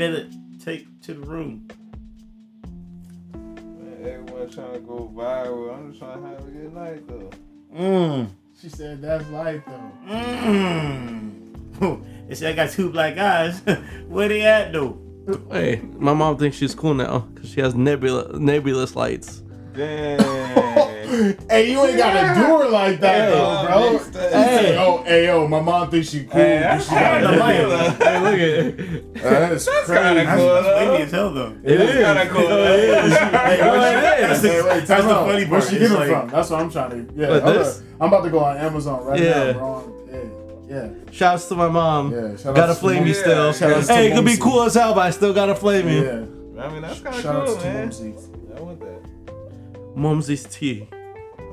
better take to the room. Man, everyone trying to go viral. I'm just trying to have a good night though. Mmm. She said that's life though. Mmm. They said I got two black eyes. Where they at though? Hey, my mom thinks she's cool now because she has nebula nebulous lights. Damn. Hey, you ain't gotta do her like that Hey, though, bro. mixed. Hey, oh, hey, yo, my mom thinks she cool. Hey, but she I got the a light. hey, look at That's, That's crazy. kinda cool. that's though. baby as hell though. it. That's kinda cool. Hey, Oh, where it she- is. Hey, wait, That's the out. funny Where part. she It's get it like- from? That's what I'm trying to. Yeah, Like I'm, this? gonna- I'm about to go on Amazon right Yeah. now, bro. Yeah, Shouts to my mom. yeah. Shout Gotta out flame you Mom- still. Shout out to Hey, it could be cool as hell, but I still gotta flame you. Yeah. I mean, that's kind of Shout cool, out to man. Mumsy. I want that. Mumsy's tea.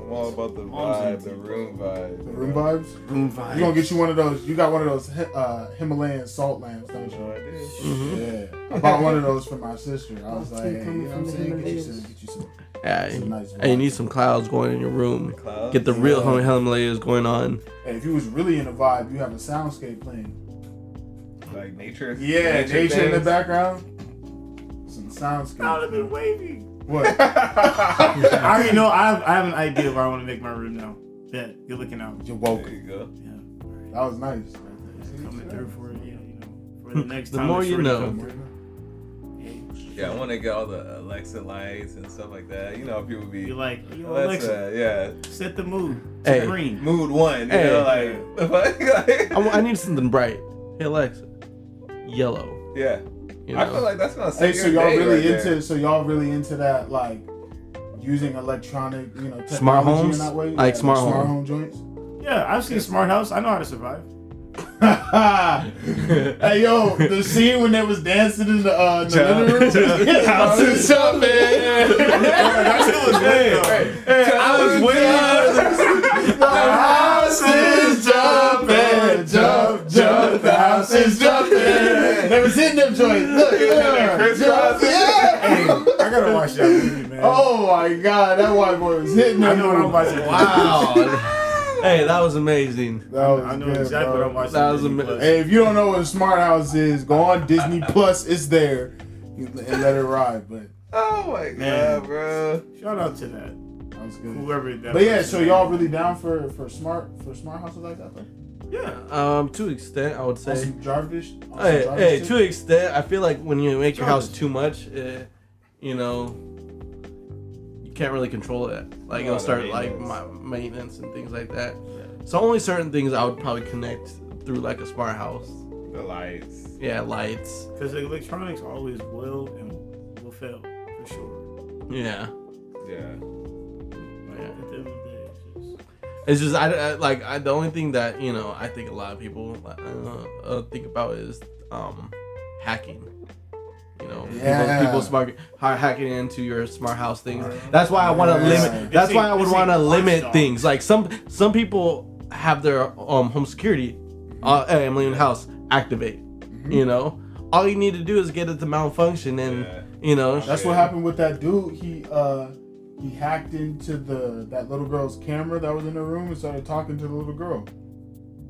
I'm all about the vibe, the room vibe. The room vibes. Room vibes. You gonna get you one of those? You got one of those uh, Himalayan salt lamps, don't No you? idea. hmm Yeah. I bought one of those for my sister. I was like, hey, you know what I'm saying? Get you some, get you some, Yeah, some nice. and you need some clouds going in your room. Clouds. Get the real Yeah. Himalayas going on. Hey, if you was really in a vibe, you have a soundscape playing. like nature. Yeah, nature, in the background. Some soundscape. That would have been wavy. What? I already know. I have, I have an idea where I want to make my room now. Yeah, you're looking out. You're There woke. you go. Yeah, That was nice. coming through for you. You know, for the next The time. more the you know. come through. Hey, Yeah, I want to get all the Alexa lights and stuff like that. You know, people be You're like, yo, Alexa, Alexa, yeah, set the mood. Hey. Green. mood one. You Hey. know, like I, fuck, like, I, w- I need something bright. Hey Alexa, yellow. yeah. You I feel like that's gonna Hey, so your y'all day really right into? there. So y'all really into that? Like using electronic, you know, technology Smart homes? in that way? Like smart smart home. home joints. Yeah, I've seen Smart House. I know how to survive. hey yo, the scene when they was dancing in the, uh, in the Child. living room. Child. House is jumping. that shit was good, though. Hey, I was waiting. The house is jumping, jump, jump. The is jumping. They was hitting them joints. Look, yeah, Chris jump, yeah. Hey, I gotta watch that movie, man. Oh my god, that white boy was hitting I them. know what I'm moves. watching. wow. hey, that was amazing. That was I know good, exactly bro. what I'm watching. That was Disney ama- Hey, if you don't know what a smart house is, go on Disney Plus. It's there, and let it ride. But Oh my god, Man. bro. Shout out to that. that was good. Whoever that But yeah, so y'all really down for for smart for smart houses like that? Though? Yeah. Um, to extent, I would say. some Jarvis. on some Hey, Jarvis hey, shit? to extent, I feel like when you make your house too much, uh, you know, you can't really control it. Like Oh, it'll start like maintenance. my maintenance and things like that. So only certain things I would probably connect through like a smart house. The lights. Yeah, lights. Because the electronics always will and will fail for sure. Yeah. Yeah. It's just I, I like I, the only thing that you know I think a lot of people uh, uh, think about is um hacking. You know, Yeah. people, people smart hacking into your smart house things. That's why I want to Yeah. limit. That's why I would want to limit things. Like some some people have their um home security, uh, hey, I'm leaving the house, activate. You know, all you need to do is get it to malfunction, and Yeah. you know, That's what happened with that dude. He uh he hacked into the that little girl's camera that was in her room and started talking to the little girl.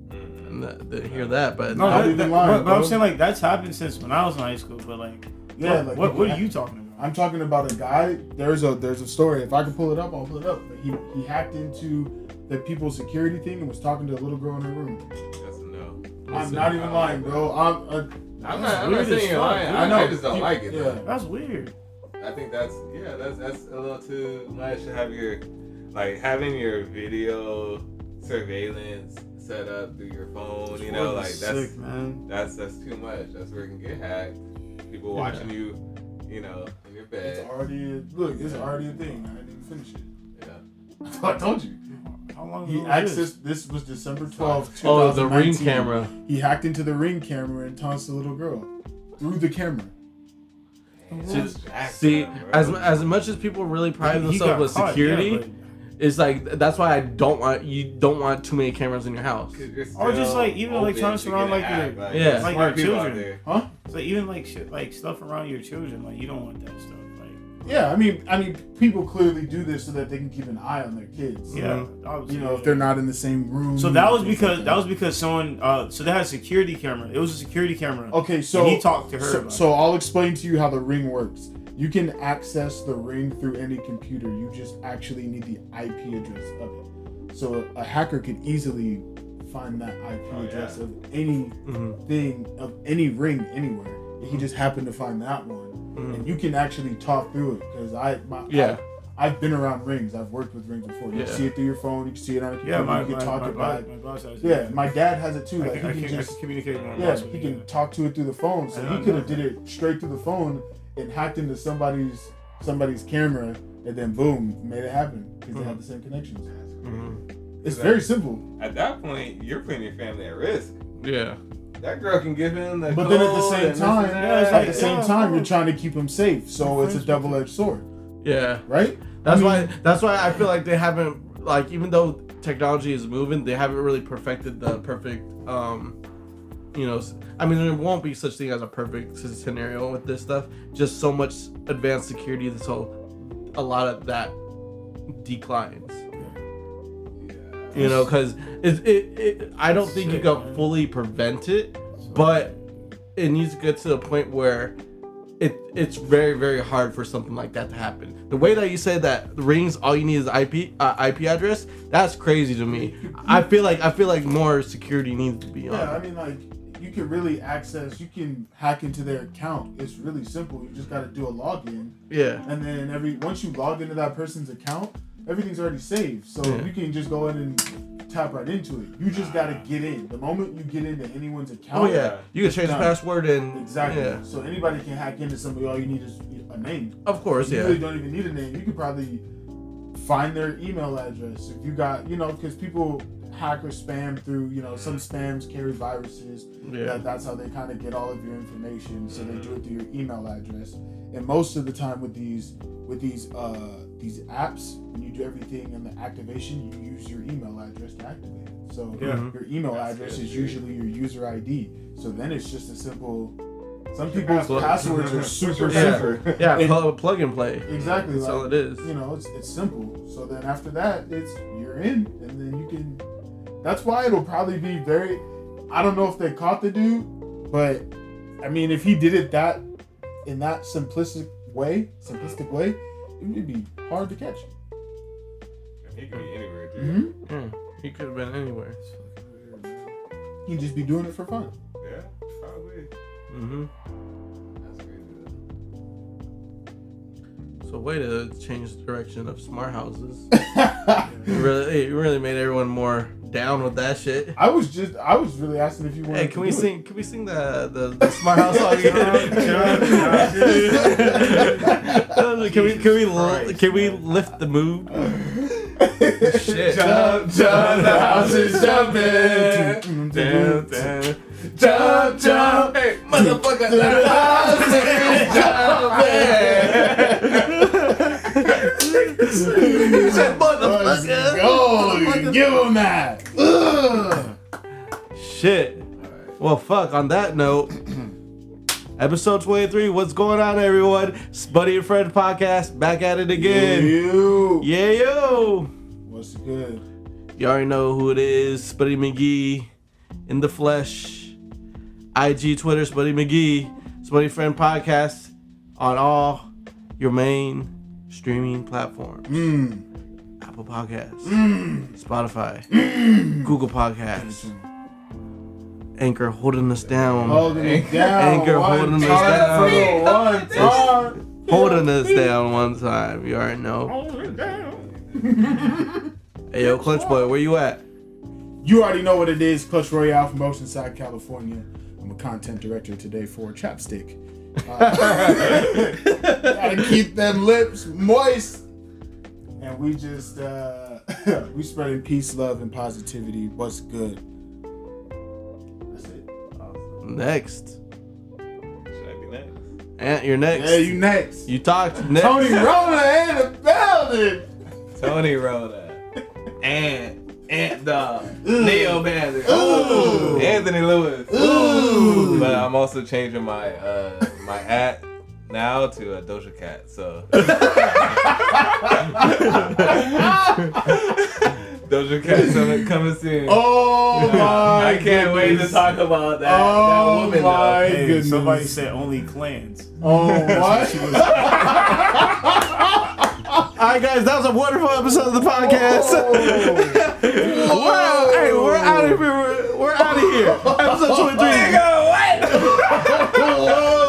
Mm. and th- didn't hear that, but No, Not that, even that, lying, but, but I'm saying like that's happened since when I was in high school. But like, Yeah, what, like what, what are you talking about? I'm talking about a guy. There's a there's a story. If I can pull it up, I'll pull it up. But he he hacked into the people's security thing and was talking to the little girl in her room. That's a no. I'm not even lying, bro. I'm uh, I'm not, I'm weird not saying as you're lying. I, I know. I just don't He- like it. yeah. Though. That's weird. I think that's yeah, that's that's a little too much to have your like having your video surveillance set up through your phone. You know, like that's sick, man. that's that's too much. That's where it can get hacked. People Yeah. watching you, you know, in your bed. it's already a, look. It's already a thing. I didn't even finish it. Yeah. I told you. How long He ago was this? accessed. This was December 12th. oh, the ring camera. He hacked into the ring camera and taunts the little girl through the camera. That's See, jacked see, up, bro. as as much as people really pride He themselves with caught, security, yeah, but- it's like that's why I don't want you don't want too many cameras in your house. Or just, like, even like trying to surround like, hacked. your- Yeah. like your children. there. Huh? So even like shit, like stuff around your children, like you don't want that stuff. Like Yeah, I mean, I mean, people clearly do this so that they can keep an eye on their kids. Yeah, you know, if they're not in the same room. So that was because like that was because someone. Uh, so they had a security camera. It was a security camera. Okay, so he talked to her. So, so I'll explain to you how the ring works. You can access the ring through any computer. You just actually need the IP address of it. So a, a hacker could easily find that IP Oh, yeah. address of anything Mhm. of any ring anywhere. He just happened to find that one, Mhm. and you can actually talk through it because I my Yeah. I, have been around rings. I've worked with rings before. You Yeah. see it through your phone. You can see it on a it. computer. yeah, my you can my, talk my, it my, back. my boss has it. Yeah, my dad has it too. I Like can, I he can, can just communicate yeah, he it, can yeah. talk to it through the phone. So he could have did it straight through the phone and hacked into somebody's somebody's camera, and then boom, made it happen because they have the same connections. Mhm. It's very simple. At that point, you're putting your family at risk. Yeah. That girl can give him the. But then at the same time, Yeah, at the same yeah, time, you're trying to keep him safe. So it's a double-edged sword, Yeah. right? That's I mean- why. That's why I feel like they haven't like even though technology is moving, they haven't really perfected the perfect. um you know, I mean, there won't be such thing as a perfect scenario with this stuff. Just so much advanced security, so a lot of that declines. You know, because it, it, I don't think you can fully prevent it, but it needs to get to the point where it it's very very hard for something like that to happen. The way that you said that the rings all you need is IP uh, IP address, that's crazy to me. I feel like I feel like more security needs to be on. Yeah, I mean, like you can really access. You can hack into their account. It's really simple. You just got to do a login. Yeah. and then every once you log into that person's account, everything's already saved. So Yeah. you can just go in and tap right into it. You just gotta get in. The moment you get into anyone's account, Oh yeah, you can change the password and exactly. Yeah, So anybody can hack into somebody. All you need is a name. of course, You yeah. You really don't even need a name. You could probably find their email address if you got, you know, because people hack or spam through, you know, some spams carry viruses. Yeah. That, that's how they kind of get all of your information. So they do it through your email address. And most of the time with these with these uh these apps, when you do everything in the activation, you use your email address to activate it. So Yeah. Mhm. your email That's address good, is usually your user ID. So then it's just a simple. Some Your people's password. passwords are super Yeah. simple. Yeah, And- plug, plug and play. Exactly. That's like, all it is. you know, it's it's simple. So then after that, it's you're in, and then you can. That's why it'll probably be very. I don't know if they caught the dude, but I mean, if he did it that in that simplistic way, simplistic way, it would be hard to catch. He could be anywhere, too. Mm-hmm. Yeah, he could have been anywhere. He'd just be doing it for fun. Yeah, probably. Mm-hmm. That's crazy. So way to change the direction of smart houses. You really, you really made everyone more down with that shit. I was just, I was really asking if you wanted. Hey, to can we do it. sing? Can we sing the the, the smart house song again? can we can we li- can we lift the mood? Shit. Jump, jump, the house is jumping. Down, down. Jump, jump, hey, motherfucker, the house is jumping. He said, "Motherfucker." go. Give him that. Ugh. Shit. Well, fuck. On that note, episode twenty-three. What's going on, everyone? Buddy and Friend podcast back at it again. You. Yeah, yo. What's good? You already know who it is. Spuddy McGee in the flesh. IG, Twitter, Spuddy McGee. Spuddy Friend Podcast on all your main streaming platforms. Mm. Apple Podcasts, Mm. Spotify, Google Podcasts, Anchor holding us down. Holding it down. One holding us down. one time. Holding us down one time. You already know. Hey, yo, Clutch Boy, where you at? You already know what it is. Clutch Royale from Oceanside, California. I'm a content director today for Chapstick. Uh, gotta keep them lips moist. And we just uh we spreading peace, love, and positivity. What's good? That's it. Next. Should I be next? Ant, you're next. Yeah, you next. You talked next. Tony Rona in the building. Tony Rhoda. And Ant Dog. Neo Bandit. Ooh. Anthony Lewis. Ooh. But I'm also changing my uh my hat now to a Doja Cat. So Doja Cat coming, coming soon. Oh my! I can't wait to talk about that, Oh that woman. my. Hey, goodness. somebody said only clans. Oh what? All right, guys, that was a wonderful episode of the podcast. Whoa. we're, hey, we're out of here. We're, we're out of here. Episode 23.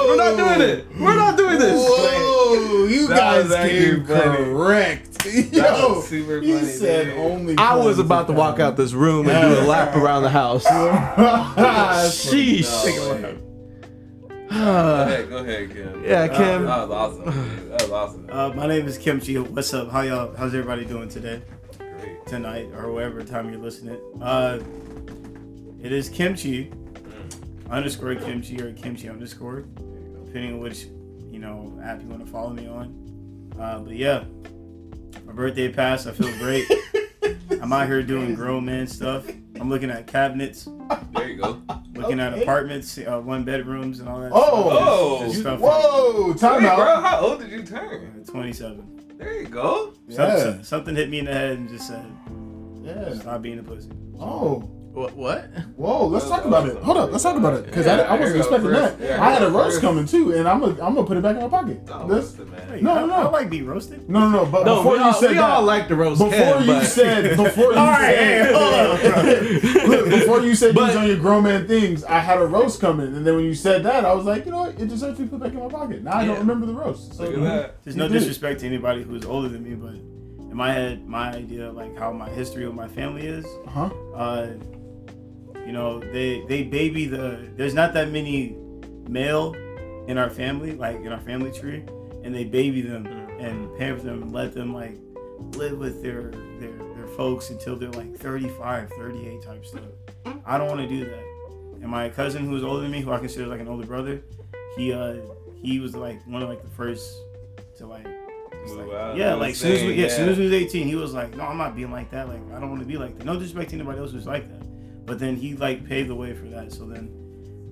We're not doing it. We're not doing this. Whoa, you That guys came correct. Yo, super funny, said dude. only. I was about to walk out this room and do a lap around the house. Sheesh. Sheesh. No. Go Uh, ahead, go ahead, Kem. yeah, That- Kem. That was awesome. Dude. That was awesome. Uh, my name is Kem Kimchi. What's up? How y'all? How's everybody doing today, Great. tonight, or whatever time you're listening? Uh, it is Kimchi underscore Kimchi or Kimchi underscore, depending on which you know app you want to follow me on. Uh, but yeah, my birthday passed. I feel great. I'm out here doing grown man stuff. I'm looking at cabinets, There you go. looking at apartments, uh, one bedrooms, and all that. Oh. stuff. Oh. Just You- stuff Whoa, time Hey, bro, out. how old did you turn? Like 27. There you go. Some- Yeah. something hit me in the head and just said, Yeah. "Stop being a pussy." Oh. What? What? Whoa, let's talk about it. Hold up, let's talk about it because I, Yeah, I wasn't here you go, expecting first. that. Yeah, I had a here you go, roast first. coming too, and I'm gonna I'm gonna put it back in my pocket. This- man. Wait, No, I, no, no. I like being roasted. no, no, no. But No, before you all, said we that, all like the roast before Ken, you but said before you All right, said hey, hold up. Look, before you said you was But- on your grown man things, I had a roast coming, and then when you said that, I was like, you know what? It deserves to be put back in my pocket. Now I don't remember the roast. So Look at that. There's no disrespect to anybody who's older than me, but in my head, my idea of like how my history with my family is, huh? uh, you know, they they baby the. There's not that many male in our family, like in our family tree, and they baby them and pamper them and let them like live with their their their folks until they're like 35, 38 type stuff. I don't want to do that. And my cousin who's older than me, who I consider like an older brother, he uh he was like one of like the first to like like- yeah, like soon as we, thing, yeah, soon as we was 18, he was like, no, I'm not being like that. Like I don't want to be like that. No disrespect to anybody else who's like that. But then he like paved the way for that. So then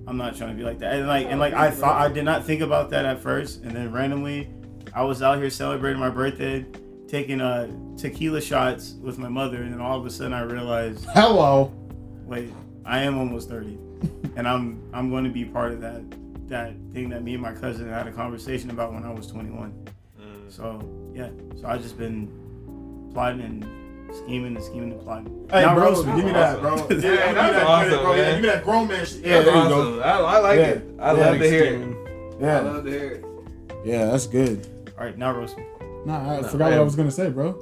I'm not trying to be like that. And like and like I thought I did not think about that at first. And then randomly, I was out here celebrating my birthday, taking uh tequila shots with my mother, and then all of a sudden I realized, Hello. wait, I am almost 30, and I'm I'm going to be part of that that thing that me and my cousin had a conversation about when I was 21. Mm. So yeah, so I just been plotting and scheming and scheming and plotting. Hey, Now bro, roast me. give me that, bro. Awesome. Yeah, give me that's that credit, awesome, bro. Yeah, give me that grown man shit. Yeah, That's there you awesome. go. I, I like Yeah. it. I Yeah, love to hear it. Yeah, I love to hear it. yeah, that's good. All right, now roast me. Nah, I Nah, forgot what. I was gonna say, bro.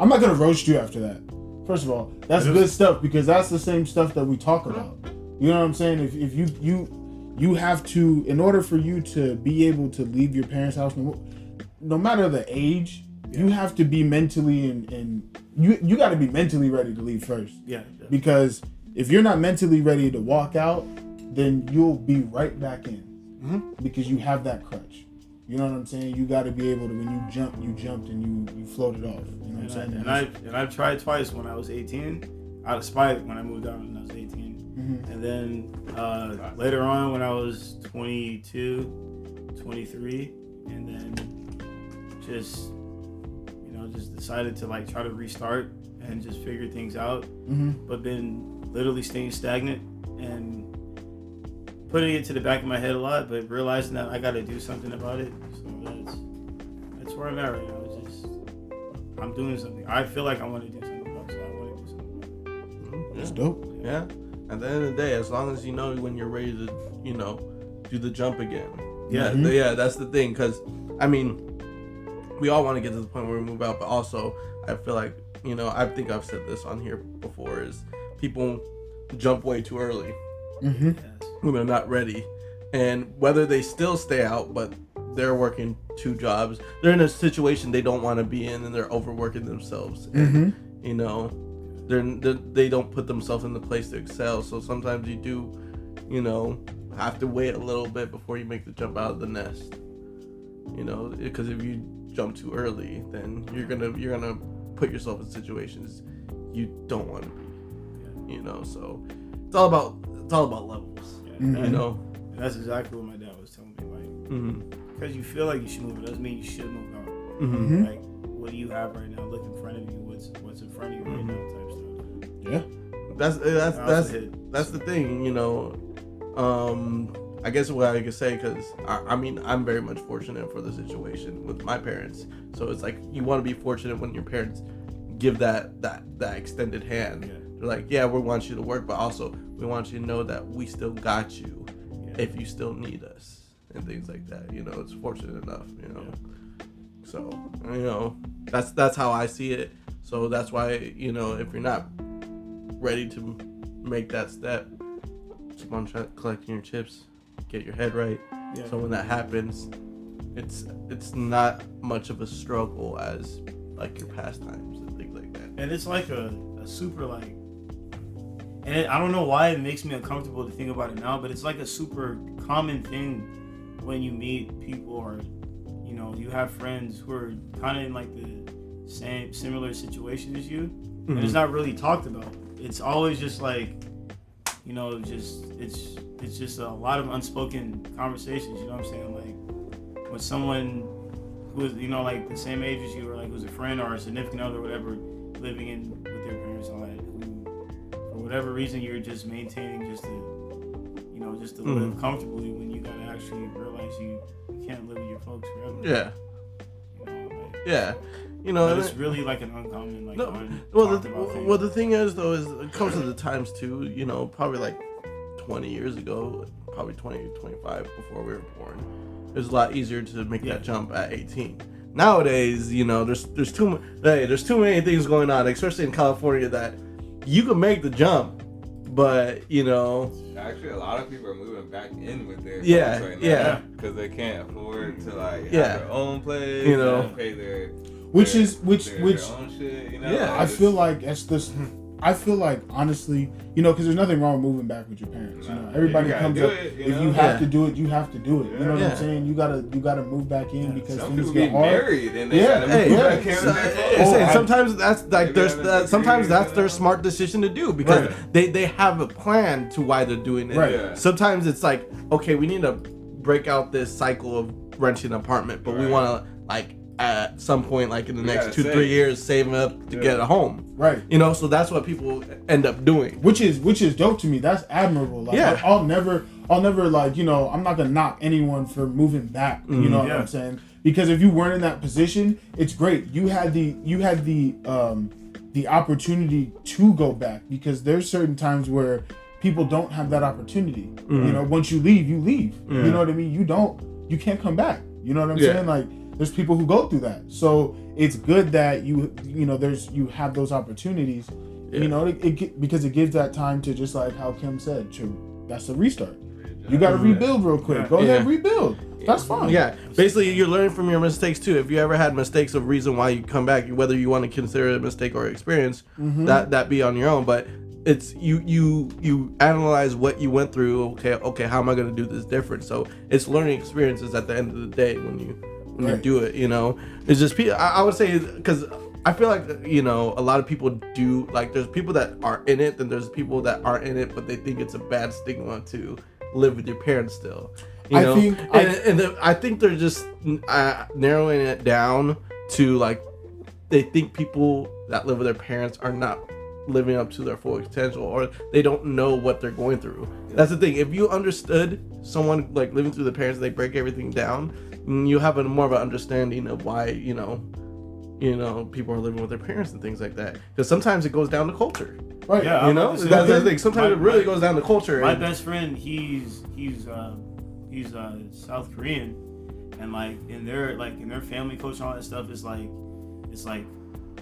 I'm not gonna roast you after that. First of all, that's good stuff because that's the same stuff that we talk about. You know what I'm saying? If, if you you you have to, in order for you to be able to leave your parents' house, no, no matter the age, you have to be mentally and, and you you got to be mentally ready to leave first. Yeah. yeah. Because if you're not mentally ready to walk out, then you'll be right back in Mhm. because you have that crutch. You know what I'm saying? You got to be able to when you jump, you jumped and you you floated off. You know what I'm And I, saying? and I and I've tried twice when I was 18, out of spite when I moved out when I was 18, Mhm. and then uh, later on when I was 22, 23, and then just just decided to like try to restart and just figure things out, Mhm. but been literally staying stagnant and putting it to the back of my head a lot, but realizing that I got to do something about it. So that's that's where I'm at right now. It's just I'm doing something. I feel like I want to do something about it, so I want to do something. About it. That's dope. Yeah. At the end of the day, as long as you know when you're ready to, you know, do the jump again. Yeah, Mhm. yeah, that's the thing. Cause I mean, we all want to get to the point where we move out, but also I feel like you know I think I've said this on here before is people jump way too early Mm-hmm. When they're not ready, and whether they still stay out, but they're working two jobs, they're in a situation they don't want to be in, and they're overworking themselves. And, Mm-hmm. you know they're, they're they don't put themselves in the place to excel so sometimes you do you know have to wait a little bit before you make the jump out of the nest you know because if you jump too early then you're gonna you're gonna put yourself in situations you don't want to be you know so it's all about it's all about levels Yeah. Mhm. you know And that's exactly what my dad was telling me. Like, hmm because you feel like you should move, it doesn't mean you should move out. Mm-hmm. Mhm. Like, what do you have right now? Look in front of you. What's what's in front of you right now? Type stuff. Yeah. That's that's That that's was a hit. that's the thing, you know. Um, I guess what I could say because I, I mean I'm very much fortunate for the situation with my parents. So it's like you want to be fortunate when your parents give that that that extended hand. Yeah. They're like, yeah, we want you to work, but also we want you to know that we still got you Yeah. if you still need us and things like that. You know, it's fortunate enough. You know, so you know that's that's how I see it. So that's why you know if you're not ready to make that step, keep on try- collecting your chips, get your head right. Yeah. So when that happens, it's it's not much of a struggle as like your pastimes and things like that. and it's like a, a super like and it, i don't know why it makes me uncomfortable to think about it now but it's like a super common thing when you meet people or you know you have friends who are kind of in like the same similar situation as you and it's mm-hmm. not really talked about it's always just like you know just it's it's just a lot of unspoken conversations you know what i'm saying like with someone who is you know like the same age as you or like who's a friend or a significant other or whatever living in with their parents and all that who for whatever reason you're just maintaining just to you know just to live Mhm. comfortably when you gotta actually realize you, you can't live with your folks forever Yeah, you know like, yeah. You know, but it's really like an uncommon like No, un- well, talked the, about thing. well, the thing is though is it comes to the times too. You know, probably like 20 years ago, probably 20, 25 before we were born. It was a lot easier to make Yeah. that jump at 18. Nowadays, you know, there's there's too mu- hey, there's too many things going on, especially in California, that you can make the jump, but you know, Actually, a lot of people are moving back in with their Yeah, right now yeah. because they can't afford to like Yeah. have their own place, You know. and pay their Which their- is which which shit. You know, Yeah, I feel like it's this. I feel like honestly, you know, because there's nothing wrong with moving back with your parents. You know, everybody you comes up. it, you if know? you have Yeah. to do it, you have to do it. You know what Yeah. I'm saying? You gotta you gotta move back in Yeah. because Some things get get hard. married and they Yeah. Hey, yeah. in So, with their it's folks. Oh, saying I- sometimes that's like Maybe there's that, sometimes that's you their smart decision to do because Right. they they have a plan to why they're doing it. Right. Yeah. Sometimes it's like okay, we need to break out this cycle of renting an apartment, but we want to like at some point like in the We next two save. three years saving up to Yeah. get a home. Right. You know, so that's what people end up doing. Which is which is dope to me. That's admirable. Like Yeah. I'll never I'll never like, you know, I'm not gonna knock anyone for moving back. You Mhm. know what I'm saying? Because if you weren't in that position, it's great. You had the you had the um the opportunity to go back because there's certain times where people don't have that opportunity. Mhm. You know, once you leave, you leave. Yeah. You know what I mean? You don't you can't come back. You know what I'm Yeah. saying? Like there's people who go through that. So it's good that you you know there's you have those opportunities. Yeah. You know, it, it because it gives that time to just like how Kem said, to that's a restart. You got to rebuild real quick. Yeah. Go ahead, rebuild. That's fine. Yeah, basically, you're learning from your mistakes too. If you ever had mistakes of reason why you come back, whether you want to consider it a mistake or experience, Mhm. that that be on your own. But it's you you you analyze what you went through. Okay, okay, how am I going to do this different? So it's learning experiences at the end of the day when you when Right. you do it. You know, it's just pe- I, I would say because. I feel like you know a lot of people do like there's people that are in it and there's people that aren't in it but they think it's a bad stigma to live with your parents still. You I know? think- and, I- and the, I think they're just uh, narrowing it down to like they think people that live with their parents are not living up to their full potential or they don't know what they're going through. That's the thing. If you understood someone like living through the parents, they break everything down. Mm, You have a more of an understanding of why you know, you know, people are living with their parents and things like that. Because sometimes it goes down to culture. Right. Yeah, You I'm know, about to say, that's the thing. Sometimes my- it really my- goes down to culture. My and- best friend, he's he's uh, he's uh, South Korean, and like in their like in their family culture, and all that stuff is like it's like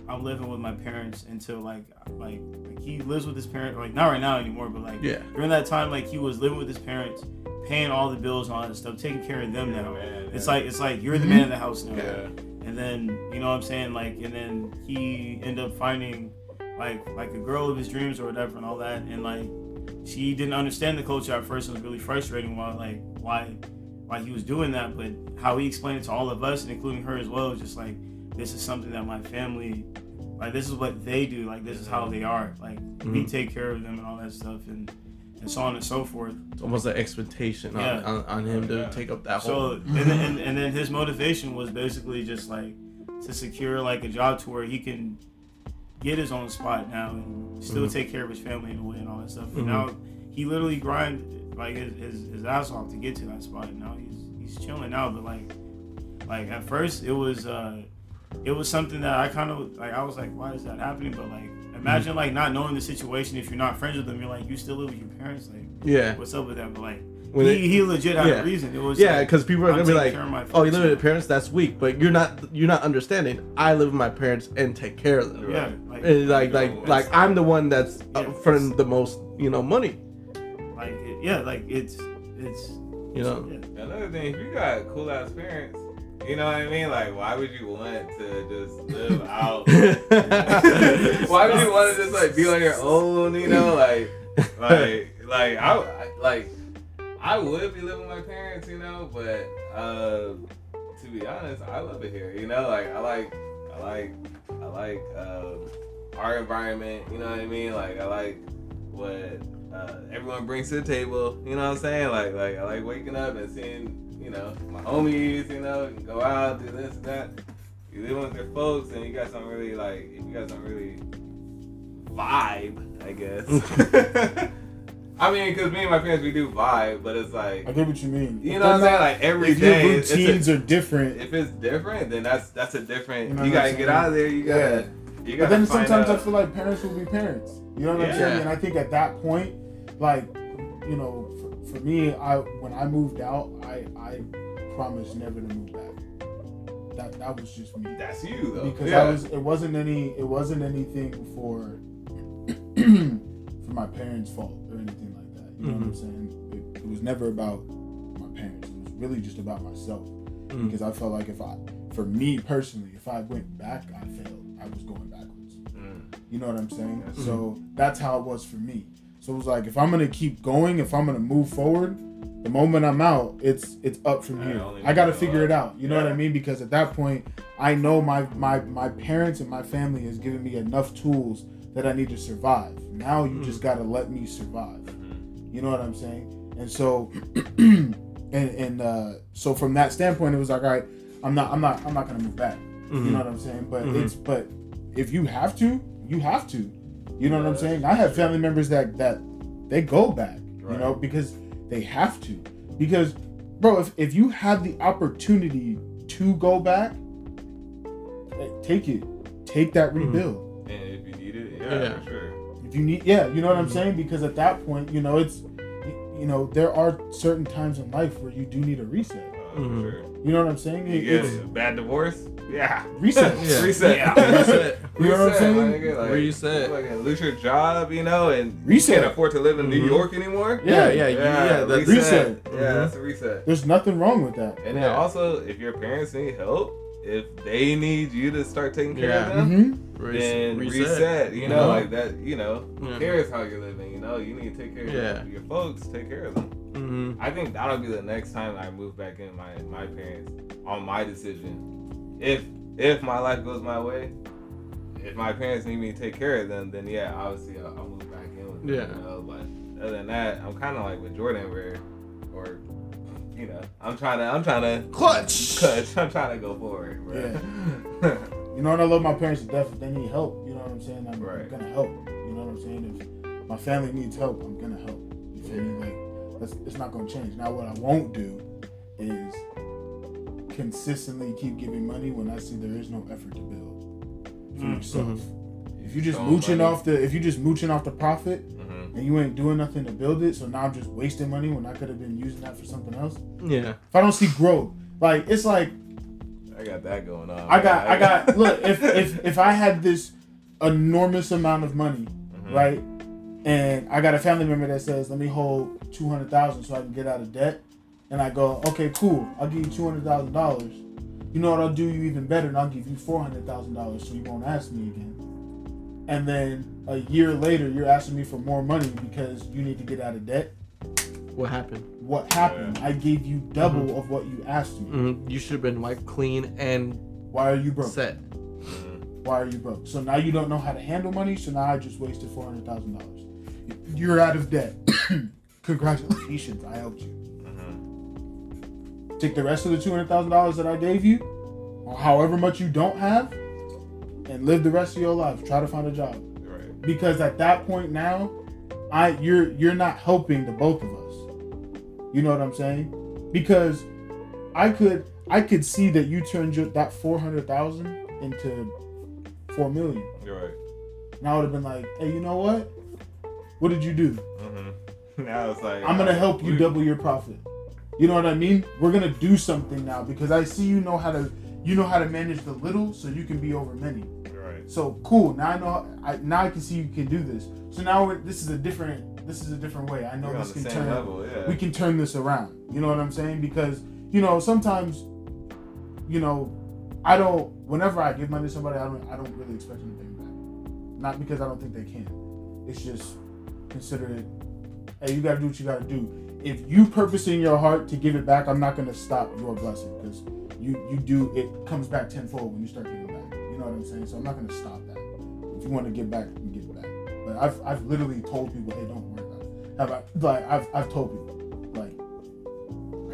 I'm living with my parents until like like like he lives with his parents like not right now anymore, but like Yeah. during that time like he was living with his parents, paying all the bills and all that stuff, taking care of them now. man, It's yeah. like it's like you're the Mhm. man in the house now. yeah. And then you know what I'm saying, like, and then he ended up finding like like a girl of his dreams or whatever and all that, and like she didn't understand the culture at first. It was really frustrating why like why why he was doing that, but how he explained it to all of us and including her as well, was just like this is something that my family like this is what they do, like this is how they are, like we Mhm. take care of them and all that stuff, and and so on and so forth. It's almost an expectation on, Yeah. on, on him to Yeah. take up that So whole. and then, and, and then his motivation was basically just like to secure like a job to where he can get his own spot now and still Mhm. take care of his family in a way and all that stuff. Mhm. And now he literally grind like his, his, his ass off to get to that spot. And now he's he's chilling now. But like like at first it was uh it was something that I kind of like I was like why is that happening? But like imagine mm. like not knowing the situation if you're not friends with them. You're like you still live with your parents. Like yeah. what's up with that? But like When he, it- he legit had yeah. a reason. It was Yeah, like, because people are I'm gonna be like, care of my "Oh, you live with your parents? That's weak." But you're not. You're not understanding. I live with my parents and take care of them. Yeah, like, And like, like, It's- like I'm the one that's Yeah. up fronting the most, you know, money. like it, yeah, like it's it's You know. yeah. Another thing, if you got cool ass parents, you know what I mean? Like, why would you want to just live out? why would you want to just like be on your own? You know, like, like, like I, I like, I would be living with my parents, you know, but uh, to be honest, I love it here. You know, like I like, I like, I like uh, our environment. You know what I mean? Like I like what uh, everyone brings to the table. You know what I'm saying? Like, like I like waking up and seeing, you know, my homies. You know, and go out, do this and that. You live with your folks, and you got some really like, you got some really vibe, I guess. I mean, because me and my parents, we do vibe, but it's like, I get what you mean. you know what I'm saying? Like every if your day, it's- it's a- routines are different, if it's different, then that's that's a different. You know You, gotta get out of there. You gotta. Yeah. But then sometimes I feel like parents will be parents. You know what I'm saying? And I think at that point, like, you know, for, for me, I when I moved out, I I promised never to move back. That that was just me. That's you though. because yeah. I was it wasn't any it wasn't anything for for my parents' fault or anything like that. You know what I'm saying? It, it was never about my parents. It was really just about myself Mm. because I felt like if I, for me personally, if I went back, I failed. I was going backwards. Mm. You know what I'm saying? Yes. So that's how it was for me. So it was like if I'm gonna keep going, if I'm gonna move forward, the moment I'm out, it's it's up from I here. I gotta figure it out. You know what I mean? Because at that point, I know my my my parents and my family has given me enough tools that I need to survive. Now you just gotta let me survive. Mhm. You know what I'm saying? And so, and and uh, so from that standpoint, it was like, all right, I'm not, I'm not, I'm not gonna move back. You Mhm. know what I'm saying? But Mhm. it's, but if you have to, you have to. You know what I'm saying? I have family members that that they go back. You know because they have to. Because, bro, if if you have the opportunity to go back, eh, take it. Take that Mhm. rebuild And if you need it, yeah, Yeah. for sure. if you need yeah you know what i'm Mhm. saying because at that point you know it's you know there are certain times in life where you do need a reset Uh, Mhm. for sure. you know what i'm saying You It- get it's a bad divorce? Yeah. reset Yeah. Reset. Yeah. Reset. You know what I'm Reset, saying? my nigga, like, Reset. you fucking lose your job, you know, and Reset. you can't afford to live in New Mhm. York anymore. Yeah, yeah, yeah. yeah that's, reset. Reset. Yeah, Mhm. that's a reset. there's nothing wrong with that And then Yeah. also, if your parents need help, if they need you to start taking care Yeah. of them, mm-hmm. then reset. You know, Mhm. like that. You know, who Yeah. cares how you're living? You know, you need to take care of Yeah. your, your folks. Take care of them. hmm I think that'll be the next time I move back in my my parents on my decision. If if my life goes my way, if my parents need me to take care of them, then yeah, obviously I'll, I'll move back in with them. Yeah. You know? But other than that, I'm kind of like with Jordan, where or you know, I'm trying to I'm trying to Clutch. clutch. I'm trying to go forward. Bro. you know and i love my parents to death if they need help you know what i'm saying i'm, I'm gonna help you know what i'm saying if my family needs help i'm gonna help you feel me like that's it's not gonna change now what i won't do is consistently keep giving money when i see there is no effort to build for Mm. yourself if you just mooching money. off the if you just mooching off the profit Mhm. and you ain't doing nothing to build it, so now I'm just wasting money when I could have been using that for something else. Yeah. If I don't see growth, like it's like I got that going on. I got I got look if if if I had this enormous amount of money, Mhm. right, and I got a family member that says let me hold two hundred thousand so I can get out of debt, and I go okay cool I'll give you two hundred thousand dollars. You know what I'll do you even better and I'll give you four hundred thousand dollars so you won't ask me again. And then a year later you're asking me for more money because you need to get out of debt. What happened? What happened? I gave you double of what you asked me. hmm You should have been wiped clean and Why are you broke? set. Mhm. Why are you broke? So now you don't know how to handle money. So now I just wasted four hundred thousand dollars. you're out of debt. Congratulations, I helped you. Take the rest of the two hundred thousand dollars that I gave you, or however much you don't have, and live the rest of your life. Try to find a job Right. because at that point now, I you're you're not helping the both of us. You know what I'm saying? Because I could I could see that you turned your, that four hundred thousand into four million. You're right. And I would have been like, hey, you know what? What did you do? Mm-hmm. Now it's like I'm gonna help you double your profit. You know what I mean? We're gonna do something now because I see you know how to you know how to manage the little so you can be over many. Right. So cool. Now I know. I now I can see you can do this. So now this is a different. This is a different way. I know on this can turn. level. Yeah. We can turn this around. You know what I'm saying? Because you know sometimes, you know, I don't. Whenever I give money to somebody, I don't. I don't really expect them to pay me back. Not because I don't think they can. It's just consider it. Hey, you gotta do what you gotta do. If you purpose in your heart to give it back, I'm not gonna stop your blessing because you you do. It comes back tenfold when you start giving back. You know what I'm saying? So I'm not gonna stop that. If you want to give back, you give back. But I've I've literally told people, hey, don't worry about it. I, like I've I've told people,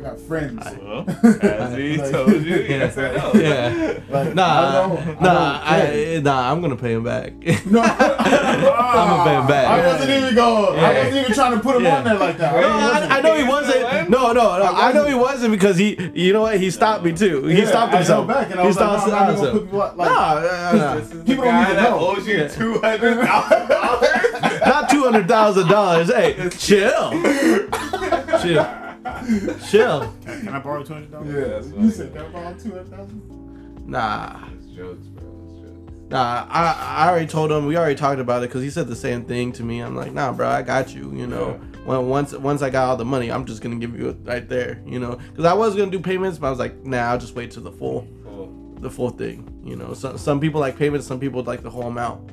got friends. Well, as he Like- told you, yes or no. Yeah. like, Nah, I don't- I nah, don't care. I, nah. I'm gonna pay him back. No, I'm gonna pay him back. I wasn't even going. I wasn't even trying to put him Yeah. on there like that. No. I, I know he wasn't. No, no, no. I know he wasn't because he, you know what? He stopped me too. He Yeah, stopped himself. back and I he was like, stopped no, not himself. put people out- like- Nah, nah, nah. This is the People don't guy even know. owes you two hundred thousand dollars. Not two hundred thousand dollars. Hey, chill, chill, chill. Can I borrow two hundred dollars? Yeah, that's you funny. said that about two hundred thousand. Nah, It's jokes, bro. It's jokes. nah. I, I already told him. We already talked about it because he said the same thing to me. I'm like, nah, bro. I got you. You know. When once once I got all the money, I'm just gonna give you it right there. You know, because I was gonna do payments, but I was like, nah, I'll just wait till the full. Cool. the full thing. You know, some some people like payments, some people like the whole amount.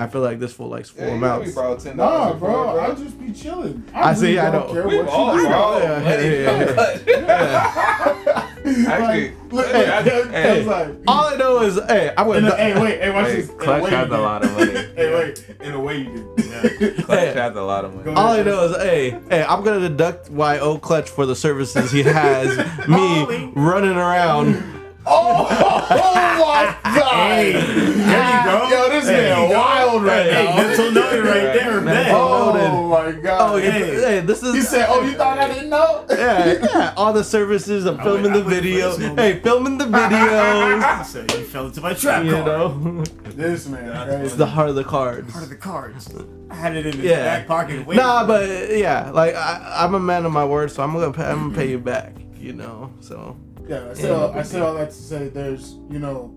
I feel like this full likes full Yeah, you amounts. borrow ten Nah, dollars, bro, I'll just be chilling. I see, really I don't know. Care We've what all, you do. bro. Yeah, Let yeah, yeah. Actually, Like, look, hey, hey, hey, like, All I know is, hey, I went. in a, hey, wait, hey, watch Hey, this. Clutch has a lot of money. hey, wait, in a way you did. Clutch Hey. has a lot of money. All I know is, hey, hey, I'm gonna deduct YO Clutch for the services he has me running around. Oh, oh, my god! Hey, there you go. Yo, this There man you wild right Hey, now. mental note right there, man. Oh my god! Oh, yeah, Hey. hey, this is. You said, "Oh, you thought I didn't know?" Yeah, yeah, all the services. I'm filming wait- the I waited video. Hey, filming the videos. So you fell into my trap you card. know, This man, it's the heart of the cards. Part of the cards. I had it in his Yeah. back pocket. waiting Nah, but yeah, like I, I'm a man of my word, so I'm gonna pay, I'm gonna pay you back. You know, so yeah. I said, Yeah, all, I big said all that to say, there's, you know,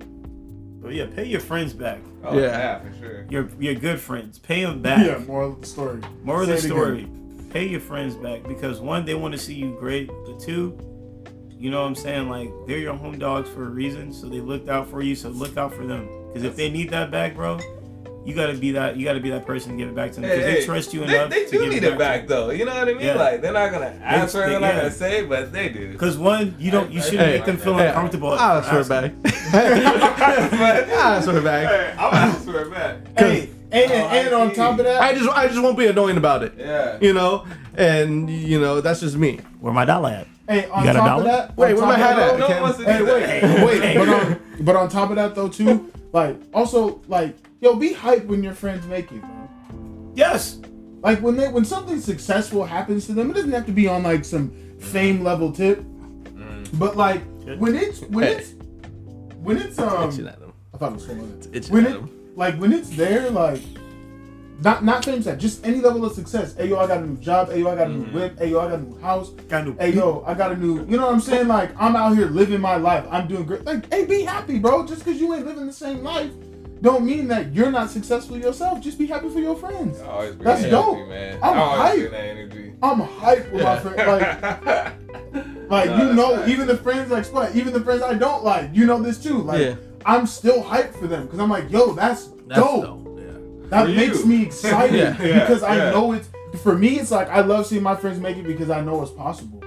But yeah, pay your friends back. Oh, Yeah. yeah. for sure. Your your good friends. Pay them back. yeah. Moral of the story. More of the story. again. Pay your friends back because one, they want to see you great, but two, you know what I'm saying? Like they're your home dogs for a reason, so they looked out for you. So look out for them because if they need that back, bro, you gotta be that. You gotta be that person to give it back to them because Hey, they trust you They, enough they to do give need it it back. back, though. You know what I mean? Yeah. Like they're not gonna ask for it. they- They're not yeah. gonna say, but they do. Because one, you don't, you shouldn't Hey, make them feel hey, uncomfortable. I'll for ask for it back. I'll ask for it back. Hey, I'm ask for it back. Hey, and, Oh, and on top of that, I just I just won't be annoying about it. Yeah. You know, and you know that's just me. Where my dollar at? hey, on got a top dollar? of that, Wait, where my hat at? No one wants to Hey, wait, wait, but on, but on top of that though too, like also like yo, be hype when your friends make it, bro. Yes. Like when they when something successful happens to them, it doesn't have to be on like some fame level tip, Mm. but like when it's when Hey. it's when it's um, Itching at them. I thought it was someone else. Itching When at it them. like when it's there, like not not fame set, just any level of success. Hey yo, I got a new job. Hey yo, I got a new Mhm. whip. Hey yo, I got a new house. Got to Hey yo, I got a new. You know what I'm saying? Like I'm out here living my life. I'm doing great. Like hey, be happy, bro. Just because you ain't living the same life, don't mean that you're not successful yourself. Just be happy for your friends. I That's that dope. energy, man. I'm I always hype. that. I'm hyped with my friends. Like like Nah, you know, facts. even the friends like Spud, even the friends I don't like, you know this too. Like Yeah. I'm still hyped for them because I'm like, yo, that's, That's dope. dope. Yeah. That For makes you. me excited Yeah. because Yeah, I yeah. know it's for me. It's like I love seeing my friends make it because I know it's possible.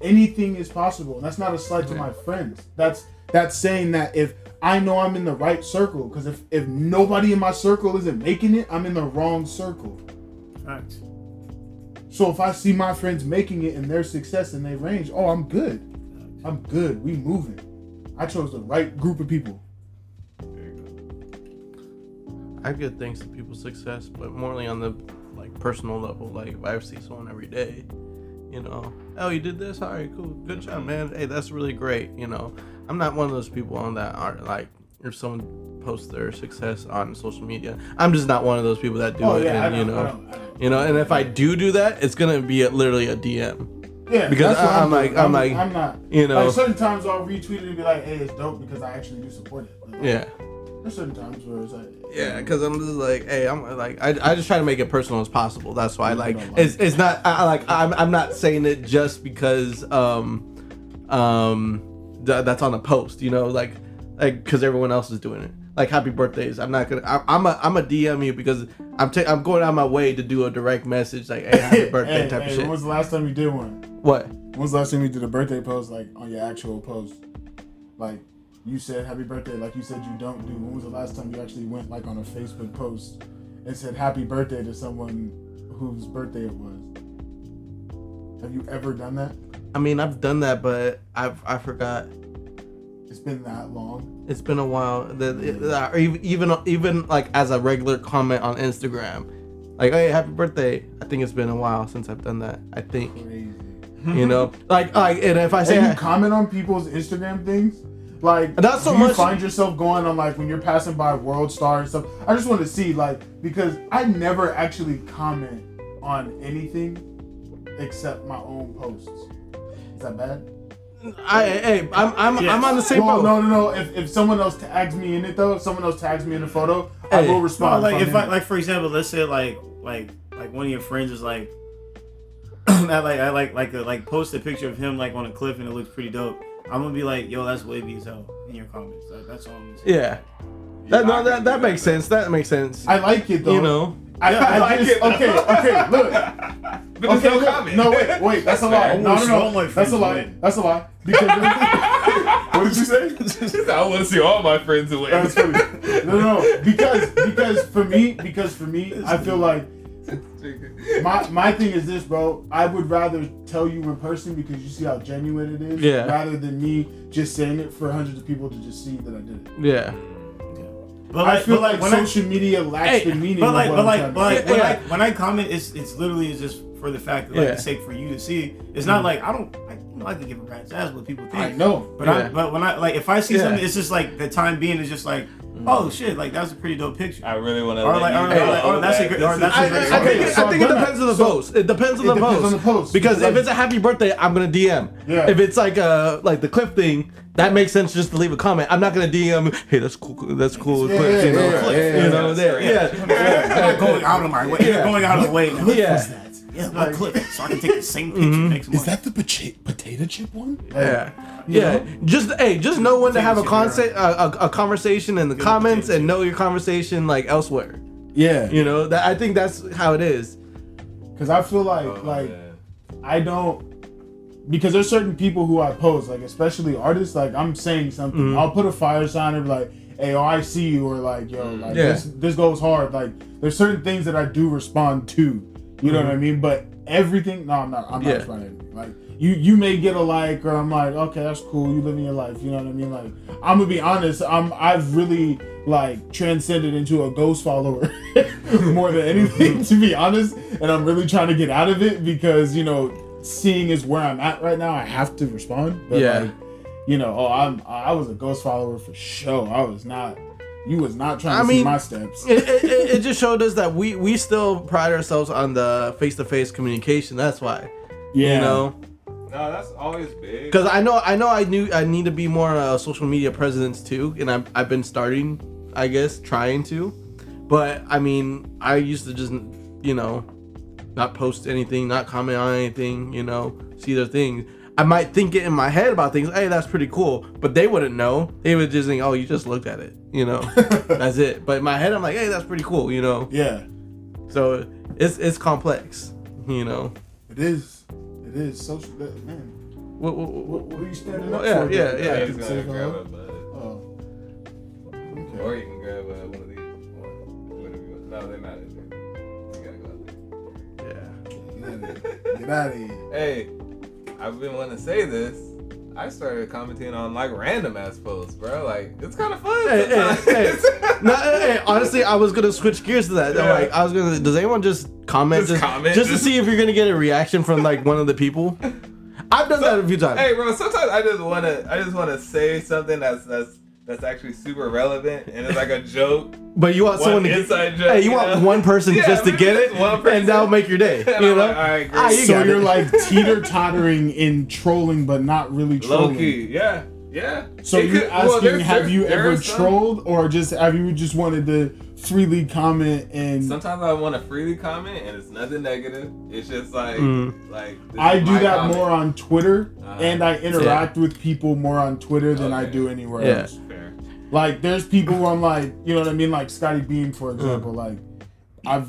Anything is possible. And that's not a slight to my friends. That's that's saying that if I know I'm in the right circle, because if if nobody in my circle isn't making it, I'm in the wrong circle. Facts. So if I see my friends making it and their success and they range, oh, I'm good. I'm good. We moving. I chose the right group of people. You I good things to people's success, but morely on the like personal level. Like if I see someone every day, you know, oh you did this, all right, cool, good job, mm-hmm. man. Hey, that's really great. You know, I'm not one of those people on that aren't like if someone posts their success on social media, I'm just not one of those people that do oh it. yeah, and, you know, I know. you know, and if I do do that, it's gonna be a, literally a DM. Yeah, Because I- I'm I'm, like- I'm like, I'm not. You know, Like certain times I'll retweet it and be like, "Hey, it's dope" because I actually do support it. Like, yeah. There's certain times where it's like, Yeah, because I'm just like, hey, I'm like, I, I just try to make it personal as possible. That's why, like, I like it's it's not I, I like I'm I'm not saying it just because um um th- that's on a post, you know, like like because everyone else is doing it. Like happy birthdays. I'm not gonna. I, I'm a I'm a DM you because I'm ta- I'm going out my way to do a direct message like, hey, happy birthday hey, type hey, of shit. When was the last time you did one? What? When was the last time you did a birthday post like on your actual post? Like you said happy birthday, like you said you don't do. When was the last time you actually went like on a Facebook post and said happy birthday to someone whose birthday it was? Have you ever done that? I mean, I've done that, but I've I forgot. It's been that long. It's been a while. That even even even like as a regular comment on Instagram, like oh, hey, happy birthday. I think it's been a while since I've done that. I think Crazy. you know, like like, and if I say And you comment on people's Instagram things? Like, Not so do you find yourself going on like when you're passing by World Star and stuff? I just want to see like because I never actually comment on anything except my own posts. Is that bad? I hey, I'm I'm Yes. I'm on the same well, boat. no, no, no. If, if someone else tags me in it though, if someone else tags me in the photo, I Hey. will No, respond. like if I like for example, let's say like like like one of your friends is like I like I like like a, like post a picture of him like on a cliff and it looks pretty dope. I'm gonna be like, yo, that's wavy as hell in your comments. That, that's all I'm gonna say. Yeah, that no, I that can that makes sense. That makes sense. I like it though. you know, I, Yeah, I, I like just, it, okay, okay, look. But there's Okay, no look, comment. no, wait, wait, that's a lie. fair. No, I no, all my no, that's friends a lie. win. That's a lie. Because what did you say? I want to see all my friends win. That's funny. No, no, because because for me, because for me, I feel like my my thing is this, bro. I would rather tell you in person because you see how genuine it is, Yeah. rather than me just saying it for hundreds of people to just see that I did it. yeah. But I feel like when I- social media lacks Hey, the meaning. But like, of what but I'm like, trying to but like, say. when, Yeah. I, when I comment, it's it's literally is just for the fact that like Yeah. the sake for you to see. It's not mm. like I don't. I, you know, I can give a rat's ass what people think. I know. But Yeah. I, but when I like, if I see Yeah. something, it's just like the time being is just like, oh mm. shit, like that's a pretty dope picture. I really want to. Or like- or like- or that's a good- or that's a I, great I, I think, Okay, it- so I think it depends on the. So- post. It depends on It the depends post. on the post, Because because if it's a happy birthday, I'm gonna DM. Yeah. If it's like a like the clip thing, that makes sense just to leave a comment. I'm not gonna DM. Hey, that's cool. That's cool. Yeah, clips, you know, yeah, yeah, yeah, you know, yeah. there, yeah. You're going out of my way. Yeah. Going out of the way. Now. Yeah. What's that? Yeah, clip. So I can take the same picture next month. Is that the potato potato chip one? Yeah, You yeah. Just hey, just know when to have a Potato concept, a, a, a conversation in the Good comments, and know your conversation like elsewhere. Yeah. You know that I think that's how it is. Because I feel like Oh, like man. I don't because there's certain people who I post like especially artists like I'm saying something Mhm. I'll put a fire sign or be like hey oh, I see you or like yo like Yeah. this this goes hard like there's certain things that I do respond to you know what I mean but everything no I'm not I'm not Mm-hmm. Yeah. everything. like you you may get a like or I'm like okay that's cool you living your life you know what I mean like I'm gonna be honest I'm I've really like transcended into a ghost follower more than anything to be honest and I'm really trying to get out of it because you know seeing is where I'm at right now I have to respond but Yeah. like you know oh I'm I was a ghost follower for sure I was not you was not trying I to mean, see my steps it, it, it- it just showed us that we we still pride ourselves on the face to face communication. That's why, yeah you know, No, that's always big. because I know I know I knew I need to be more uh, social media presence too, and I've I've been starting, I guess, trying to, but I mean, I used to just you know, not post anything, not comment on anything, you know, see their things. I might think it in my head about things. Hey, that's pretty cool, but they wouldn't know. They would just think, oh, you just looked at it, you know. that's it. But in my head, I'm like, hey, that's pretty cool, you know. yeah So it's it's complex, you know. it is it is social man What, what, what, what, what are you standing Well, up yeah, for yeah, bro? yeah. He's gonna grab a bud. oh okay. Or you can grab uh, one of these. Whatever you want. No, they're not in there. You gotta go out there. of here. Get out of here. Hey, I've been wanting to say this. I started commenting on like random ass posts, bro. Like it's kind of fun. Hey, hey, hey. No, hey, honestly, I was gonna switch gears to that. Yeah. Like, I was gonna. Does anyone just comment, Just comment, just to see if you're gonna get a reaction from like one of the people? I've done that a few times. Hey, bro. Sometimes I just wanna, I just wanna say something that's that's that's actually super relevant, and it's like a joke. But you want One someone to get, inside joke, hey, you you want know? one person Yeah, just to get just it, one and that'll make your day. You know? like, all right, great. Ah, you So you're it. like teeter tottering in trolling, but not really trolling. Low trolling. key, yeah, yeah. So It you're could- well, asking, there's- have there- you there ever are some- trolled, or just have you just wanted to freely comment and? Sometimes I want to freely comment, and it's nothing negative. It's just like, Mm. like I do that comment. more on Twitter, Uh-huh. and I interact with people more on Twitter than I do anywhere Yeah. else. Fair. Like, there's people who I'm like, you know what I mean, like Scottie Beam, for example. Mm. Like, I've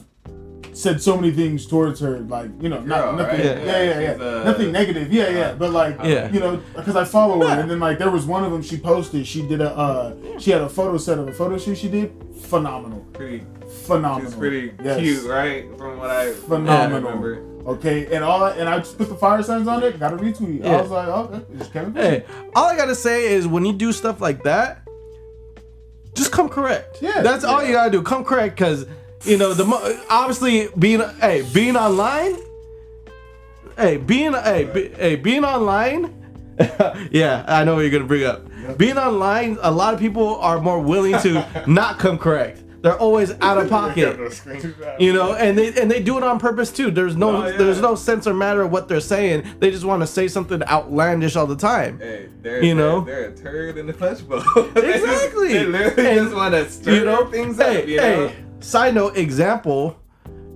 said so many things towards her, like, you know, not, Girl, nothing, right? yeah, yeah, yeah, Yeah, she's, uh, nothing negative, yeah, yeah, but like, Yeah. you know, because I follow her, and then like there was one of them she posted. She did a, uh, she had a photo set of a photo shoot she did, phenomenal, Pretty, phenomenal. she's pretty Yes. cute, right? From what I Phenomenal. remember. Okay, and all and I just put the fire signs on it, got a retweet. I was like, oh, it's Kevin. Hey, all I gotta say is when you do stuff like that, just come correct. Yeah. that's all you gotta do. Come correct, because you know the mo- obviously being hey being online, hey being hey be, hey being online. yeah, I know what you're gonna bring up. Being online, a lot of people are more willing to not come correct. They're always out of pocket. You know, and they and they do it on purpose too. There's no Oh, yeah. there's no sense or matter of what they're saying. They just want to say something outlandish all the time. Hey, they're, You know? they're, they're a turd in the punch bowl. Exactly. they literally And, just want to stir You know, things hey, up. You know. Hey. Side note example,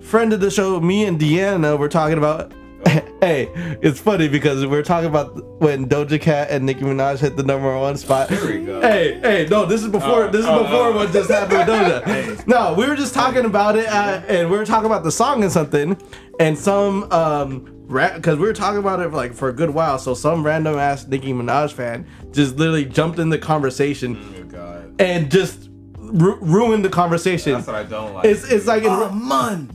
friend of the show, me and Deanna were talking about. Hey, it's funny because we're talking about when Doja Cat and Nicki Minaj hit the number one spot. Here we go. Hey, hey, no, this is before. Oh, this is oh, before oh. what just happened with Doja. No, we were just talking about it, uh, and we were talking about the song and something, and some um, because we were talking about it for like for a good while. So some random ass Nicki Minaj fan just literally jumped in the conversation Oh God, and just ru- ruined the conversation. that's what I don't like. It's it's like in, Oh man.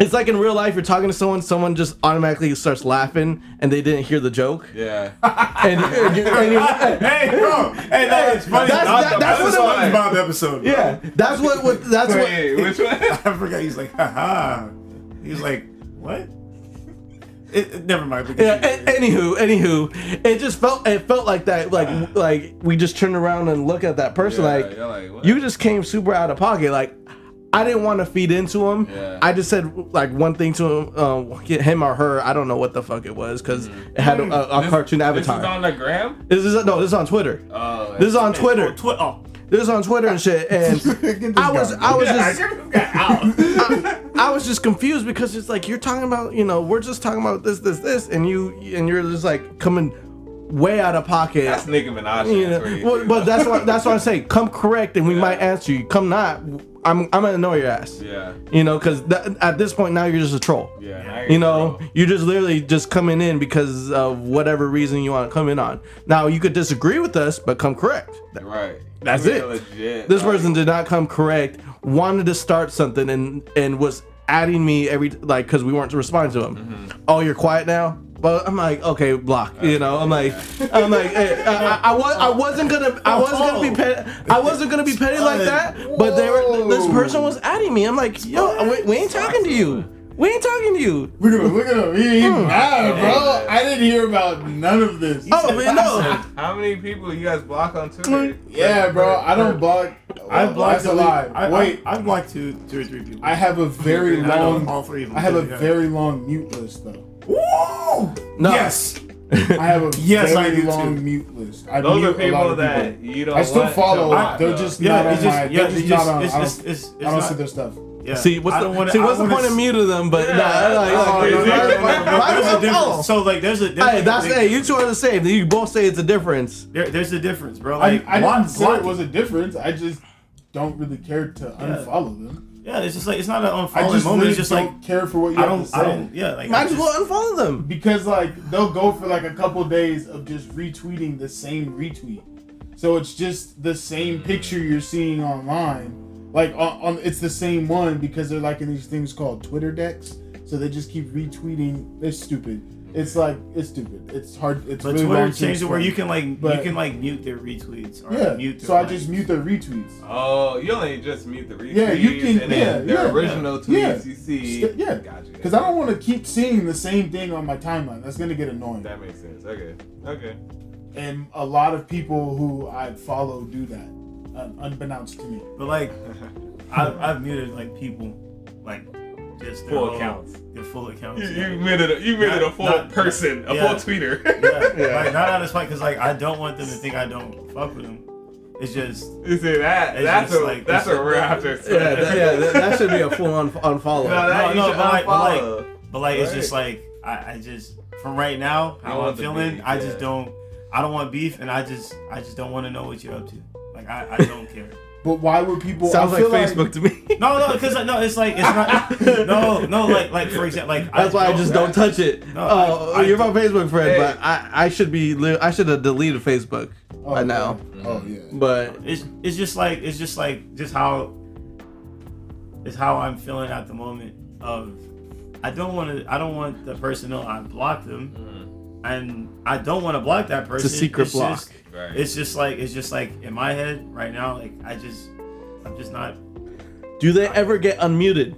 it's like in real life. You're talking to someone, someone just automatically starts laughing, and they didn't hear the joke, yeah. and, and, you- and you- Hey, bro. Hey, no, it's funny. That's- that- that's That's what what it- about the episode. bro. yeah, that's what, what that's what. Which one? I forgot. He's like, haha. He's like, what? It, it- never mind. we can Yeah. it. a- anywho, anywho, it just felt it felt like that. Like like we just turned around and look at that person. Yeah, like you're like, you just came super out of pocket. Like I didn't want to feed into him. Yeah. I just said like one thing to him, uh, him or her. I don't know what the fuck it was because it had a, a, a Mm-hmm. This- cartoon This is on the gram. This is no, this is on Twitter. Oh, This is on Twitter. Oh, twi- oh. This is on Twitter and shit. And I was guy. I was just just got out. I, I was just confused because it's like you're talking about you know we're just talking about this this this and you and you're just like coming way out of pocket. that's Nicki Minaj. you know, well, but that's what that's what I say. Come correct, and we Yeah. might answer you. Come not, I'm I'm gonna know your ass. yeah, You know, because at this point now you're just a troll. yeah. now You you're know, pro. you're just literally just coming in because of whatever reason you want to come in on. Now you could disagree with us, but come correct. right. That's You're it. Legit. This like, person did not come correct. Wanted to start something and and was adding me every like because we weren't responding to him. Mm-hmm. Oh, you're quiet now. But I'm like, okay, block. You know, I'm like, I'm like, hey, I, I, I was, I wasn't gonna, I wasn't gonna be petty, I wasn't gonna be petty like that. But they were, this person was adding me. I'm like, yo, we, we ain't talking to you. We ain't talking to you. Look at him, look at him. He, he Hmm. mad, bro. I didn't hear about none of this. Oh, man, no. How many people you guys block on Twitter? Yeah, bro. I don't block. I well, blocked a lot. I, Wait, I, I blocked two, two or three people. I have a very long. all three of them. I have a very long mute list though. Woo! No. Yes. I have a Yes, I very do, long too. mute list. I Those mute are a lot people of that people. you don't. I still want follow. To they're though. just Yeah, not on just my. yeah, They're it's just just not on. it's I don't, just it's, it's I don't not, see their stuff. Yeah. See, what's the wanna- see I what's the point wanna of muting them? But Yeah. nah, like, like, oh, There's I a difference. So like, there's a there's Hey, that's there- hey, you two are the same. You both say it's a difference. There, there's a difference, bro. I, Like, I block- didn't say it was a difference. I just don't really care to unfollow them. Yeah, it's just like it's not an I unfollowing just moment. really It's just don't like care for what you I have don't, to say. I don't, yeah, like I Might as well unfollow them. because like they'll go for like a couple days of just retweeting the same retweet so it's just the same picture you're seeing online like on, on it's the same one because they're like in these things called twitter decks so they just keep retweeting. It's stupid. It's like it's stupid. It's hard. It's But really Twitter hard to changed it where you can like you can like mute their retweets or Yeah. mute their So I just mute their retweets. Oh, you only just mute the retweets. Yeah, you can- And yeah, then their yeah, original tweets yeah. you see. St- yeah. Gotcha. Because I don't want to keep seeing the same thing on my timeline. That's gonna get annoying. That makes sense. Okay. Okay. And a lot of people who I follow do that, uh, unbeknownst to me. But like, I've, I've muted like people, like just Full whole- accounts. their full accounts. You, yeah. you muted a, you muted a full not- person, a yeah. full tweeter. Yeah, Yeah. like not out of spite, because like I don't want them to think I don't fuck with them. It's just You see that? It's that's just a like- that's a like- raptor. Yeah, that, yeah, that, that should be a full un- unfollow. No, that, No, no, should but like- but like- unfollow. But like it's just like I, I just from right now how I'm feeling, beef, I yeah. just don't I don't want beef and I just I just don't want to know what you're up to. Like I, I don't care. But why would people? Sounds I like feel Facebook to me. No, no, because no, it's like it's not. no, no, like like for example, like That's why I just don't touch it. No, oh, I- I- you're my Facebook friend, Hey. but I, I should be li- I should have deleted Facebook Oh, by now. yeah. Oh yeah. But It's it's just like it's just like just how it's how I'm feeling at the moment. Of I don't want to. I don't want the person to know I blocked them, Mhm. and I don't want to block that person. it's a secret It's block. just- Right. it's just like it's just like in my head right now. Like I just I'm just not. Do they ever get unmuted?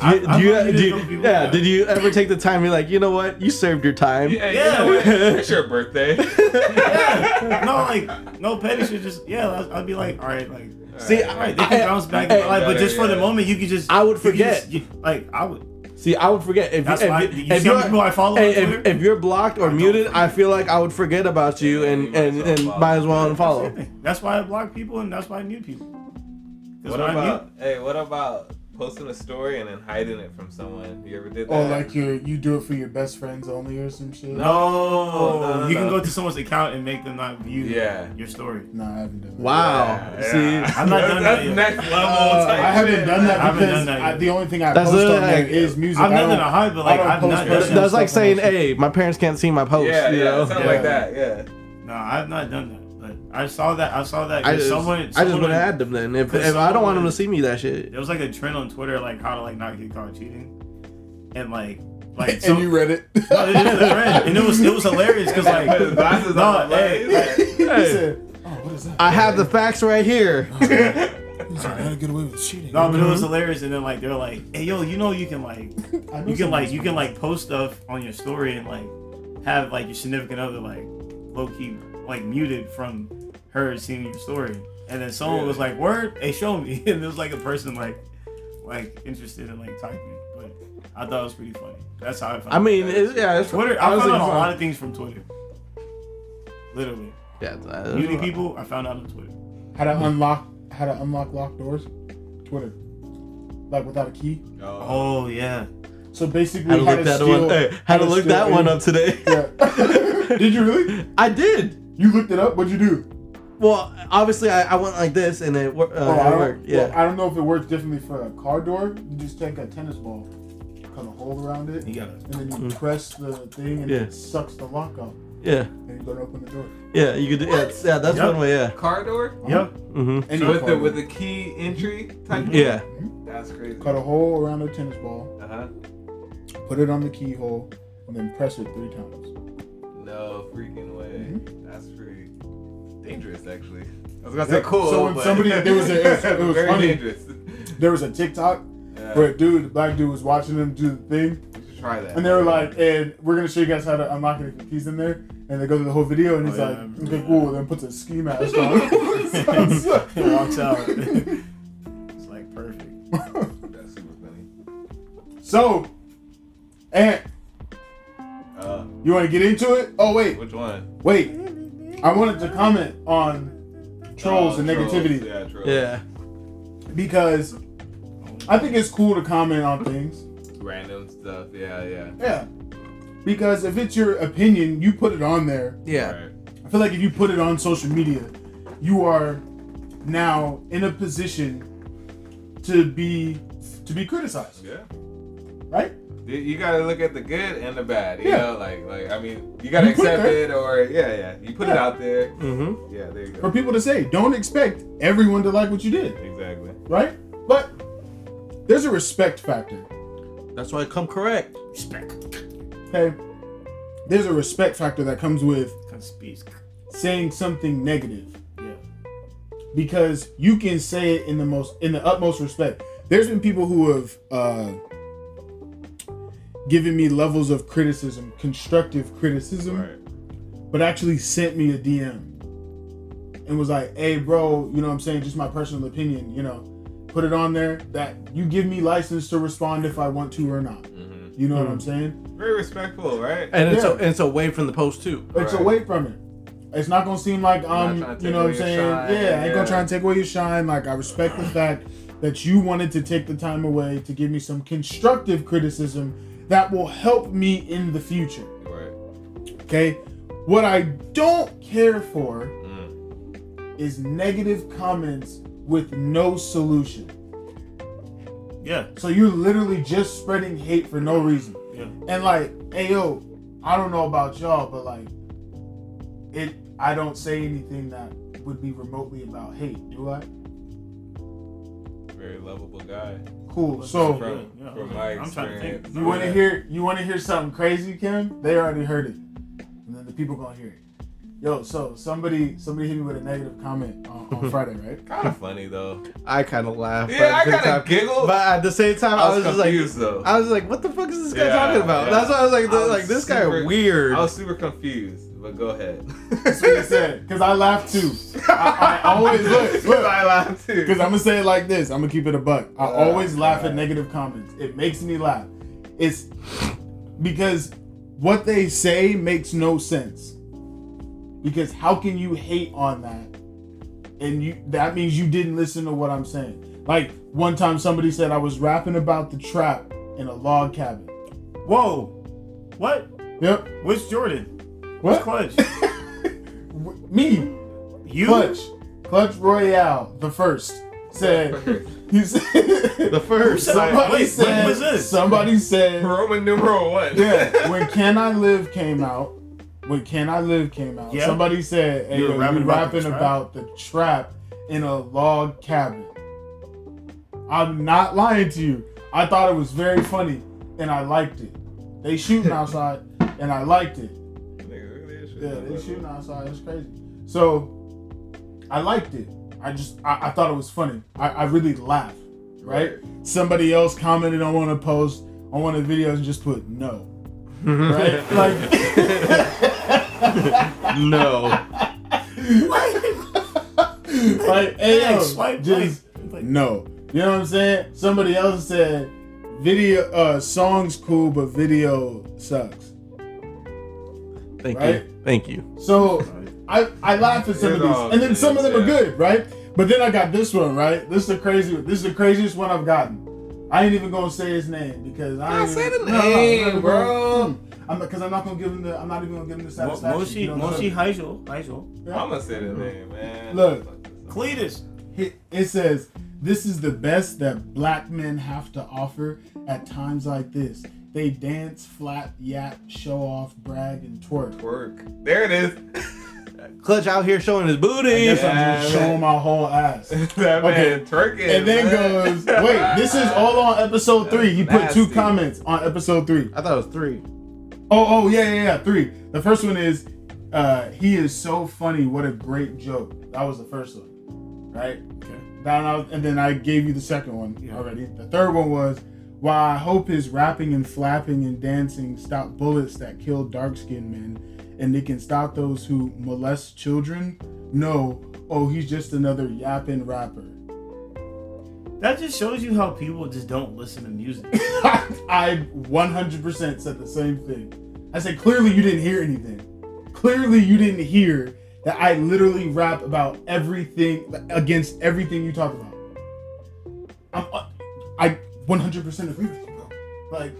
Do you, I've do you, do you- some people, yeah, yeah. did you ever take the time to be like, you know what? You served your time. yeah, Yeah. You know? It's your birthday. Yeah, no, like no petty shit. Just yeah, I'd, I'd be like, all right, like See, all right, they can I- bounce back, I- like, but just for the moment, you could just I would you forget. just- you- like I would. See, I would forget if, That's if, why if, you if see you're I follow on if, if, if you're blocked or I muted. I feel like I would forget about you Yeah, and you might and, as well and follow. might as well unfollow. That's why I block people, and that's why I mute people. What when I about hey? What about posting a story and then hiding it from someone? You ever did that? Oh, like you you do it for your best friends only or some shit. No, No, no, you can go to someone's account and make them not view Yeah. your story. No, I haven't done that. Wow. Yeah, See, yeah. I'm not done that yet. next level. Uh, type I haven't shit. done that because done that I, the only thing I That's post on like- is music. I've I nothing don't- to hide, but I like don't I've post not done that's like saying, "Hey, my parents can't see my post." Yeah, you yeah, know? something Yeah. like that. Yeah. No, I've not done that. But I saw that. I saw that. I 'cause just, someone, I just would want to add them then. If, Cause if I don't want them to see me that shit. There was like a trend on Twitter, like how to like not get caught cheating, and like like and so, you read it. no, it is a trend, and it was it was hilarious because like Put his glasses no, the hey, face. Hey. said, "Oh, what is that?" I have the facts right here. He's like, "I gotta get away with cheating." no, but it was hilarious, and then like they're like, hey yo, you know you can like you can like you can like post stuff on your story and like have like your significant other like low key like muted from her seeing your story, and then someone was like, word, hey show me, and there was like a person like like interested in like typing, but I thought it was pretty funny. That's how I found. I mean, it's, yeah, it's Twitter. I honestly found out a lot of things from Twitter. Literally, Yeah, that- uh, muting people. I found out on Twitter. how to unlock how to unlock locked doors. Twitter, like without a key. Oh. Oh yeah. So basically, Had to how look to that steal, one. Hey, had to how look steal that one up today. Yeah. Did you really? I did. You looked it up. What'd you do? Well, obviously, I, I went like this and it, wor- uh, Oh, I it worked. Yeah. well, I don't know if it works differently for a car door. You just take a tennis ball, cut a hole around it, You got and then you Mm. press the thing, and Yeah. it sucks the lock out, yeah. and you're gonna open the door. Yeah. You could. do- Yeah, yeah. That's Yep. one way. Yeah. Car door? Yep. Mm-hmm. Any So with car the with the key entry type. Yeah. That's crazy. cut a hole around a tennis ball, Uh huh. put it on the keyhole, and then press it three times. No freaking way. Mhm. That's pretty dangerous, actually. I was gonna say cool. So when but somebody- there was a- it was- it was very funny. dangerous. There was a TikTok Yeah. where a dude, a black dude, was watching them do the thing, You should try that. and they were like, "And we're gonna show you guys how to unlock it if the keys in there." And they go through the whole video, and he's Oh, yeah, like, I remember "Okay, cool." Then puts a ski mask on. It rocks out. it's like perfect. That's super funny. so, and Uh, you want to get into it? Oh wait, which one? wait. I wanted to comment on trolls Oh, and trolls. negativity Yeah, trolls. Yeah. because I think it's cool to comment on things. Random stuff. Yeah, yeah. Yeah. Because if it's your opinion, you put it on there. Yeah. Right. I feel like if you put it on social media, you are now in a position to be to be criticized, Yeah. right? You- You gotta look at the good and the bad. You Yeah. know, like like I mean, you gotta You put it accept it or yeah, yeah. You put it out there. Mm-hmm. Yeah, there you go. For people to say, don't expect everyone to like what you did, Exactly. right? But there's a respect factor. That's why I come correct. Respect. Okay. There's a respect factor that comes with Can saying something negative. Yeah. because you can say it in the most in the utmost respect. There's been people who have uh, given me levels of criticism, constructive criticism, Right. but actually sent me a DM and was like, "Hey, bro, you know what I'm saying? Just my personal opinion. You know, put it on there that you give me license to respond if I want to or not. Mhm. You know what Mhm. I'm saying? Very respectful, right? And it's, Yeah. a, and it's away from the post too. It's Right. away from it. It's not gonna seem like um, trying to you know what I'm saying? shine, Yeah, I ain't gonna try and take away your shine. Like I respect the fact that you wanted to take the time away to give me some constructive criticism that will help me in the future. Right. Okay? What I don't care for Mm. is negative comments with no solution. Yeah. So you're literally just spreading hate for no reason. Yeah. And like, hey yo, I don't know about y'all, but like, it. I don't say anything that would be remotely about hate, do I? Very lovable guy. Cool. So From- Yeah, from yeah. my I'm trying to think. experience. you want to hear? You want to hear something crazy, Kem? They already heard it, and then the people gonna hear it. Yo, so somebody somebody hit me with a negative comment on, on Friday, right? Kind of funny though. I kind of laughed. Yeah, I at the same kinda time- giggled. But at the same time, I I was, was just like, though. I was like, what the fuck is this guy Yeah, talking about? yeah. That's why I was like, I was like this guy weird. I was super confused, but go ahead. That's what he said. Cause I laugh too. I, I always look. Look. I laughed too. Because I'm gonna say it like this. I'm gonna keep it a buck. I Uh, always laugh uh. at negative comments. It makes me laugh. It's because what they say makes no sense. Because how can you hate on that? And you that means you didn't listen to what I'm saying. Like one time somebody said I was rapping about the trap in a log cabin. Whoa. What? Yep. Which Jordan? What? Clutch. Me. You? Clutch. Clutch Royale, the first, said he said the first. somebody Wait, said when was this? somebody said Roman numeral one. yeah, when Can I Live came out, when Can I Live came out, Yeah. somebody said, "Hey, You were yo, rapping you about rapping the about the trap in a log cabin." I'm not lying to you. I thought it was very funny, and I liked it. They shooting outside, and I liked it. Yeah, they shooting outside. It's crazy. So, I liked it. I just, I, I thought it was funny. I, I really laughed. Right? Somebody else commented on one of the posts on one of the videos and just put no. Right? like, no. like, hey, swipe just right. no. You know what I'm saying? Somebody else said, video, uh, song's cool, but video sucks. Thank Right? you. Thank you. So, I, I laugh at some of these, and then some of them are good, right? But then I got this one, right? This is the crazy. This is the craziest one I've gotten. I ain't even gonna say his name because I Don't ain't say even, the name, I'm not bro. hmm. I'm because I'm not gonna give him the. I'm not even gonna give him the Mo- satisfaction. Moshi, you know what I'm Moshi saying? Haijo, Haijo. Yeah. I'm gonna say the name, man. Look. Cletus. It, it says, "This is the best that black men have to offer at times like this. They dance, flap, yap, show off, brag, and twerk." Work. There it is. Clutch out here showing his I booty. guess I'm just showing my whole ass. that Okay. man twerking. And then man. goes, wait, this is all on episode three. He put two comments on episode three. I thought it was three. Oh, oh, yeah, yeah, yeah, three. The first one is, uh, he is so funny. What a great joke. That was the first one, right? Okay. Down and then I gave you the second one Yeah. already. The third one was, while I hope his rapping and flapping and dancing stop bullets that kill dark skinned men, and they can stop those who molest children. No, oh, he's just another yapping rapper. That just shows you how people just don't listen to music. I 100% said the same thing. I said, clearly you didn't hear anything. Clearly you didn't hear that I literally rap about everything, against everything you talk about. I'm, uh, I 100% agree with you, bro. Like,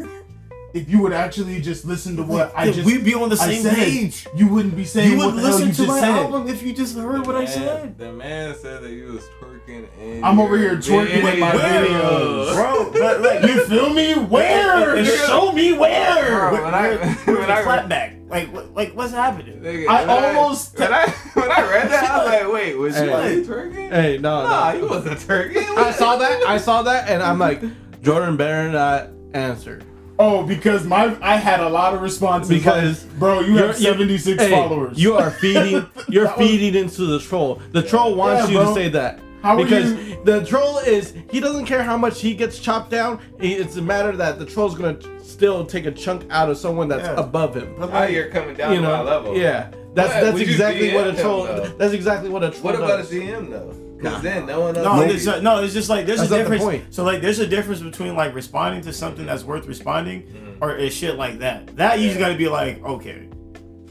if you would actually just listen to what I just we'd be on the same said, page. you wouldn't be saying You what would the hell listen you to just my said. album if you just heard what I said. The man said that you was twerking in I'm over here twerking in my videos. videos. Bro, but like, You feel me? Where? Show me where. Bro, when I Where's when the I clapback? Like, what, like, what's happening? Nigga, I when almost- when I when I read that I was like, wait, was you Hey. like twerking? Hey, no, Nah, no. he wasn't twerking. I saw that. I saw that, and I'm like, Jordan better not answer. Oh, because my I had a lot of responses. Because like, bro, you have seventy six hey, followers. You are feeding. You're That was- feeding into the troll. The troll wants Yeah, you bro. to say that. How because you- the troll is he doesn't care how much he gets chopped down. It's a matter that the troll's gonna t- still take a chunk out of someone that's Yeah. above him. But Now like, you're coming down You to my know, level. yeah. That's But that's would you exactly what a DM him, troll. though? That's exactly what a troll What about a does. DM though? Because Nah. then no one else. no, knows it's you. just, no, it's just like there's That's a not the difference. So like, there's a difference between like responding to something that's worth responding, Mhm. or a shit like that. That you just got to be like, okay,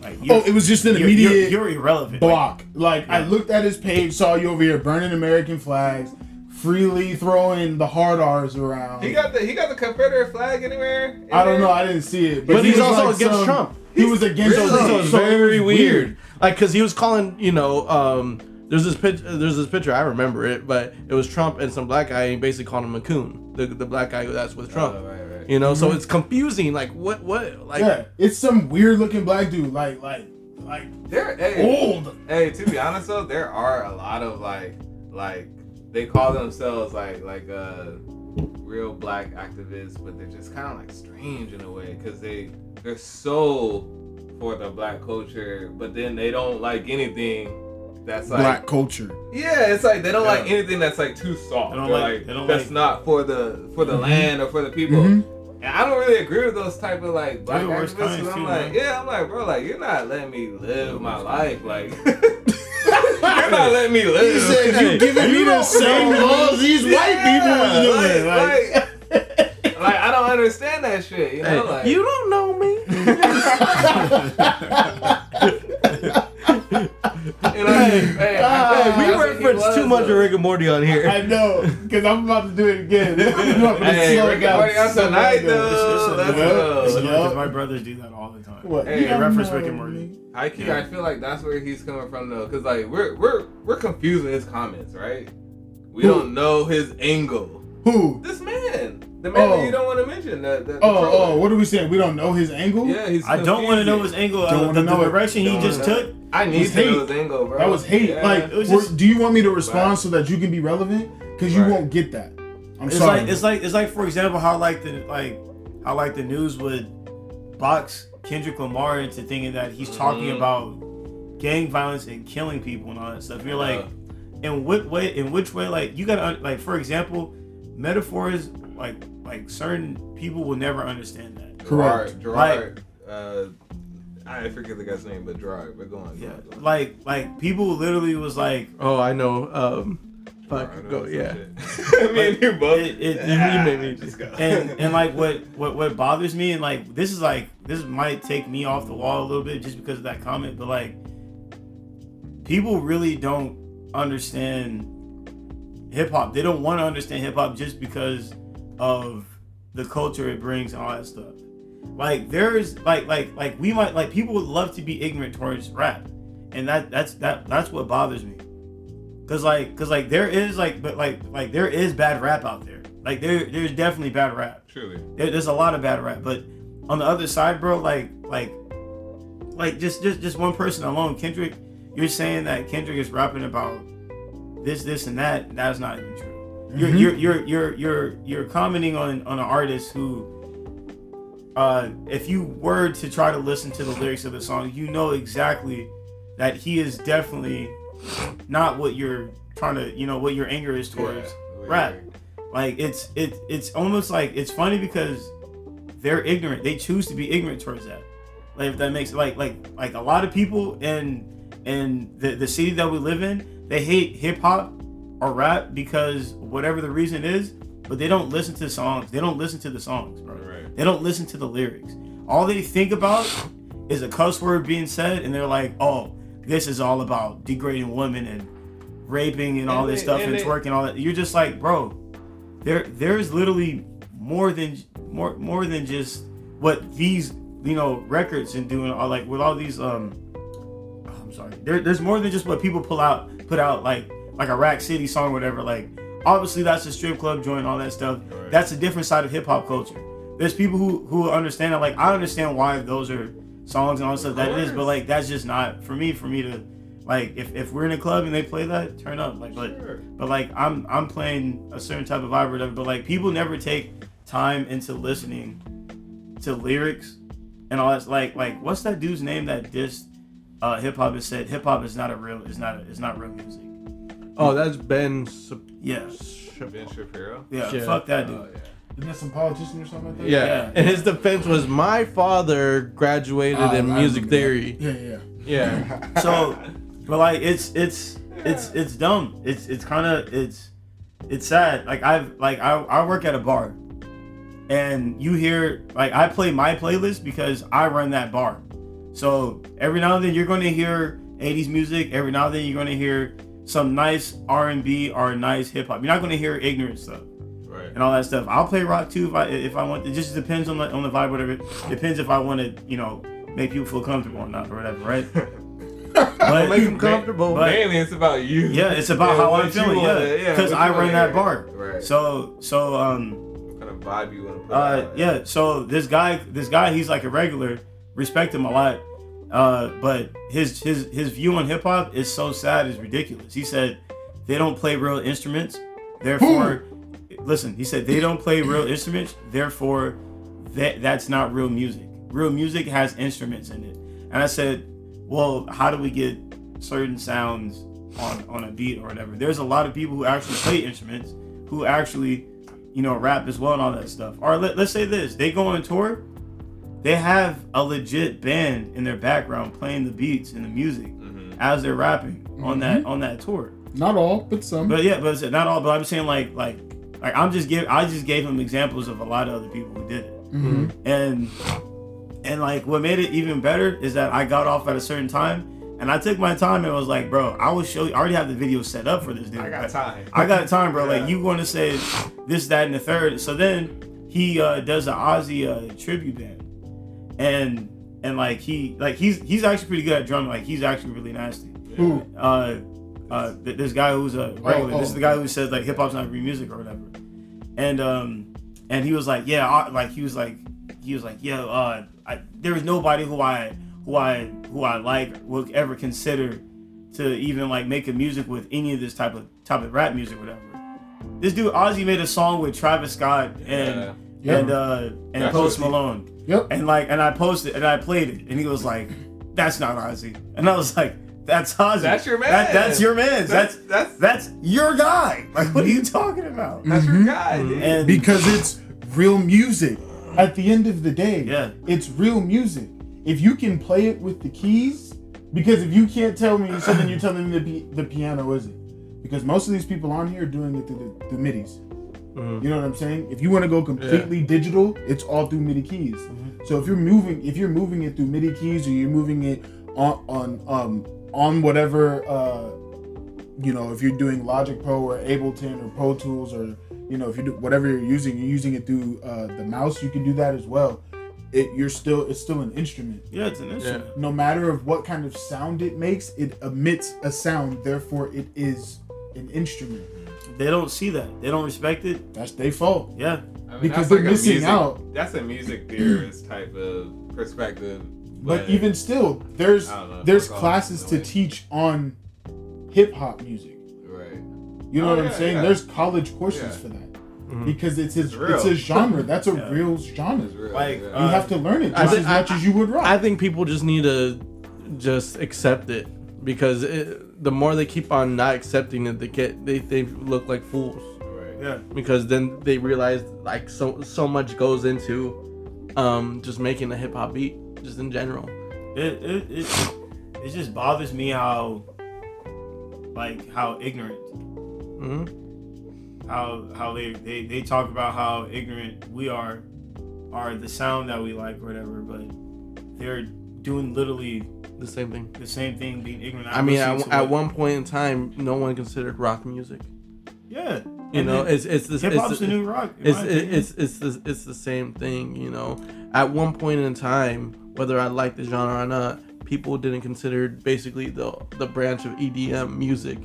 like oh, it was just an you're, immediate you're, you're irrelevant. Block. Like I Yeah. looked at his page, saw you over here burning American flags, freely throwing the hard R's around. He got the he got the Confederate flag anywhere. in I don't know. I didn't see it, But he he's was also like against some- Trump. He was against Really? Trump, So it's so very was weird. Like, cause he was calling, you know, um, there's this pitch, there's this picture I remember it, but it was Trump and some black guy, and he basically called him a coon, the the black guy that's with Trump. Oh, right, right. You know, so it's confusing. Like, what, what, like, yeah, it's some weird looking black dude, like like like There, hey, old. hey, to be honest though, there are a lot of like, like they call themselves like like uh real black activists, but they're just kind of like strange in a way because they they're so for the black culture, but then they don't like anything that's like Black culture. Yeah, it's like they don't like anything that's like too soft. They don't like- like, they don't that's like- not for the for the land or for the people. Mhm. And I don't really agree with those type of like black They're the worst activists. 'cause kinds I'm too, like, man. yeah, I'm like, bro, like you're not letting me live my life. Like you're not letting me live. He said, Hey, "You giving me the same know laws these white people was doing." like, Like, like, like, I don't understand that shit. You know, hey, like you don't know me. you know, hey, hey, Ah, we that's what he reference was, too much of. Rick and Morty on here. I know, because I'm about to do it again. I'm about to Hey, slow Rick it and Morty on so tonight, though. It's- Let's it's- Yeah. go. It's Yeah. because my brothers do that all the time. What? Hey, You reference Rick and. Morty. I key, Yeah. I feel like that's where he's coming from though, because like we're we're we're confusing his comments, right? We don't know his angle. Who? This man, the man Oh. that you don't want to mention. The, the, the Oh, troller. oh, what are we saying? We don't know his angle. yeah, he's. I don't want to know his confusing. angle. Don't Uh, wanna the, know the it. direction he Don't just know. took. I need was to know hate. his angle, bro. That was hate. Yeah. Like, It was just- do you want me to respond Right. so that you can be relevant? Because you Right. won't get that. I'm It's sorry. like it's like it's like for example how like the like how like the news would box Kendrick Lamar into thinking that he's talking Mhm. about gang violence and killing people and all that stuff. You're like, Yeah. in what way? In which way? Like you gotta like for example, metaphors like like certain people will never understand that. Correct. Gerard, Gerard uh, I forget the guy's name, but Gerard. But go on. go Yeah, on, go on. like like people literally was like, Oh, I know. Um, fuck, Gerard, go, yeah. I mean, you both. It- it- you made me- Just go. and and like what what what bothers me and like this is like this might take me off the wall a little bit just because of that comment but like people really don't understand hip hop they don't want to understand hip hop just because of the culture it brings and all that stuff like there's like like like we might like people would love to be ignorant towards rap and that that's that that's what bothers me Cause like, cause like there is like, but like, like there is bad rap out there. Like there, there's definitely bad rap. Truly. There, there's a lot of bad rap. But on the other side, bro, like, like, like just, just, just one person alone, Kendrick. You're saying that Kendrick is rapping about this, this, and that. That's not even true. You're, Mhm. you're, you're, you're, you're, you're commenting on on an artist who, uh, if you were to try to listen to the lyrics of the song, you know exactly that he is definitely not what you're trying to, you know, what your anger is towards Yeah. rap. Like it's it it's almost like it's funny because they're ignorant. They choose to be ignorant towards that. Like if that makes like like like a lot of people in in the the city that we live in, they hate hip hop or rap because whatever the reason is, but they don't listen to songs. They don't listen to the songs, bro. Right. They don't listen to the lyrics. All they think about is a cuss word being said, and they're like, "Oh, this is all about degrading women and raping and all And this they- stuff and and twerking all that." You're just like, bro, there there's literally more than more more than just what these you know records and doing all like with all these um I'm sorry there, there's more than just what people pull out put out like like a Rack City song or whatever like obviously that's a strip club joint all that stuff Right. that's a different side of hip hop culture there's people who who understand it like I understand why those are songs and all that stuff that is but like that's just not for me for me to like if, if we're in a club and they play that turn up like but Sure. but like I'm I'm playing a certain type of vibe or whatever. But like people never take time into listening to lyrics and all that. Like, like what's that dude's name that dissed uh, hip hop? Has said hip hop is not a real, is not, a, is not real music. Oh, that's Ben. Sup- Yeah, Sup- Ben Shapiro. yeah, Yeah. fuck that dude. Oh, yeah. Isn't that some politician or something like that? Yeah. Yeah. and his defense was my father graduated Ah, in I music remember theory. Yeah, yeah. Yeah, so but like it's it's it's it's dumb it's it's kind of it's it's sad like i've like I, I work at a bar and you hear like i play my playlist because i run that bar so every now and then you're going to hear 80s music every now and then you're going to hear some nice r&b or nice hip-hop you're not going to hear ignorant stuff Right. and all that stuff. I'll play rock too if I if I want. It just depends on the on the vibe, whatever. Depends if I want to, you know, make people feel comfortable or not, or whatever, right? But, make them comfortable. but- Mainly, it's about you. yeah, it's about Yeah, how I'm feeling, yeah, because what I run that bar. Right. So so um what kind of vibe you want to put uh out? yeah so this guy this guy he's like a regular respect him a lot uh but his his his view on hip hop is so sad is ridiculous. He said they don't play real instruments, therefore listen. He said they don't play real instruments, therefore that that's not real music. Real music has instruments in it. And I said, well, how do we get certain sounds on on a beat or whatever? There's a lot of people who actually play instruments who actually you know rap as well and all that stuff. Or let, let's say this: they go on tour, they have a legit band in their background playing the beats and the music Mhm. as they're rapping on that on that tour. Not all, but some. But yeah, but it's not all. But I'm saying like like like I'm just give I just gave him examples of a lot of other people who did it, Mhm. and and like what made it even better is that I got off at a certain time. And I took my time and was like, bro, I will show you. I already have the video set up for this dude. I got time. I got time, bro. Yeah. Like you want to say this, that, and the third. So then he uh, does an Ozzy uh, tribute band, and and like he like he's he's actually pretty good at drumming. Like he's actually really nasty. Who? Uh, uh, th- this guy who's a regular. oh, this is the guy who says like hip hop's not real music or whatever. And um, and he was like, yeah, I, like he was like he was like, yeah, uh, I, there is nobody who I who I who I like would ever consider to even like make a music with any of this type of type of rap music, whatever. This dude Ozzy made a song with Travis Scott and Yeah. And uh and That's Post Malone. Yep. And like and I posted and I played it and he was like, That's not Ozzy. And I was like, That's Ozzy. That's your man. That, that's your man. That's That's that's that's your guy. Like what are you talking about? that's your Mhm. guy. dude. And because it's real music. At the end of the day, Yeah. it's real music. If you can play it with the keys, because if you can't tell me, something, you're telling me the, the piano is it? Because most of these people on here are doing it through the, the MIDIs. Mhm. You know what I'm saying? If you want to go completely digital, it's all through MIDI keys. So if you're moving, if you're moving it through MIDI keys, or you're moving it on on um on whatever uh you know, if you're doing Logic Pro or Ableton or Pro Tools or you know, if you do whatever you're using, you're using it through uh, the mouse. You can do that as well. It you're still it's still an instrument. yeah, it's an instrument. No matter of what kind of sound it makes, it emits a sound. Therefore, it is an instrument. They don't see that. They don't respect it. That's their fault. Yeah. I mean, because they're like missing music- out. That's a music theorist type of perspective. But even still, there's I don't know if there's I'll call it classes to teach on hip hop music. right. You know Oh, what I'm saying? yeah. There's college courses Yeah. for that Mhm. because it's his, It's it's a genre. That's a Yeah. real genre. Real. Like, yeah. uh, You have to learn it just think- as much I- as you would rock. I think people just need to just accept it because it, the more they keep on not accepting it, they get they, they look like fools right. Yeah. because then they realize like so so much goes into um just making a hip hop beat just in general. It, it it it just bothers me how like how ignorant hmm how how they, they they talk about how ignorant we are are the sound that we like or whatever but they're doing literally The same thing. the same thing being ignorant I mean, at, at one point in time, no one considered rock music. yeah You And know, it's it's this hip hop's the new rock it's my it, opinion. it's it's the it's the same thing. You know, at one point in time, whether I like the genre or not, people didn't consider basically the the branch of EDM music.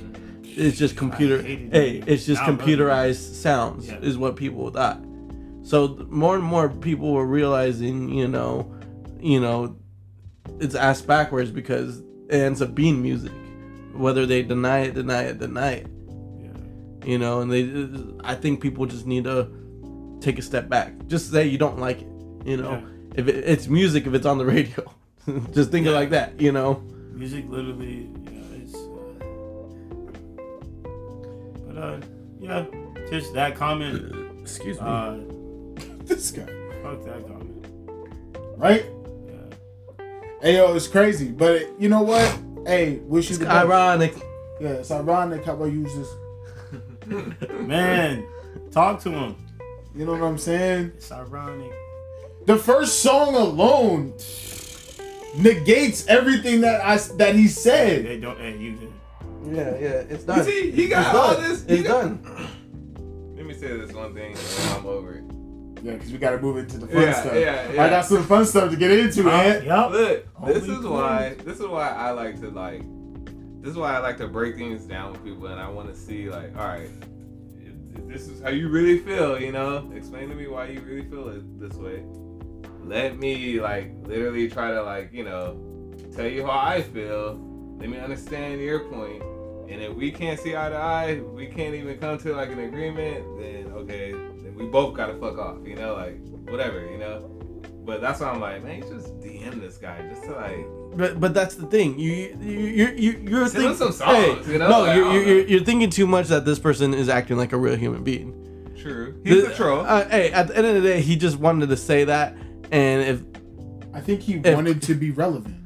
It's just computer. Hey, it's just Now computerized sounds Yeah. is what people thought. So more and more people were realizing, you know, you know, it's ass backwards because it ends up being music, whether they deny it, deny it, deny it yeah. you know and they i think people just need to take a step back. Just say you don't like it. You know, Yeah. if it, it's music, if it's on the radio, just think it like that. You know. Music literally, yeah, it's. Uh, but uh, yeah, just that comment. Excuse me. Uh, this guy, fuck that comment. right? Yeah. Hey, yo, it's crazy, but you know what? Hey, wish you it's the best. ironic. Yeah, it's ironic how I use this. Man, talk to him. You know what I'm saying? It's ironic. The first song alone negates everything that I that he said. They don't. Hey, you good? Yeah, yeah, it's You done. see, he got It's all done. this. he It's got- done. Let me say this one thing, I'm over it. Yeah, because we got to move into the fun Yeah, stuff. yeah, yeah. I got some fun stuff to get into, man. Yup. Look, this Holy is why. This is why I like to like. This is why I like to break things down with people, and I want to see like, all right, if, if this is how you really feel, you know, explain to me why you really feel it this way. Let me like literally try to like you know tell you how I feel. Let me understand your point. And if we can't see eye to eye, we can't even come to like an agreement. Then okay, then we both gotta fuck off. You know, like whatever. You know. But that's why I'm like, man, you just DM this guy just to like. But but that's the thing. You you you you you're thinking us some songs, you know? No, Like, you're, you're, you're, thinking too much that this person is acting like a real human being. True. He's The- a troll. Uh, hey, at the end of the day, he just wanted to say that, and if I think he If- wanted to be relevant.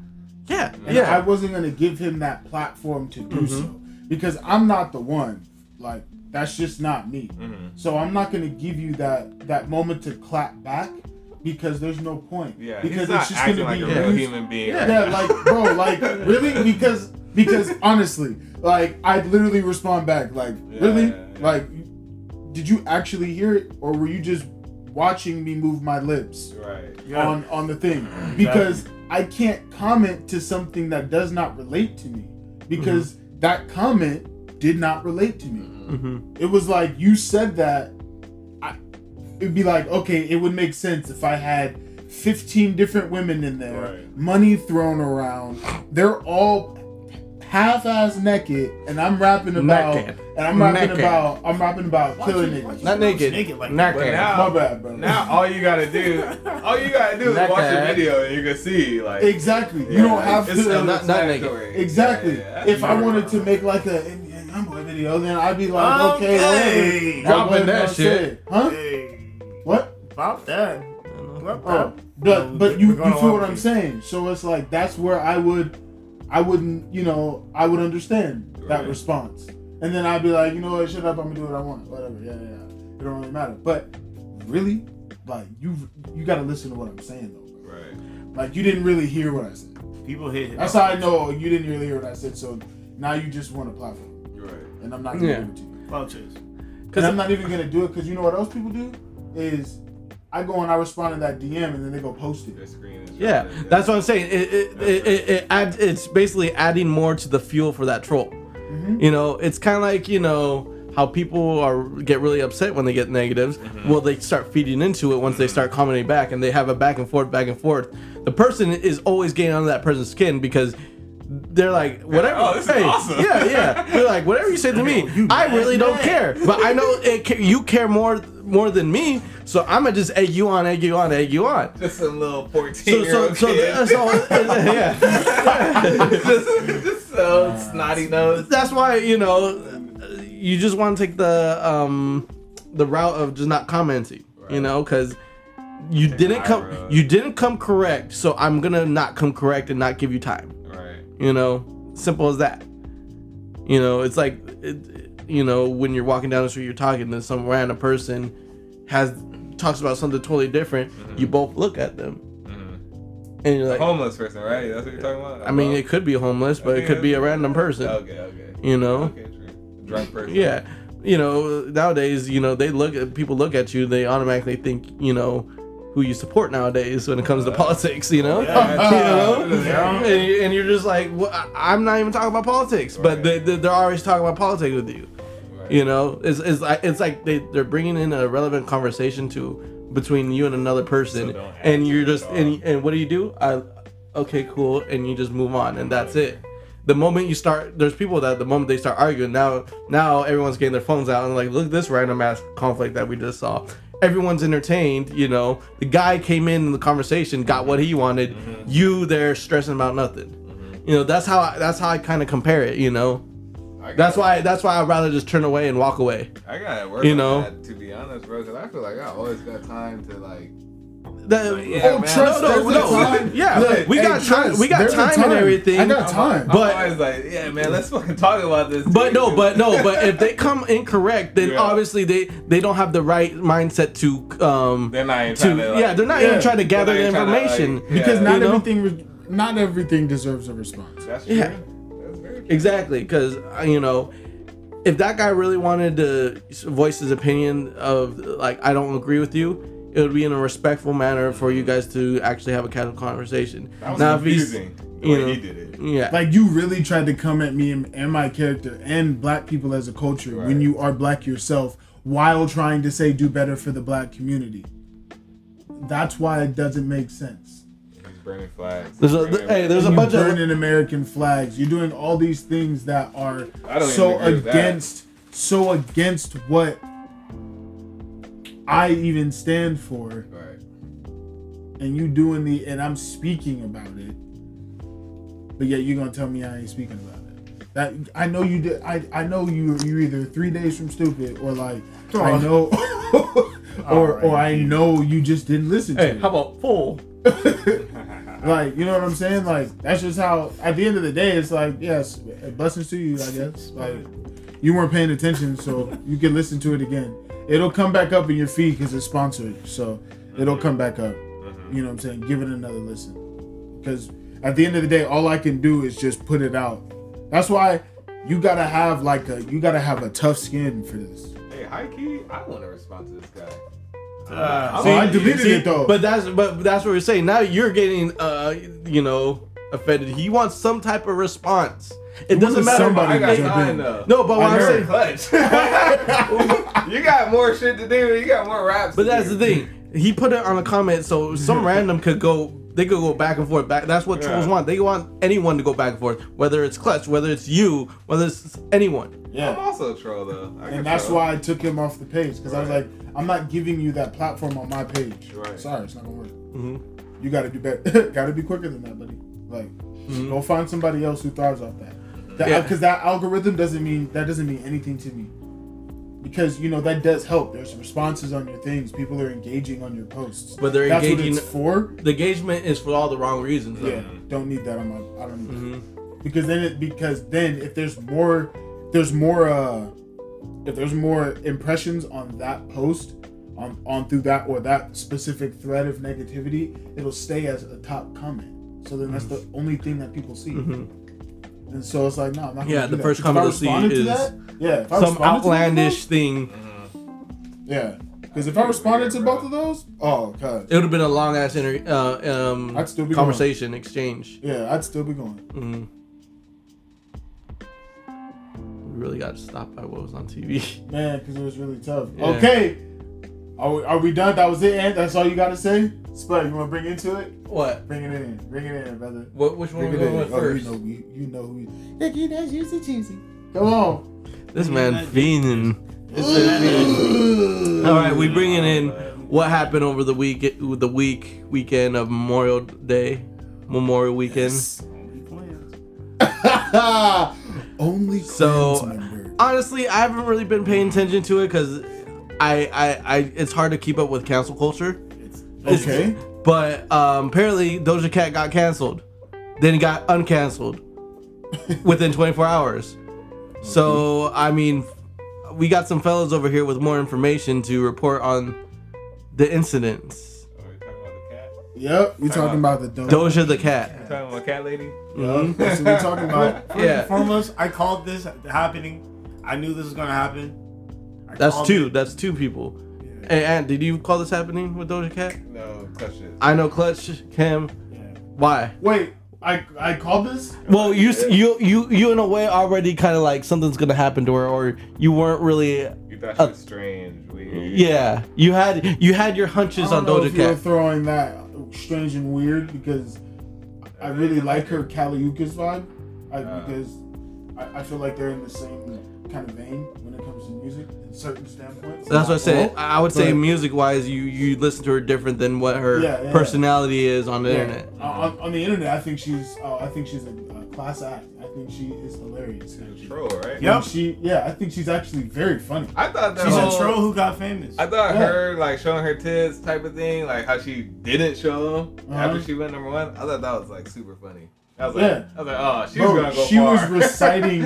yeah, And I wasn't going to give him that platform to do Mm-hmm. so. Because I'm not the one. Like, that's just not me. Mhm. So I'm not going to give you that, that moment to clap back because there's no point. Yeah, because he's not it's just acting gonna like be a real used- human being. Yeah. right Yeah, like bro, like really because because honestly, like I'd literally respond back like, Yeah, really? yeah, yeah. Like did you actually hear it or were you just watching me move my lips right. Yeah. on on the thing? Because I can't comment to something that does not relate to me because that comment did not relate to me. hmm It was like you said that. I, it'd be like okay, it would make sense if I had 15 different women in there, Right. money thrown around. They're all half-ass naked, and I'm rapping about, Naked. and I'm rapping Naked. about, I'm rapping about Why'd killing you- why'd niggas. Not roast naked. naked like Naked. But now, My bad, bro. now all you gotta do, all you gotta do is watch the video and you can see like exactly. You Yeah, don't have it's to. not- not naked. exactly. Yeah, yeah, if I wanted to make like a Indian video, then I'd be like, okay, Okay. whatever. Dropping I'll that shit. say. Huh? Hey, What? pop that. Pop Oh, but but you, we're you feel what I'm you. saying. So it's like that's where I would, I wouldn't, you know, I would understand that Right. response, and then I'd be like, you know what, shut up, I'm gonna do what I want, whatever, yeah, yeah, yeah. It don't really matter. But really, like you, you got to listen to what I'm saying though. Bro. Right. Like you didn't really hear what I said. People hit. That's how I know you didn't really hear what I said. So now you just want a platform, Right. And I'm not gonna Yeah. give it to you. Vultures. And I'm not even gonna do it because you know what else people do is. I go and I respond to that DM and then they go post it. Their screen is yeah. right That's what I'm saying. It it, it, it, it adds. It's basically adding more to the fuel for that troll. Mhm. You know, it's kind of like you know how people are get really upset when they get negatives. Well, they start feeding into it once they start commenting back, and they have a back and forth, back and forth. The person is always getting under that person's skin because they're like, whatever. oh, this is hey, awesome. Yeah, yeah. They're like, whatever you say to me, You I really don't care. But I know it, you care more more than me, so I'm gonna just egg you on, egg you on, egg you on. Just a little 14 So, year so, old so, kid. so, yeah. just, just so snotty nose. that's why you know you just want to take the um the route of just not commenting you know because you didn't come road. you didn't come correct so i'm gonna not come correct and not give you time Right. You know simple as that you know it's like it, you know when you're walking down the street you're talking to some random person has talks about something totally different Mm-hmm. you both look at them Mhm. and you're A like homeless person, right? That's what you're talking about. i mean it could be homeless but it could be a random person Okay, okay. you know Okay, true. Drunk person. Yeah, you know nowadays, you know they look at people look at you, they automatically think you know who you support nowadays when it comes to politics. You know, Yeah. you know, Yeah. and, you- and you're just like, well, I'm not even talking about politics, but Right. they, they, they're always talking about politics with you. Right. You know, it's, it's like it's like they they're bringing in a relevant conversation to between you and another person, So and you're just and, and what do you do? I okay, cool, and you just move on, and that's it. The moment you start, there's people that the moment they start arguing, now now everyone's getting their phones out and like, look at this random ass conflict that we just saw, everyone's entertained. You know, the guy came in in the conversation, got what he wanted. Mm-hmm. You there stressing about nothing. You know, that's how I, that's how I kind of compare it. You know, got- that's why that's why I'd rather just turn away and walk away. I gotta work You know? that, to be honest, bro. Because I feel like I always got time to like. That, Yeah, Oh, man. trust, No, no, there's no. Yeah, Look, we hey, got time- trust, we got there's a time and everything. I got I'm, time. I'm But- like, yeah, man, let's fucking talk about this. But dude. no, but no, but if they come incorrect, then Yeah. obviously they they don't have the right mindset to um they're not even to trying to. Like, yeah they're not yeah, even trying to gather the not even trying to, information like, because yeah. not you know? everything, re- not everything deserves a response. That's true. Yeah. That's very true. exactly because you know if that guy really wanted to voice his opinion of like I don't agree with you. It would be in a respectful manner for you guys to actually have a casual conversation. That was Now, if he's- confusing. The you way know, he did it. Yeah, Like you really tried to come at me and, and my character and black people as a culture when you are black yourself, while trying to say do better for the black community. That's why it doesn't make sense. He's burning flags. There's a- Burning- hey, there's a you bunch of- burning American flags. You're doing all these things that are so even that. against so against what I even stand for. Right. and you doing the and I'm speaking about it, but yet you're gonna tell me I ain't speaking about it. That I know you did. I I know you you're either three days from stupid or like I know, or or I know you just didn't listen to hey, it. how about full? like you know what I'm saying? Like that's just how. At the end of the day, it's like yes, blessings to you. I guess like you weren't paying attention, so you can listen to it again. It'll come back up in your feed because it's sponsored, so it'll come back up. You know what I'm saying? Give it another listen. Because at the end of the day, all I can do is just put it out. That's why you gotta have like a you gotta have a tough skin for this. Hey, high key, I want to respond to this guy. Uh, Oh, I deleted See, it though. But that's but that's what we're saying. Now you're getting uh you know offended. He wants some type of response. It doesn't matter. somebody I got jump time though. No, but what I I'm saying, Clutch. you got more shit to do. You got more raps. but to that's do. the thing. He put it on a comment, so some random could go. They could go back and forth. Back. That's what trolls want. They want anyone to go back and forth. Whether it's Clutch, whether it's you, whether it's anyone. Yeah. I'm yeah. also a troll though. I And that's troll. why I took him off the page because I was like, I'm not giving you that platform on my page. Right. Sorry, it's not gonna work. Mhm. You got to do better. got to be quicker than that, buddy. Like, go find somebody else who thrives off that. Because Yeah. that algorithm doesn't mean that doesn't mean anything to me. Because you know that does help. There's responses on your things. People are engaging on your posts. But they're That's engaging. what it's for. the engagement is for all the wrong reasons. Though. Yeah, don't need that on my. I don't need Mhm. because then it because then if there's more there's more uh if there's more impressions on that post on on through that or that specific thread of negativity it'll stay as a top comment so then that's the only thing that people see Mhm. And so it's like no I'm not gonna Yeah, do the that. first If I comment they'll see responded to is that, yeah if I Some responded to both of outlandish thing. yeah because if I responded to both of those oh god It would have been a long ass inter- uh, um, I'd still be conversation exchange. yeah I'd still be going Mhm. We really got to stop by what was on TV. man because it was really tough Yeah. okay are we, are we done that was it Ant? that's all you got to say Spud you want to bring into it What? Bring it in. Bring it in, brother. What? Which one Bring we going in. with Oh, you first? know we, you know who. Look, you know, juicy, juicy. Come on. This man fiending. All right, we bringing in what happened over the week, the week weekend of Memorial Day, Memorial Weekend. Only So- Klansmen member. Honestly, I haven't really been paying attention to it because I, I, I, it's hard to keep up with cancel culture. It's- Okay. But um, apparently, Doja Cat got canceled, then got uncanceled within 24 hours. So I mean, we got some fellas over here with more information to report on the incidents. Are we talking about the cat? Yep. We talking about the Doja. Doja the cat. You talking about cat lady? Yup, That's what we talking about. First Yeah. and foremost, I called this happening. I knew this was gonna happen. That's two. That's two people. Yeah. Hey, Ant, did you call this happening with Doja Cat? No, clutch. I know Clutch, Kem. Yeah. Why? Wait, I I called this. Well, you you you you in a way already kind of like something's gonna happen to her, or you weren't really. You thought she Uh, was strange, weird. Yeah, you had you had your hunches on Doja if you're throwing that strange and weird because I really like her Kali Uchis vibe. I, Uh. because I, I feel like they're in the same. kind of vein when it comes to music certain standpoints. That's what I say. All, I would say music wise, you you listen to her different than what her Yeah, yeah. personality is on the Yeah. internet. Uh, on, on the internet, I think she's. Uh, I think she's a, uh class act. I think she is hilarious. Troll, right? Yep. She, yeah, I think she's actually very funny. I thought that She's whole, a troll who got famous. I thought Yeah. her like showing her tits type of thing, like how she didn't show them Uh-huh. after she went number one. I thought that was like super funny. I was like, Yeah. I was like, oh, she's Bro, gonna go she far. was reciting.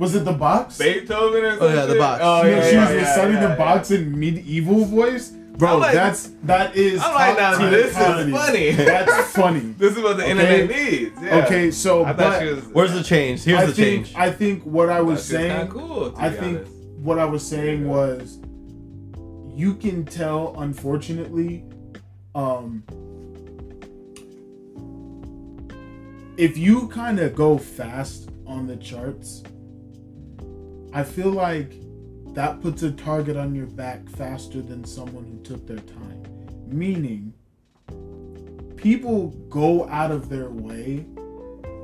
Was it the box? Beethoven or something? Oh, yeah, the box. Oh she, yeah, she yeah, was yeah, reciting yeah, the box in medieval voice. Bro, I'm like- that's that is. I'm like, now this comedy. is funny. That's funny. This is what the Okay. internet needs. Yeah. Okay, so I but she was. Where's the change? Here's I the think change. I think what I was thought she saying. kinda cool. To I be think honest. what I was saying was you can tell unfortunately um if you kind of go fast on the charts I feel like that puts a target on your back faster than someone who took their time meaning people go out of their way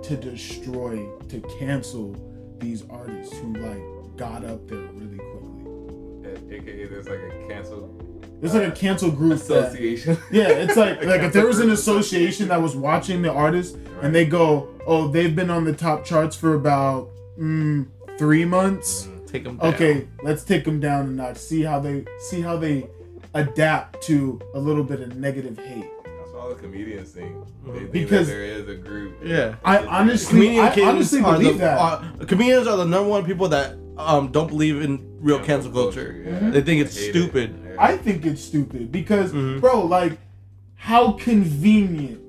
to destroy to cancel these artists who like got up there really quickly. AKA, there's like a cancel There's like a cancel group that, association. yeah, it's like like if there was an association that was watching the artist Right. and they go, oh, they've been on the top charts for about mm, three months. Take them down. Okay, let's take them down a notch. See how they see how they adapt to a little bit of negative hate. That's what all the comedians think. They think Because- that there is a group. Yeah. I honestly, Comedian I honestly believe the, that. are- comedians are the number one people that um don't believe in real cancel culture. yeah. They think it's Hate it. stupid. Yeah. I think it's stupid because, Mhm. bro, like, how convenient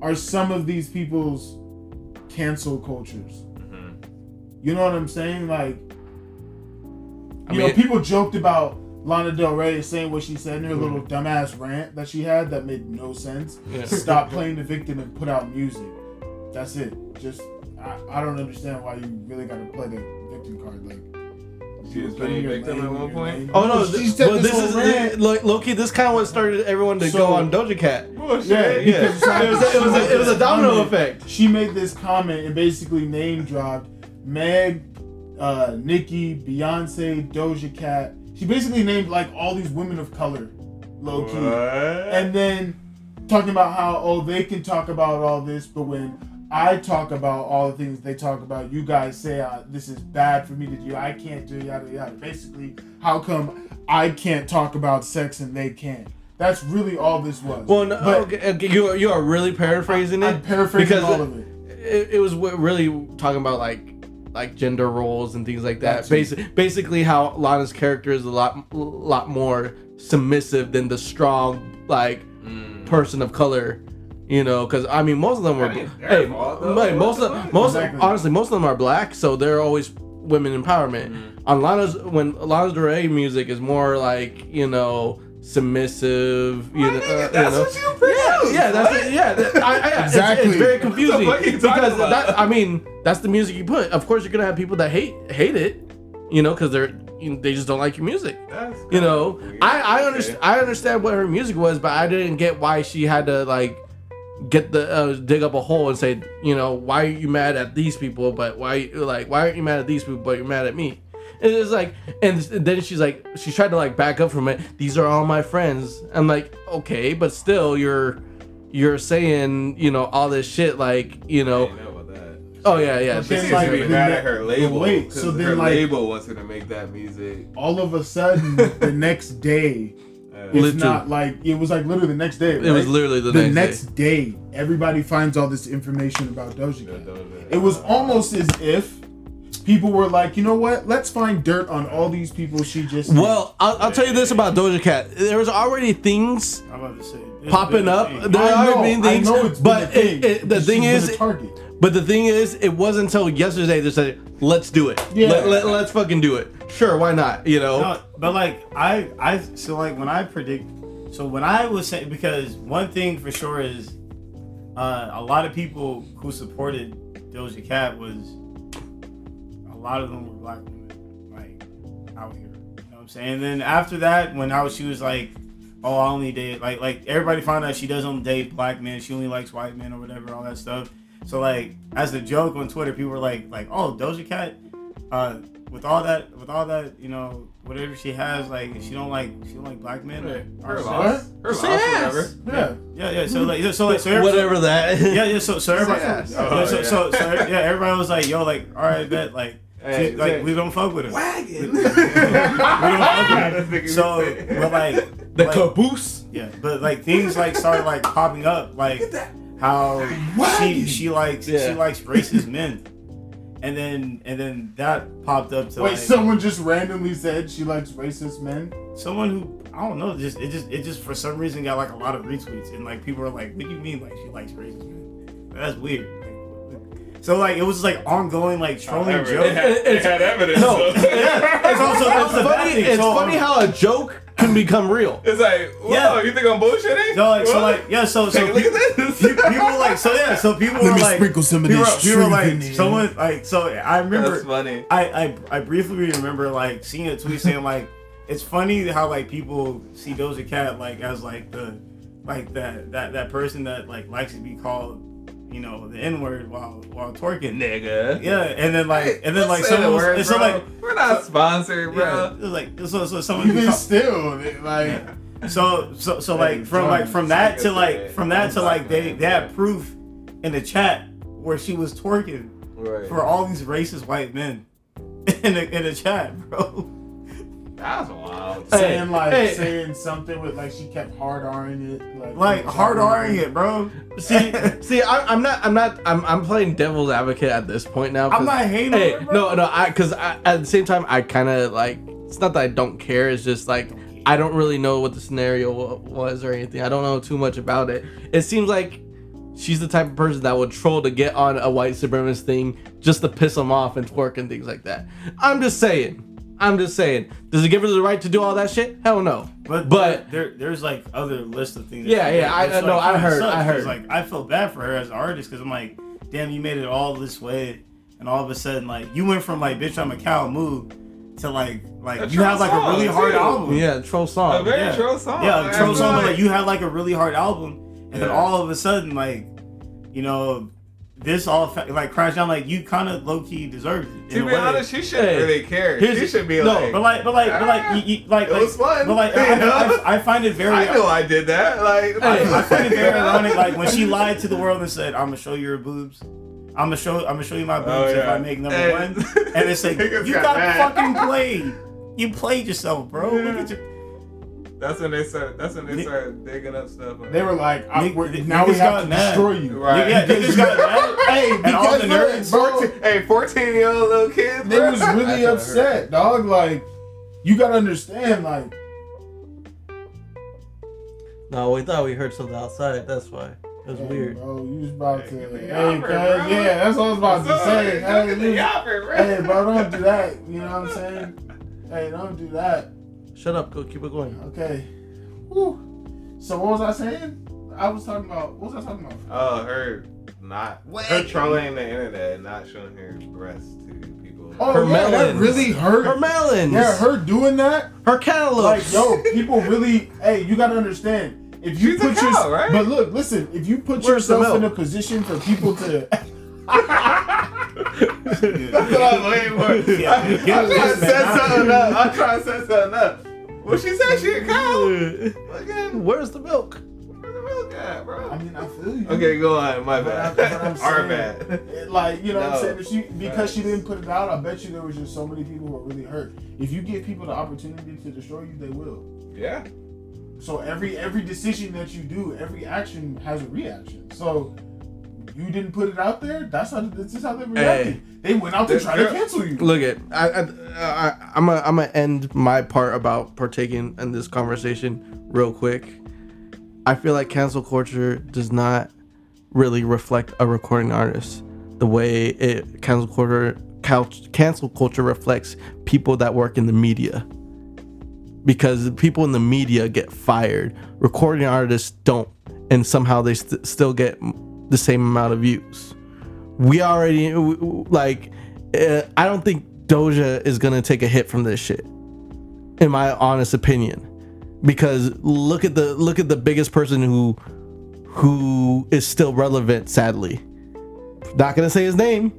are some of these people's cancel cultures? You know what I'm saying? Like, I you mean- know, people joked about Lana Del Rey saying what she said in her little dumbass rant that she had that made no sense. Yeah. Stop playing the victim and put out music. That's it. Just, I, I don't understand why you really got to play the victim card. Like, She was playing your victim at one point? lane. Oh no! she Th- said well, this, this is whole rant. like Loki. This kind of what started everyone to So- go on Doja Cat. Bullshit. Yeah, Yeah, it was a, it was a, it was a domino Comment. effect. she made this comment and basically name dropped Meg, uh, Nicki, Beyonce, Doja Cat. She basically named like all these women of color, low key, What? and then talking about how oh they can talk about all this, but when I talk about all the things they talk about, you guys say uh, this is bad for me to do. I can't do yada yada. Basically, how come I can't talk about sex and they can? That's really all this was. Well, no, But okay, okay, you are, you are really paraphrasing I'm it. paraphrasing because all of it. It, it was really talking about like like gender roles and things like that. Basically, basically how Lana's character is a lot lot more submissive than the strong like Mm. person of color. You know, because I mean, most of them were. I mean, hey, most of most Exactly. honestly, most of them are black, so they're always women empowerment. Mhm. On Lana's when Lana's Del Rey music is more like you know submissive. You, know, uh, that's you know. what you produce. Yeah, yeah, that's it. Yeah, that- I, I, Exactly. It's, it's very confusing fuck you talking because that I mean that's the music you put. Of course, you're gonna have people that hate hate it, you know, because they're you know, they just don't like your music. That's You know, weird. I I Okay. understand I understand what her music was, but I didn't get why she had to like get the uh, dig up a hole and say, you know, why are you mad at these people, but why like why aren't you mad at these people, but you're mad at me? And it's like, and then she's like, she tried to like back up from it. These are all my friends. I'm like, okay, but still, you're you're saying, you know, all this shit, like, you know, didn't know oh yeah, yeah. But She then, like, to be mad ne- at her label. wait, 'cause so then, her like- label wants her to make that music. all of a sudden the next day it's Literally. not like it was like literally the next day it was literally the, the next, next day. day. everybody finds all this information about Doja Cat Doja- it was almost as if people were like you know what let's find dirt on all these people she just Well, I'll, I'll tell you this about Doja Cat. There was already things I'm about to say. popping up. thing. There I are know, been things, been but thing, it, it, the thing is, but the thing is, it wasn't until yesterday they said, "Let's do it. Yeah. Let, let, let's fucking do it. Sure, why not? You know." No, but like I, I so like when I predict, so when I was saying because one thing for sure is, uh, a lot of people who supported Doja Cat was, lot of them were black women, like out here. You know what I'm saying? And then after that, when I was, she was like, oh, I only date like like everybody found out she doesn't date black men, she only likes white men or whatever, all that stuff. So like as a joke on Twitter, people were like like, oh, Doja Cat, uh, with all that, with all that, you know, whatever she has, like she don't like, she don't like black men. Her Or, or loss. Her Say loss, ass. whatever. Yeah. yeah, yeah. So like, so like, so every- Whatever that. Yeah, yeah. So, so everybody, yeah, Oh, so, yeah. so, so, yeah, everybody was like, yo, like, all right, bet, like, Hey, she- like say- we don't fuck with her. Wagon. We don't fuck with her. So, but like, The like, caboose. yeah, but like things like started like popping up, like how she she likes Yeah. she likes racist men, and then and then that popped up to Wait, like someone just randomly said she likes racist men. someone who I don't know, just it just it just for some reason got like a lot of retweets, and like people are like, "What do you mean like she likes racist men?" That's weird. Like, so like it was like ongoing like trolling However, jokes. It had, it had evidence. No. so- It's also It's funny. It's So, funny um, how a joke can become real. It's like, whoa, Yeah. you think I'm bullshitting? No, like, so like yeah, so so Take a look at this. people like so yeah, so people were like some people, were- people were like someone like so I remember That's funny. I, I I briefly remember like seeing a tweet saying like it's funny how like people see Doja Cat like as like the like that that that person that like likes to be called you know the N word while while twerking. Nigga. Yeah, and then like and then like Say the someone was, word, and so like we're not sponsored, bro. it was like so so someone Even still, they- like so so so like from like from that to like from that to like they Psycho, they had proof in the chat where she was twerking Right. for all these racist white men in the in the chat, bro. That's wild. Hey, saying like hey. saying something with like she kept hard R'ing it, like Like hard R'ing it, bro. See, see, I, I'm not, I'm not, I'm, I'm playing devil's advocate at this point now. I'm not hating Hey, on her, bro. no, no, I, cause I, at the same time, I kind of like. It's not that I don't care. It's just like I don't really know what the scenario was or anything. I don't know too much about it. It seems like she's the type of person that would troll to get on a white supremacist thing just to piss them off and twerk and things like that. I'm just saying. I'm just saying. Does it give her the right to do all that shit? Hell no. But but there, there's like other list of things. Yeah, yeah. I- I know, like, I heard, sucks, I 'cause, heard. Like I feel bad for her as an artist because I'm like, damn, you made it all this way, and all of a sudden, like, you went from like, bitch, I'm a cow, move, to like, like A you have like a really song, hard too. album. yeah, troll song. A very yeah. troll song. Yeah, man. a troll song, but Like, like you had like a really hard album, and then all of a sudden, like, you know, this all fa- like crashed down. Like you kind of low key deserved it. To in a be way. honest, she shouldn't Hey, really care. here's- She should be no, like, but like, but like, but like, ah, you, you, like, It was like, fun. But like, You I. I, I find it very. I know I did that. Like, I, I find it very ironic, like when she lied to the world and said, "I'm gonna show you your boobs. I'm gonna show. I'm gonna show you my boobs Oh, if. I make number Hey. one." And it's like you got got, fucking played. You played yourself, bro. Look at your. That's when they start. That's when they Ni- start digging up stuff. they were like, I, Nick- we're, now we have to mad. destroy you. Right. Yeah, niggas got mad. Hey, And all the look, nerds, bro, 14, hey, 14 year old little kids. they bro. was really That's what I upset, dog. Like, you gotta understand, like, No, we thought we heard something outside. That's why. It was hey, weird. bro, you was about to, Hey, give hey, the bro. yeah, that's what I was about to say. Hey, at you- the offer, bro. hey, bro, don't do that. You know what I'm saying? Hey, don't do that. Shut up. Go keep it going. Okay. Whew. So what was I saying? I was talking about. What was I talking about? Oh, her not her Wagon. trolling the internet and not showing her breasts to people. Oh, Her yeah, that really hurt. Her melons. yeah, her doing that. Her cantaloupe. Like, yo, people really. Hey, you gotta understand. If you She's put cow, your, right? but look, listen. If you put Where's yourself in a position for people to, That's what I was waiting for. Yeah, I, get I'm trying to this man set something up. I'm trying to set something up. Well, she said she a cow. Again, Where's the milk? where's the milk at, bro? I mean, I feel you. Okay, go on. My bad. but I'm Our bad. Like, you know what I'm saying? If she, because she didn't put it out, I bet you there was just so many people who were really hurt. If you give people the opportunity to destroy you, they will. Yeah. So every every decision that you do, every action has a reaction. So you didn't put it out there. That's how this is how they reacted. They went out to try to cancel you. Look at I I, I I'm gonna I'm gonna end my part about partaking in this conversation real quick. I feel like cancel culture does not really reflect a recording artist the way it cancel culture cancel culture reflects people that work in the media because people in the media get fired recording artists don't and somehow they st- still get the same amount of views. We already like uh, i don't think doja is gonna take a hit from this shit in my honest opinion. Because look at the look at the biggest person who who is still relevant sadly. Not gonna say his name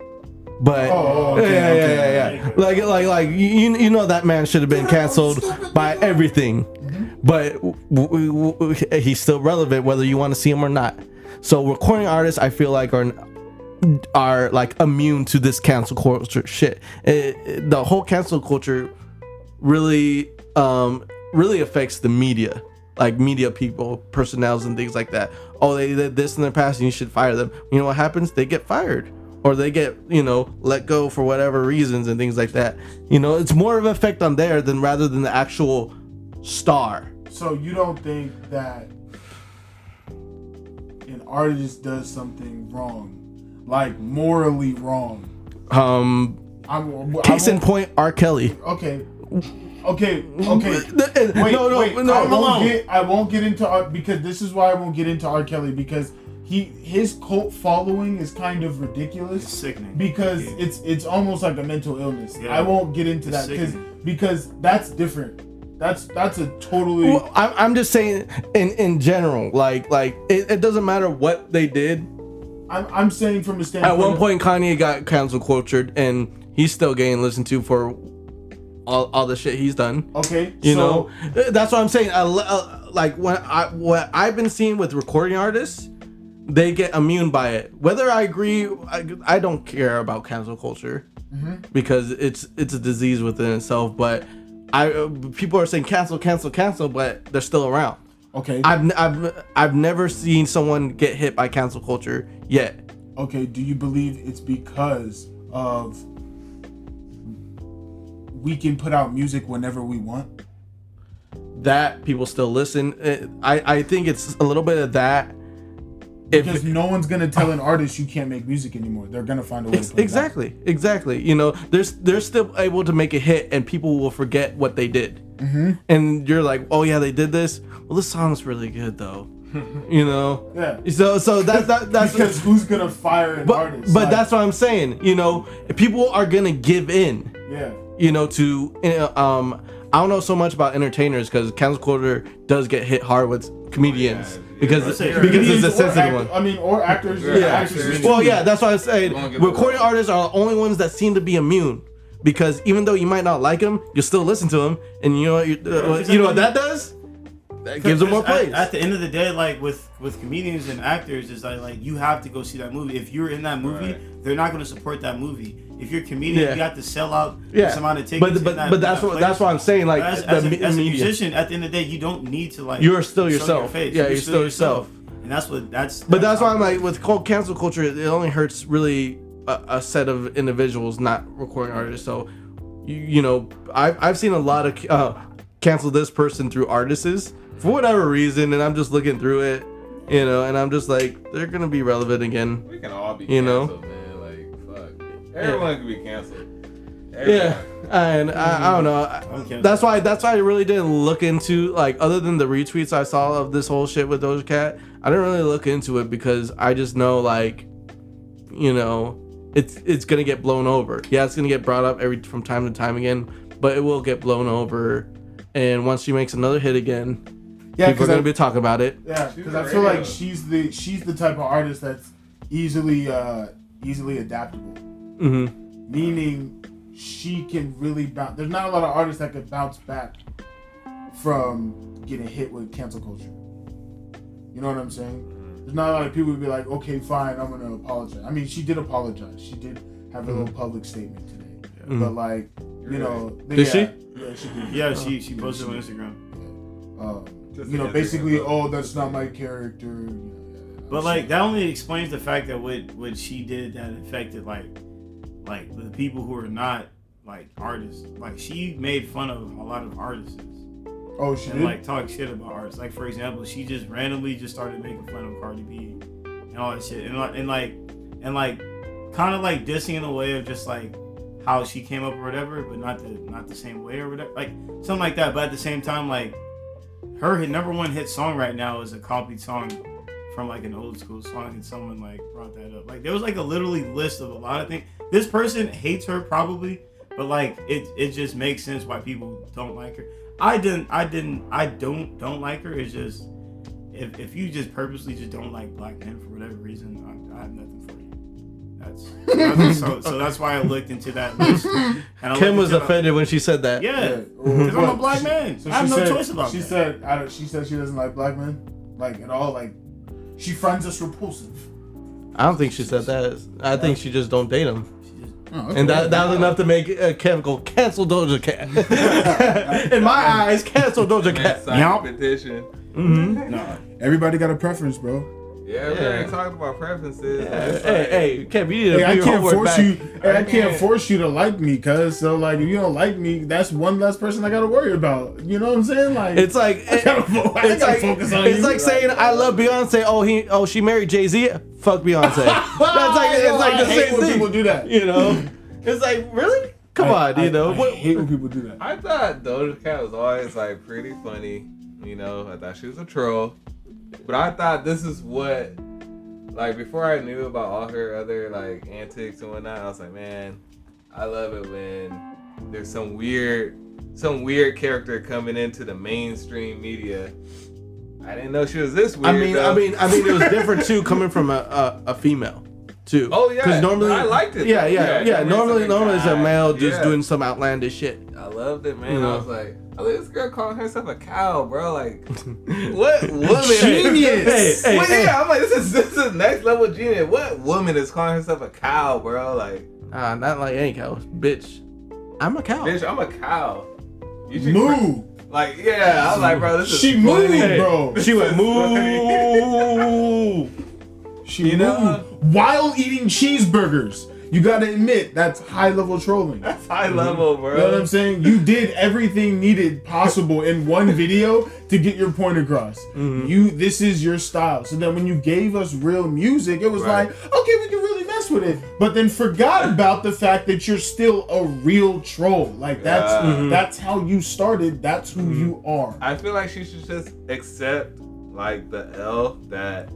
But Oh, okay, yeah, okay, yeah, yeah, yeah. Like, like, like you, you know that man should have been canceled by everything, but w- w- w- he's still relevant whether you want to see him or not. So recording artists, I feel like are are like immune to this cancel culture shit. It- it- the whole cancel culture really um really affects the media. Like media people personnels and things like that. Oh they did this in the past and you should fire them. You know what happens? They get fired. Or they get you know let go for whatever reasons and things like that. You know it's more of an effect on there than rather than the actual star. So you don't think that artist does something wrong, like morally wrong? um I'm, I case in won't- point r kelly Okay. Okay. Okay. Wait, Wait, no no wait, no I won't get. I won't get into R because this is why I won't get into R. Kelly because he his cult following is kind of ridiculous. It's sickening. because Yeah. it's it's almost like a mental illness. Yeah. I won't get into It's that because because that's different. That's that's a totally Well, I'm, I'm just saying in in general like like it, it doesn't matter what they did I'm, I'm saying from a standpoint. At one point, Kanye got cancel cultured, and he's still getting listened to for all, all the shit he's done. okay, You so, know, that's what I'm saying. I, uh, like when I what I've been seeing with recording artists, they get immune by it. Whether I agree, I, I don't care about cancel culture because it's it's a disease within itself. But I uh, people are saying cancel, cancel, cancel, but they're still around. okay, I've I've I've never seen someone get hit by cancel culture yet. okay. Do you believe it's because of we can put out music whenever we want? that people still listen. Uh, I I think it's a little bit of that. Because no one's gonna tell an artist you can't make music anymore. They're gonna find a way. ex- to put it out. exactly, exactly. You know, there's they're still able to make a hit, and people will forget what they did. Mm-hmm. And you're like, oh yeah, they did this. Well, this song's really good though. you know. Yeah. So so that that that's Because who's gonna fire an but, artist? but Like, that's what I'm saying. You know, people are gonna give in. yeah. you know, to uh, um, I don't know so much about entertainers because cancel culture does get hit hard with comedians Oh, yeah. Because I'd because it's Comedians a sensitive act- one. I mean, or actors. Yeah, Yeah. actors. actors. Well, yeah, that's why I said Won't recording artists are the only ones that seem to be immune because even though you might not like them, you still listen to them, and you know what you, uh, you know what that does? That gives them more Because plays. At, at the end of the day, like with with comedians and actors, is like like you have to go see that movie. If you're in that movie, Right. they're not going to support that movie. If you're a comedian, Yeah. you have to sell out yeah, this amount of tickets. but but that- but that's what place. that's what I'm saying. Like as, the as, a, as a musician, at the end of the day, you don't need to like. You're still yourself. Your face. Yeah, you're still yourself. And that's what that's. But that's why I'm like with cult cancel culture, it only hurts really a, a set of individuals, not recording artists. So, you, you know, I've I've seen a lot of uh, cancel this person through artists for whatever reason, and I'm just looking through it, you know, and I'm just like they're gonna be relevant again. We can all be You know? man. Like, fuck. Everyone can be canceled. Yeah, and I, I don't know. I- I'm. That's why that's why I really didn't look into like other than the retweets I saw of this whole shit with Doja Cat. I didn't really look into it because I just know like, you know, it's it's gonna get blown over. Yeah, it's gonna get brought up every from time to time again, but it will get blown over. And once she makes another hit again, Yeah, people are gonna I, be talking about it. yeah, because I feel radio. like she's the she's the type of artist that's easily uh easily adaptable. Hmm Meaning, she can really bounce. There's not a lot of artists that could bounce back from getting hit with cancel culture. You know what I'm saying? There's not a lot of people who be like, okay, fine, I'm gonna apologize. I mean, she did apologize. She did have a little public statement today. But like, you know, Did yeah, she? Yeah, she did. Yeah, she she posted on Instagram. Um, you know, basically, oh, that's not my character. You know, yeah, But like that only explains the fact that what what she did that affected like like the people who are not like artists. Like she made fun of a lot of artists oh, she and did. like talk shit about artists. Like for example, she just randomly just started making fun of Cardi B and all that shit. And like and like and like kind of like dissing in a way of just like how she came up or whatever, but not the not the same way or whatever. Like something like that. But at the same time, like her hit, number one hit song right now is a copied song from like an old school song, and someone like brought that up. Like there was like a literally list of a lot of things. This person hates her probably, but like it it just makes sense why people don't like her. I didn't I didn't I don't don't like her. It's just if, if you just purposely just don't like black men for whatever reason, I, I have nothing for you. That's so, so that's why I looked into that list. And Kem was into- offended when she said that. Yeah, because I'm a black man. So I have no said, choice about it. She that. said, I don't, she said she doesn't like black men, like at all. Like she finds us repulsive. I don't think she said that. I think she just don't date him. Oh, And that, that was enough to make uh, Kev go cancel Doja Cat. In my eyes, cancel Doja Cat. sign Yup. petition. Mm-hmm. no, everybody got a preference, bro. Yeah, we Yeah. already talked about preferences. It's Hey, like- hey, Kev, you need Hey, I can't force back. you. Hey, I I can't can't- force you to like me, cuz. So like, if you don't like me, that's one less person I gotta worry about. You know what I'm saying? Like, It's like I gotta, fo- I it's gotta like focus on it's you. like saying I love Beyonce. Oh, he oh she married Jay Z. Fuck Beyonce. That's like it's like I the hate same when thing. people do that. You know, it's like really. Come I- on, you I- know. I what, hate when people do that. I thought Doja Cat was always like pretty funny. You know, I thought she was a troll. But I thought this is what, like, before I knew about all her other like antics and whatnot, I was like, man, I love it when there's some weird, some weird character coming into the mainstream media. I didn't know she was this weird. I mean, though. I mean, I mean, it was different too, coming from a a, a female. Too. Oh, yeah. because normally I liked it, Yeah, yeah, Yeah, yeah. normally Normally, it's a normally it's a male just Yeah. doing some outlandish shit. I loved it, man. You know. I was like, I like this girl calling herself a cow, bro. Like, what woman? Genius. Hey, hey, well, hey. yeah, I'm like, this is this is next level genius. What woman is calling herself a cow, bro? Like, Ah, not like any cow, bitch. I'm a cow. bitch, I'm a cow. You should Move. Like, yeah, I was like, bro, this is She funny. moved, Hey, bro. She went This is moo. She You moved know? while eating cheeseburgers. You gotta admit that's high level trolling. That's high level, bro. You know what I'm saying? You did everything needed possible in one video to get your point across. Mm-hmm. You this is your style. So then when you gave us real music, it was Right. like, okay, we can really mess with it. But then forgot about the fact that you're still a real troll. Like that's Yeah. Mhm. that's how you started. That's who Mm-hmm. you are. I feel like she should just accept like the L that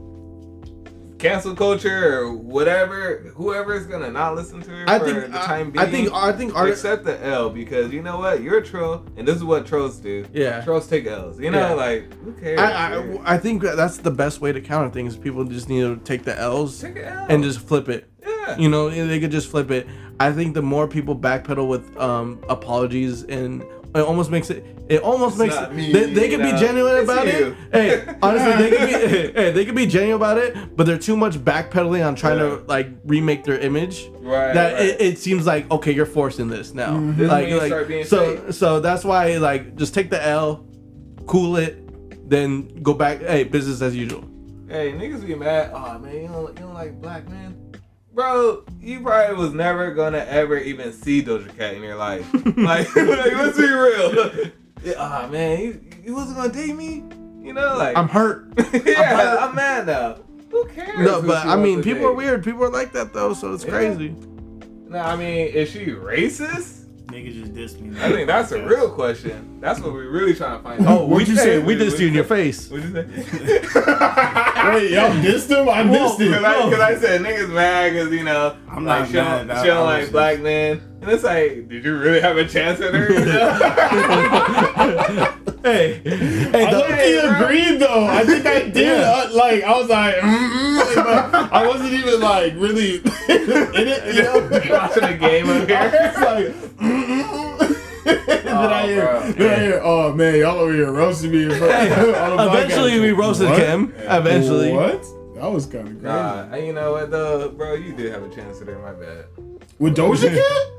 cancel culture or whatever, whoever is gonna not listen to her I for think the I, time being. I think I think art. accept the L because you know what, you're a troll, and this is what trolls do. Yeah. trolls take L's. You know, Yeah. like who cares? I, I I think that's the best way to counter things. People just need to take the L's take an L and just flip it. yeah. You know, they could just flip it. I think the more people backpedal with um, apologies and it almost makes it. It almost It's makes me, they, they can be genuine It's about you. it. Hey, honestly, they can be. hey, they can be genuine about it, but they're too much backpedaling on trying Yeah. to like remake their image. right. that right. It, it seems like okay, you're forcing this now. Mhm. This Like, like so fake. so that's why like just take the L, cool it, then go back. Hey, business as usual. Hey, niggas be mad. Oh man, you don't, you don't like black men, bro. You probably was never gonna ever even see Doja Cat in your life. like, like, let's be real. Ah man, you, you wasn't gonna date me. You know, like I'm hurt. yeah, I'm, mad now. Who cares? No, but I mean, people are weird. People are like that though, so it's Yeah. crazy. No, I mean, is she racist? Nigga just dissed me. I think that's a real question. That's what we're really trying to find out. Oh, we What'd you just say? we just you in your face. What'd you say? Wait, y'all dissed him? I missed it. Because I, 'cause I said niggas mad because, you know, I'm like, not she don't, mad. I- don't I like black just- men. And it's like, did you really have a chance at her? You know? hey, hey, I the- low key bro. agreed though. I think I did. Yeah. Uh, like I was like, mm-mm, but I wasn't even like really in it. You know? Watching a game up I here. was like, mm-mm. then I Oh, hear, bro. then I hear, oh man, y'all over here roasting me. in front- on the. Eventually, we roasted What? Kem. Eventually, What? That was kind of crazy. Nah, you know what though, bro? You did have a chance at her. My bad. With Doja Cat?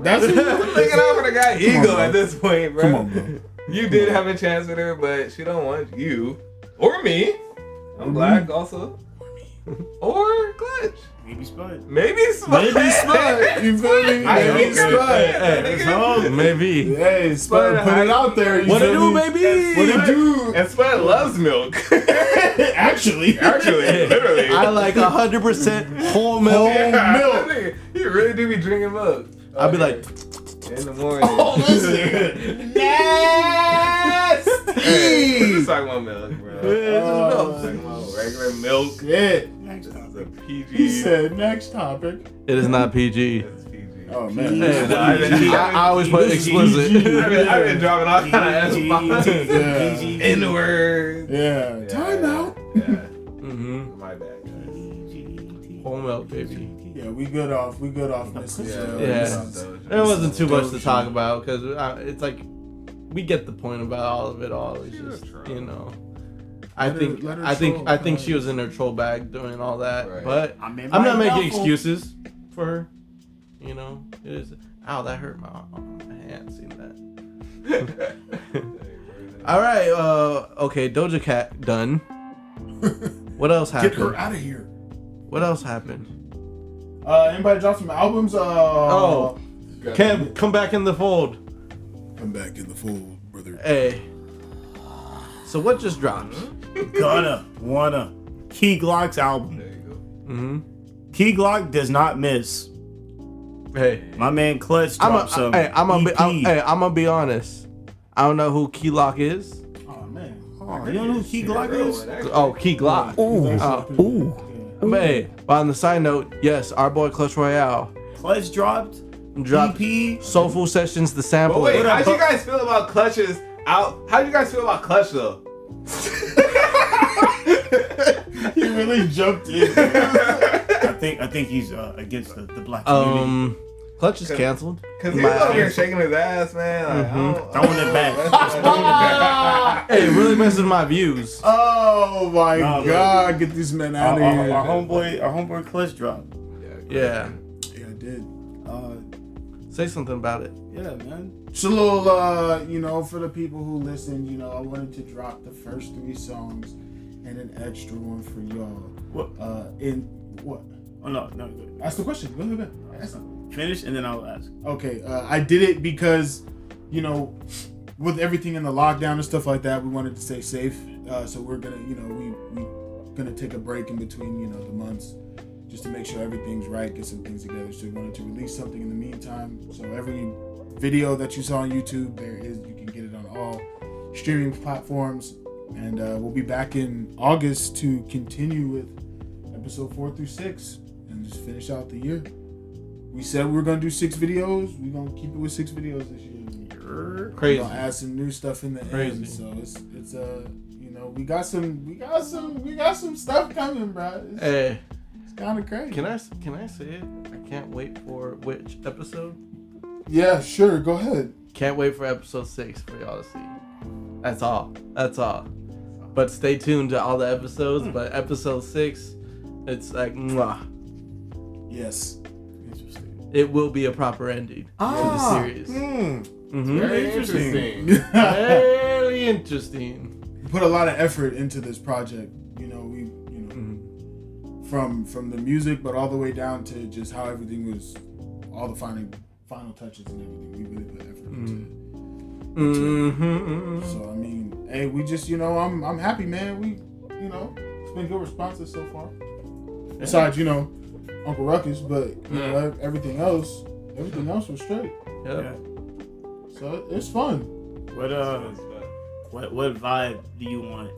That's I'm thinking over the guy Come on, ego at this point, bro. Come on, bro. You did have a chance with her, but she don't want you or me. I'm mm-hmm. black also. Or Glitch. Maybe Spud. Maybe Spud. Maybe Spud. You feel me? I Maybe ain't Spud. gonna- Hey, nigga. so- maybe. Hey, Spud, Spud, put it out there. you What it feel do, me? baby? What it do? And Spud loves milk. Actually. Actually, literally. I like hundred percent whole milk. Whole milk. nigga, You really do be drinking milk. I'd be like, in the morning. Oh, listen. Hey, Nasty. we're just talking about milk, bro. Yeah, this is Oh, milk. Talking about regular milk. Shit. Next topic. PG. He said next topic. It is not PG. It's PG. Oh man. Hey, no, I didn't- I, I always put explicit. I've been, I've been dropping all kind of PG, F-bombs. PG, N words. Yeah. Time out. Yeah. hmm My bad, guys. Whole milk, baby. Yeah, we good off. We good off Mrs. Yeah. uh, Yeah. There wasn't too much to talk about because it's like we get the point about all of it. All it's just you know. I Let her- think her I think troll, I think she was in her troll bag doing all that, Right. but I'm, I'm not making duffel. excuses for her. You know, it is. Ow, that hurt my, my hand. Seeing that. All right. Uh. Okay. Doja Cat done. What else happened? Get happened? her out of here. What else happened? Uh, anybody drop some albums? Uh, Oh. Kem, come back in the fold. come back in the fold, brother. Hey. So what just dropped? Gonna wanna Key Glock's album. There you go. Mm-hmm. Key Glock does not miss. Hey. My man Clutch I'm dropped a, some. hey, I'm gonna be, I'm, hey, I'm gonna be honest. I don't know who Key Glock is. Oh man. Oh, you don't know who Key Glock is? Oh, Key Glock. Ooh. Ooh. But hey, but on the side note, yes, our boy Clutch Royale Clutch dropped. dropped EP. Soulful Sessions, the sample. But wait, how'd about- you guys feel about clutches out? How'd you guys feel about clutch though? he really jumped in. I think I think he's uh, against the, the black community. um, Clutch is canceled. Cause he's My- over here shaking his ass, man. Like, I Mhm. don't- Throwing it back. Throwing it back. Hey, it really messes my views. oh my Nah, bro. god, get these men out our, of here. our homeboy, our homeboy Clutch dropped. Yeah, yeah, yeah, I did. Uh, say something about it. yeah, man. Just a little, uh, you know, for the people who listen, you know, I wanted to drop the first three songs and an extra one for y'all. What? Uh, in what? Oh no, no. Good. Ask the question. Go ahead. Ask them. Finish and then I'll ask. Okay, uh, I did it because, you know, with everything in the lockdown and stuff like that, we wanted to stay safe. Uh, so we're gonna, you know, we we gonna take a break in between, you know, the months, just to make sure everything's right, get some things together. So we wanted to release something in the meantime. So every video that you saw on YouTube, there is you can get it on all streaming platforms, and uh, we'll be back in August to continue with episode four through six and just finish out the year. We said we were gonna do six videos. We're gonna keep it with six videos this year. We're Crazy. gonna add some new stuff in the Crazy. end. So it's it's uh you know we got some we got some we got some stuff coming, bro. It's, Hey, it's kind of crazy. can I can I say it? I can't wait for which episode? Yeah, sure. Go ahead. Can't wait for episode six for y'all to see. That's all. That's all. But stay tuned to all the episodes. But episode six, it's like mwah. Yes. Interesting. It will be a proper ending Ah, to the series. Hmm. hmm Very Interesting. interesting. Very interesting. We put a lot of effort into this project. You know, we you know Mhm. from from the music, but all the way down to just how everything was, all the final final touches and everything. We really put effort into it. Mhm. So I mean, hey, we just you know I'm I'm happy, man. We you know it's been good responses so far. Besides you know Uncle Ruckus, but you know everything else everything else was straight. Yep. Yeah. So it's fun. What uh, what what vibe do you want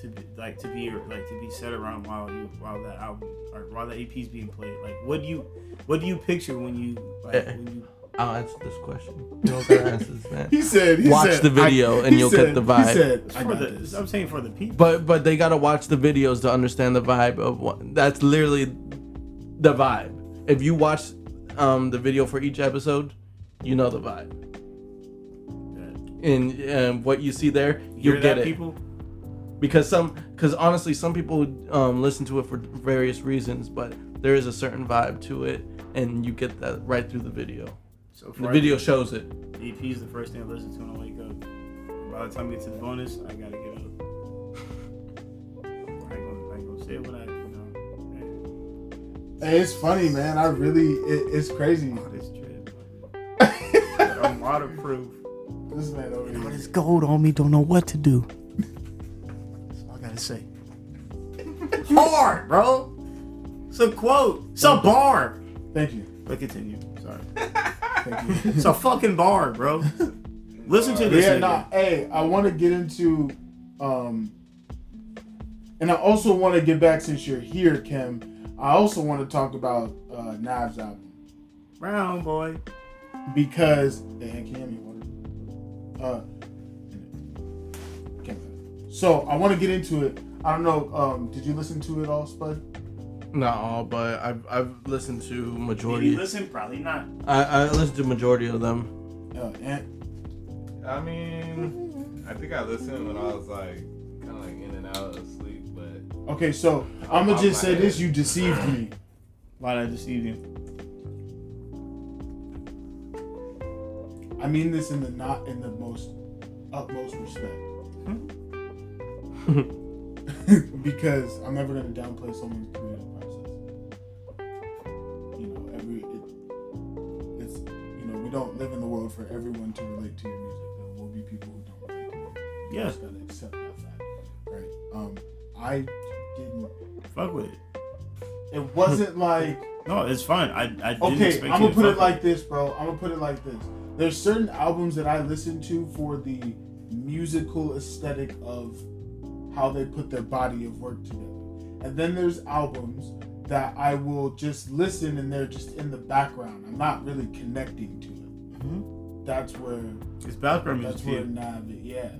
to be, like to be like to be set around while you while that album or while the EP's being played? Like, what do you what do you picture when you like when you I'll answer this question. You don't gotta answer this, man. He said. He Watch said, the video I- and you'll said- get the vibe. He said, for the, "I'm saying for the people. But but they gotta watch the videos to understand the vibe of what. That's literally the vibe. If you watch um, the video for each episode, you know the vibe. And um, what you see there, you get it. people. because some because honestly some people um, listen to it for various reasons but there is a certain vibe to it and you get that right through the video So the video shows it EP is the first thing I listen to when I wake up. By the time we get to the bonus, I gotta get up. I ain't gonna, I ain't gonna say what I. Hey, it's funny, man. I really, it, it's crazy. Man, all this drip. but I'm waterproof. This man over All here. this gold on me, don't know what to do. That's all I gotta say. Hard, bro. It's a quote. It's a bar. Thank you. But continue. Sorry. Thank you. It's a fucking bar, bro. Listen to this. yeah, nah. Hey, I want to get into, um, and I also want to get back since you're here, Kem. I also want to talk about uh, Nav's album Brown boy. because hey, can you hand water? Uh, Kem. So I want to get into it. I don't know. Um, did you listen to it all, Spud? Not all, but I've I've listened to Did majority. you listen? Probably not. I I listened to majority of them. Uh, and I mean, I think I listened when I was like kind of like in and out of sleep, but okay, so I'm gonna just say this: you deceived me. Why did I deceive you? I mean this in the not in the most utmost respect. because I'm never gonna downplay someone's creative process. You know, every it, it's you know we don't live in the world for everyone to relate to your music. There will be people who don't relate to it. You Yeah. just gotta accept that fact, right? Um, I didn't. Fuck with it. It wasn't like No, it's fine. I, I didn't okay. I'm gonna put it like this, bro. I'm gonna put it like this. There's certain albums that I listen to for the musical aesthetic of how they put their body of work together, and then there's albums that I will just listen and they're just in the background. I'm not really connecting to it. with. Mhm. That's where It's background music. that's where nav. Yeah.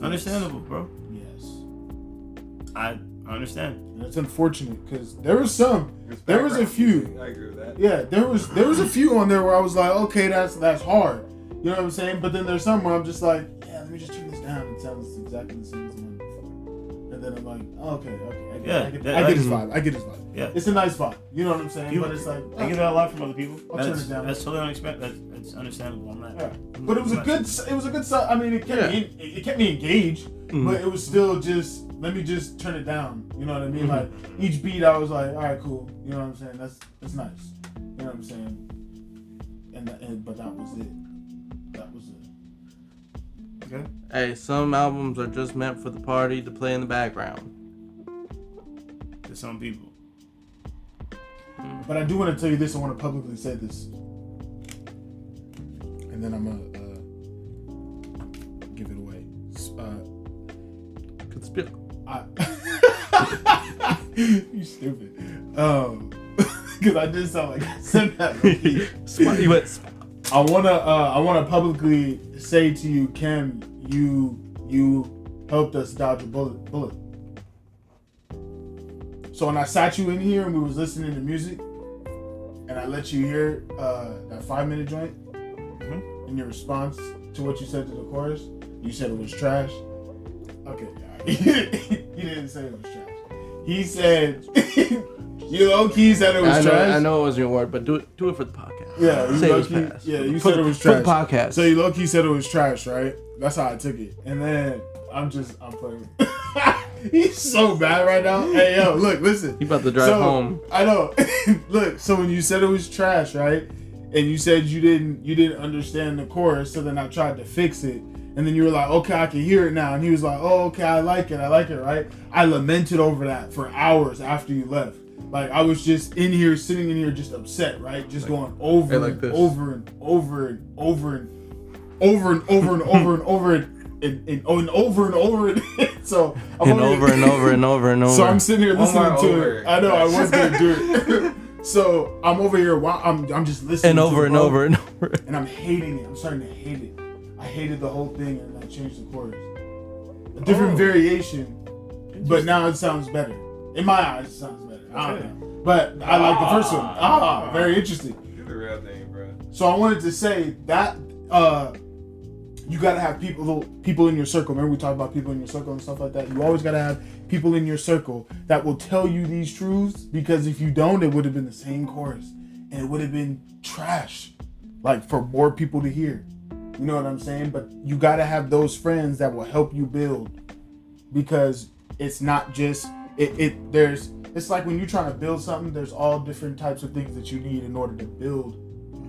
Understandable, bro. Yes. I I understand. And it's unfortunate because there was some There was a few. I agree with that. Yeah, there was there was a few on there where I was like, okay, that's that's hard. You know what I'm saying? But then there's some where I'm just like, yeah, let me just turn this down. It sounds exactly the same as the one before. And then I'm like, oh, okay, okay, I get, Yeah, I get, that- I get his vibe. I get his vibe. Yeah. It's a nice vibe. You know what I'm saying? People- but it's like, I get that a lot from other people. I'll turn That's, it down. that's totally unexpected. That's, that's understandable. I'm not. Yeah. But it was a good. It was a good. so- I mean, it kept Yeah. me. It, it kept me engaged. Mhm. But it was still just. Let me just turn it down. You know what I mean? Mhm. Like each beat, I was like, all right, cool. You know what I'm saying? That's that's nice. You know what I'm saying? And, that, and but that was it. That was it. Okay. Hey, some albums are just meant for the party to play in the background. To some people. But I do want to tell you this. I want to publicly say this, and then I'm gonna uh, give it away. S- Uh, Conspiracy. I, you stupid. Um, because I did sound like I said that. low-key. you went. I wanna, uh, I wanna publicly say to you, Kem, you, you helped us dodge a bullet. Bullet. So when I sat you in here and we was listening to music, and I let you hear uh, that five minute joint, Mhm. in your response to what you said to the chorus, you said it was trash. Okay, yeah. he didn't say it was trash. He said you low key said it was I know, trash. I know it wasn't your word, but do it, do it for the podcast. Yeah, you say it was low-key- pass. yeah, you For said it was for the trash. podcast. So you low key said it was trash, right? That's how I took it. And then I'm just I'm playing. He's so bad right now. Hey yo, look, listen. you about to drive So, home. I know. Look, so when you said it was trash, right? And you said you didn't you didn't understand the chorus, so then I tried to fix it. And then you were like, okay, I can hear it now. And he was like, oh, okay, I like it. I like it, right? I lamented over that for hours after you left. Like, I was just in here, sitting in here, just upset, right? Just going over Hey, like and this. over and over and over and over and over and over and over and, and, and, and over and over and so I'm And over over here- and over and over and over. so I'm sitting here One listening more to over. it. I know I was gonna do it. so I'm over here. While I'm I'm just listening. and to over the and bro, over and over. And I'm hating it. I'm starting to hate it. I hated the whole thing, and I changed the chorus. A different Oh. variation, but now it sounds better. In my eyes, it sounds better. I don't know. But I like the first one. Ah, very interesting. Do the real thing, bro. So I wanted to say that uh, you gotta have people people in your circle. Remember we talked about people in your circle and stuff like that. You always gotta have people in your circle that will tell you these truths because if you don't, it would have been the same chorus and it would have been trash, like for more people to hear. You know what I'm saying? But you gotta have those friends that will help you build because it's not just it. it there's it's like when you're trying to build something. There's all different types of things that you need in order to build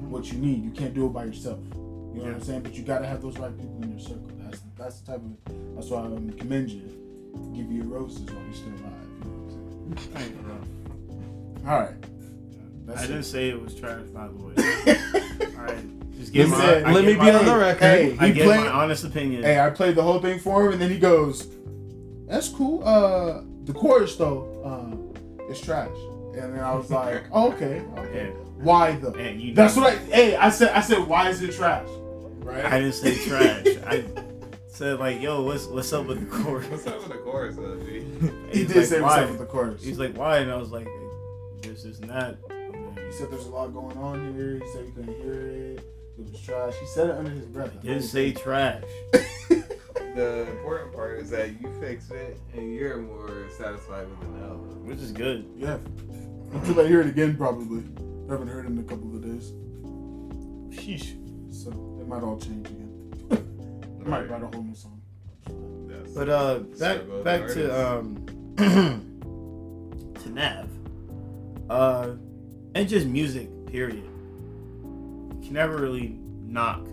what you need. You can't do it by yourself. You know what I'm saying? But you gotta have those right people in your circle. That's that's the type of that's why I um, commend you. Give you your roses while you're still alive. You know what I'm Thank you, bro. saying? All right. That's I it. didn't say it was trash, by the way. All right, just give He my. said- I Let me be my- on the record. Hey, I he give played. my honest opinion. Hey, I played the whole thing for him, and then he goes, "That's cool. Uh, the chorus though, uh, is trash." And then I was like, oh, "Okay, okay. Yeah. Why though?" And you That's know- what I. Hey, I said. I said, "Why is it trash?" Right. I didn't say trash. I said like, yo, what's what's up with the chorus? What's up with the chorus, though, G? he He's did like, say why? what's up with the chorus. He's like, why? And I was like, this, this, not." that. He said there's a lot going on here. He said he couldn't hear it. It was trash. He said it under his breath. he didn't say trash. The important part is that you fixed it and you're more satisfied with it now. Which is good. Yeah. Until I hear it again, probably. I haven't heard it in a couple of days. Sheesh. So it might all change again. I might write a whole new song. That's- But uh, back Struggle back to um to Nav. Uh, and just music. Period. You can never really knock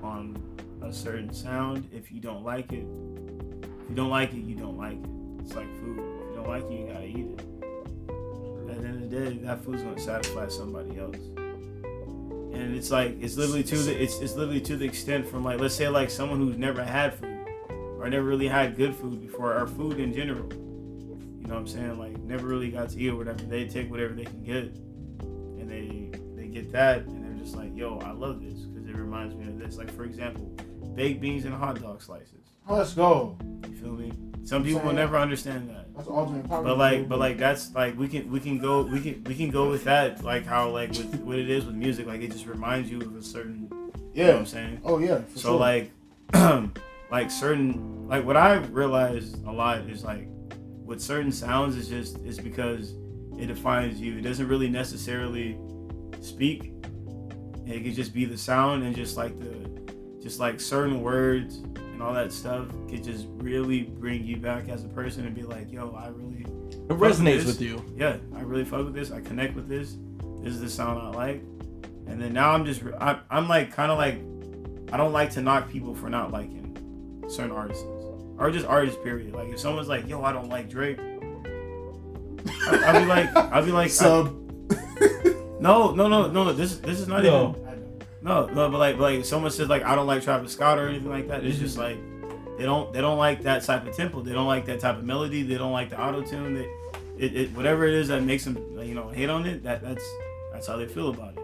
on a certain sound if you don't like it. If you don't like it, you don't like it. It's like food. If you don't like it, you gotta eat it. At the end of the day, that food's gonna satisfy somebody else. And it's like it's literally to the it's it's literally to the extent from like let's say like someone who's never had food or never really had good food before or food in general. You know what I'm saying? Like never really got to eat or whatever. They take whatever they can get, and they they get that, and just like, yo, I love this because it reminds me of this. Like for example, baked beans and hot dog slices. Oh, let's go. You feel me? Some people will never understand that. That's alternate power. But like, but like that's like we can we can go we can we can go with that like how like with what it is with music like it just reminds you of a certain you know what yeah. I'm saying. Oh yeah. So sure. like, like certain like what I realized a lot is like with certain sounds is just is because it defines you. It doesn't really necessarily speak. It could just be the sound and just like the just like certain words and all that stuff could just really bring you back as a person and be like, yo, I really It resonates this. with you. yeah, I really fuck with this. I connect with this. This is the sound I like. And then now I'm just, I, I'm like, kind of like, I don't like to knock people for not liking certain artists or just artists. Period. Like if someone's like, yo, I don't like Drake, I, I'll be like, I'll be like, sub. I- no, no, no, no. This, this is not No. even. No, no, but like, but like, someone says like, I don't like Travis Scott or anything like that. It's just mm-hmm. like, they don't, they don't like that type of tempo. They don't like that type of melody. They don't like the auto tune. That, it, it, whatever it is that makes them, you know, hate on it. That, that's, that's how they feel about it.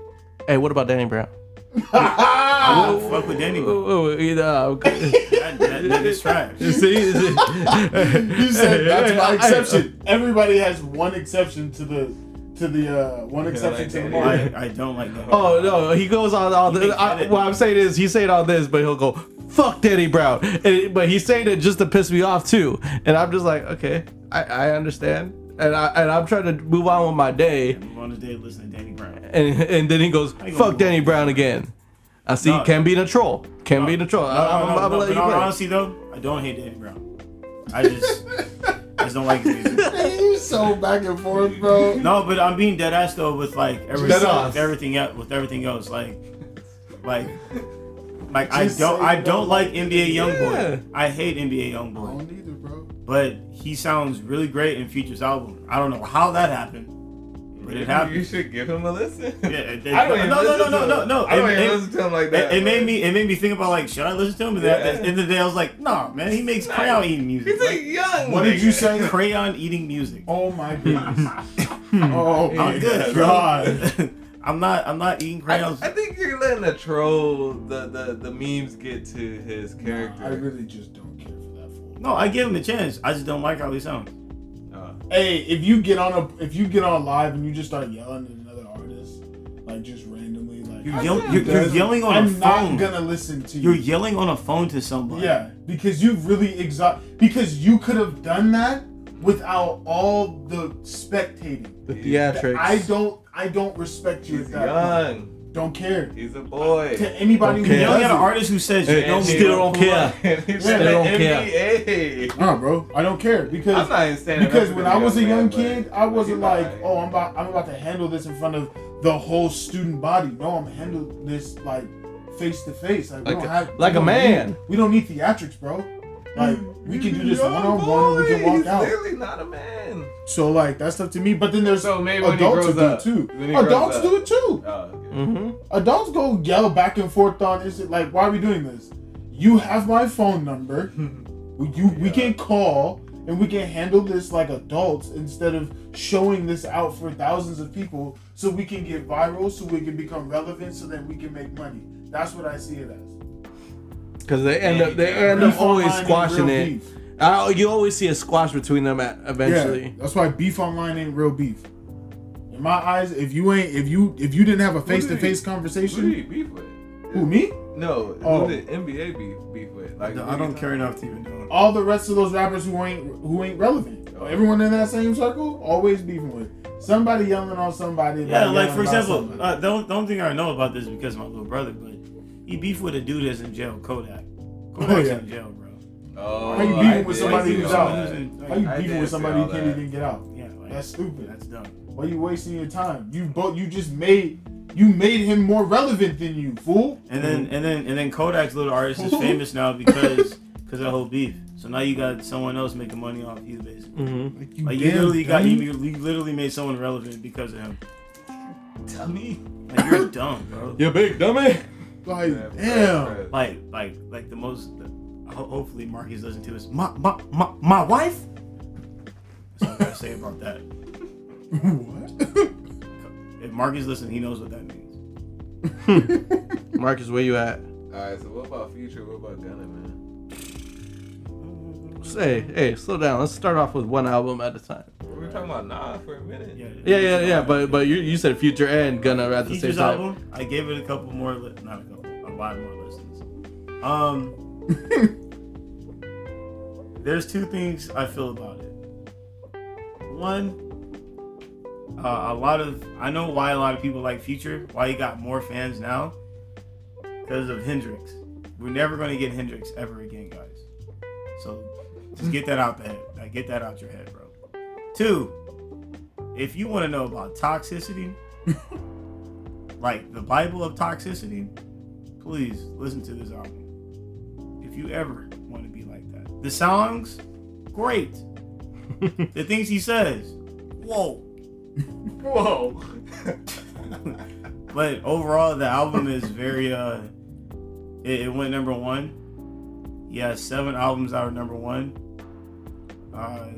Hey, what about Danny Brown? I won't fuck with Danny. Brown. Oh, oh, you know, That, that nigga's trash. You see, you said that's my exception. Everybody has one exception to the to the uh one exception to the that. market. I, I don't like Danny. Oh no, he goes on all He this. I, what I'm saying is, he's saying all this, but he'll go, "Fuck Danny Brown," and it- but he's saying it just to piss me off too. And I'm just like, okay, I, I understand, and I and I'm trying to move on with my day. I'm on the day listening to Danny Brown. And and then he goes, gonna "Fuck move Danny on? Brown again." I see, No. can be a troll, can No. be a troll. No, I, no, I'm, no, I'm, no, gonna let but you on- play. honestly though, I don't hate Danny Brown. I just, I just don't like his music. you so back and forth, bro. No, but I'm being dead ass though with like everything, with everything else, with everything else. Like, like, like I don't, I don't don't like like NBA Yeah. YoungBoy. I hate NBA Youngboy. I don't either, bro. but he sounds really great in Future's album. I don't know how that happened, but it You should give him a listen. Yeah, it- it- I don't even no, no, listen no, to no, him. no, no. I don't It- even it- listen to him like that. it made me, it made me think about like, should I listen to him? And at Yeah. the end of the day, I was like, nah, man, he makes crayon eating music. He's a young. What did you say? crayon eating music. Oh my goodness. Hmm. oh my I'm good, god. I'm not, I'm not eating crayons. I think you're letting the troll, the, the the memes get to his character. I really just don't care for that fool. No, I give him a chance. I just don't like how he sounds. Hey, if you get on a if you get on live and you just start yelling at another artist, like just randomly, like You're, I yell- said you're, you're yelling on I'm a phone. not gonna listen to you. You're yelling on a phone to somebody. Yeah, because you really exhaust. Because you could have done that without all the spectating. The theatrics. I don't. I don't respect you he's at that. point. young. Don't care. He's a boy. To anybody Don't who care. You're yelling does an artist who says Hey, you know me. still don't care. He's Still don't care. Nah, bro, I don't care because I'm because not even standing because when I was a young but kid, I wasn't like, alright. oh, I'm about I'm about to handle this in front of the whole student body. No, I'm handle this like face to face. Like, we Like don't a- have like we a don't man. Need, we don't need theatrics, bro. Like we can do this one on one, and we can boy, walk he's out. Clearly not a man. So like that's stuff to me. But then there's So maybe adults who do up, it too. when he grows Adults do it too. Oh, okay. Mm-hmm. Adults go yell back and forth on is it like why are we doing this? You have my phone number. we you we can call and we can handle this like adults instead of showing this out for thousands of people so we can get viral so we can become relevant so that we can make money. That's what I see it as. Because they end up, they end up always squashing it. beef. I, you always see a squash between them at, eventually. Yeah, that's why beef online ain't real beef. in my eyes, if you ain't, if you, if you didn't have a face to face conversation, Who did beef with? who me? No, Oh. who did NBA beef, beef with? Like, No, I don't care enough to even know. All the rest of those rappers who ain't, who ain't relevant. Everyone in that same circle, always beefing with somebody yelling on somebody. Yeah, like for example, somebody. uh, the, only, the only thing I know about this is because of my little brother, but he beefed with a dude that's in jail, Kodak. Kodak's yeah. in jail, bro. Oh, How you I beefing with somebody who's out? that. How you I beefing with somebody who can't even get out? Yeah, like, That's stupid. That's dumb. Why you wasting your time? You both, you just made, you made him more relevant than you, fool. And then and then and then Kodak's little artist is famous now because because that whole beef. So now you got someone else making money off you, basically. Mm-hmm. Like you, Like you damn literally got you, you literally made someone relevant because of him. Dummy. Like you're dumb, bro. You big dummy. Like, Yeah, damn. right, right. Like like like the most. hopefully Marcus doesn't too. Is my my my my wife. That's all I gotta say about that. what? If Marcus listens, he knows what that means. Marcus, where you at? Alright, so what about Future? What about Gunna, man? Hey, hey, slow down. Let's start off with one album at a time. We were talking about Nav for a minute. Yeah, Yeah, yeah, yeah. But but you you said Future and Gunna at the Future's same time. album, I gave it a couple more, li- not a couple, a lot more listens. Um, there's two things I feel about it. One, uh, a lot of I know why a lot of people like Future, why he got more fans now, because of Hendrix. We're never going to get Hendrix ever again, guys. So just get that out the head. Like, get that out your head, bro. Two, if you want to know about toxicity, like the Bible of toxicity, please listen to this album. If you ever want to be like that, the songs, great. the things he says, whoa. Whoa. But overall, the album is very. uh It, it went number one. He has seven albums out of number one. Uh,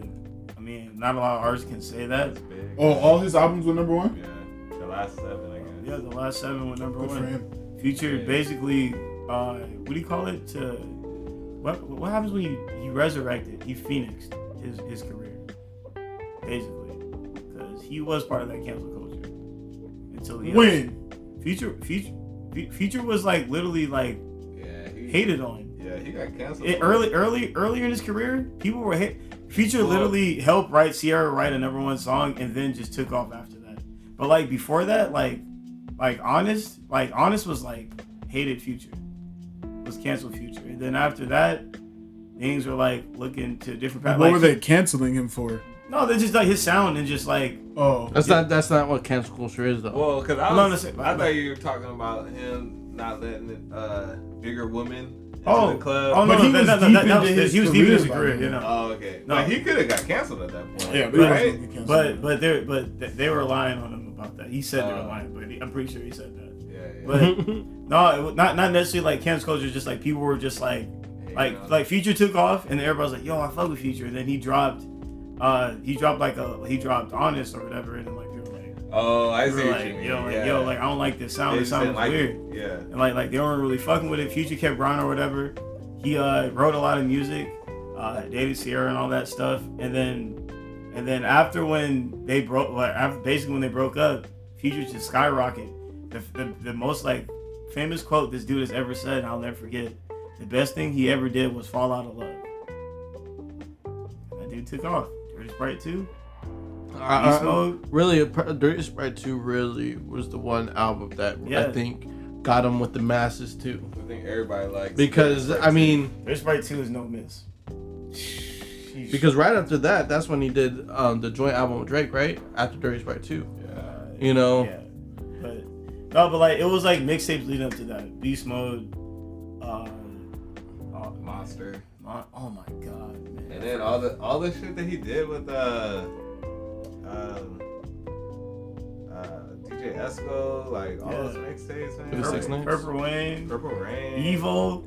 I mean, not a lot of artists can say that. Oh, all his albums were number one. Yeah. The last seven, I guess. Yeah, the last seven were number Good for one. Him. Future Yeah. basically, uh, what do you call it? To what what happens when you he resurrected? He phoenixed his his career, basically, because he was part of that cancel culture until he When? Future Future Fu- Future was like literally like Yeah. He, hated on. Yeah, he got canceled. It, early early earlier in his career, people were hit. Future Well- literally helped write Ciara write a number one song and then just took off after that. But like before that, like like honest, like honest was like hated Future, was canceled Future, and then after that, things were like looking to different paths. What Like, were they canceling him for? No, they're just like his sound and just like Oh, That's not that's not what cancel culture is though. Well, because I, Hold on was, a sec. I thought you were talking about him not letting uh, bigger women into oh the club. oh no, But he that, was that, deep that, that was, into his he was deep in his career by career, then. you know. Oh, okay. No. But he could have got canceled at that point. yeah, but Right. he was gonna get canceled. But but they but they were lying on him about that. He said they were Uh. lying, but he, I'm pretty sure he said that. Yeah, yeah. But no, it, not not necessarily like cancel culture. Just like people were just like Hey, like you know, like Future took off, and everybody was like, "Yo, I fuck with Future." And then he dropped, uh, he dropped like a he dropped Honest or whatever, and then like people were like, Oh, I see like, you mean. yo, like, yeah. yo, like I don't like this sound. This sound is like weird. it. Yeah. And like like they weren't really fucking with it. Future kept grinding or whatever. He uh wrote a lot of music, uh, dated Ciara and all that stuff, and then and then after when they broke, like after basically when they broke up, Future just skyrocketed. The, the the most like famous quote this dude has ever said, and I'll never forget. The best thing he ever did was fall out of love. And that dude took off. Dirty Sprite 2, I- Beast I- Mode. really, Dirty Sprite Two really was the one album that I think got him with the masses too. I think everybody likes Because Dirty I mean, Dirty Sprite 2 is no miss. Sheesh. because right after that, that's when he did um, the joint album with Drake, right? After Dirty Sprite Two, Yeah. you know. Yeah, but no, but like it was like mixtapes leading up to that. Beast mode. Uh, uh, Monster. my, oh my god, man. And then all the all the shit that he did with uh um uh DJ Esco, like all Yeah. those mixtapes, man. It was Six Purple, Purple Reign, Purple Reign. Evil,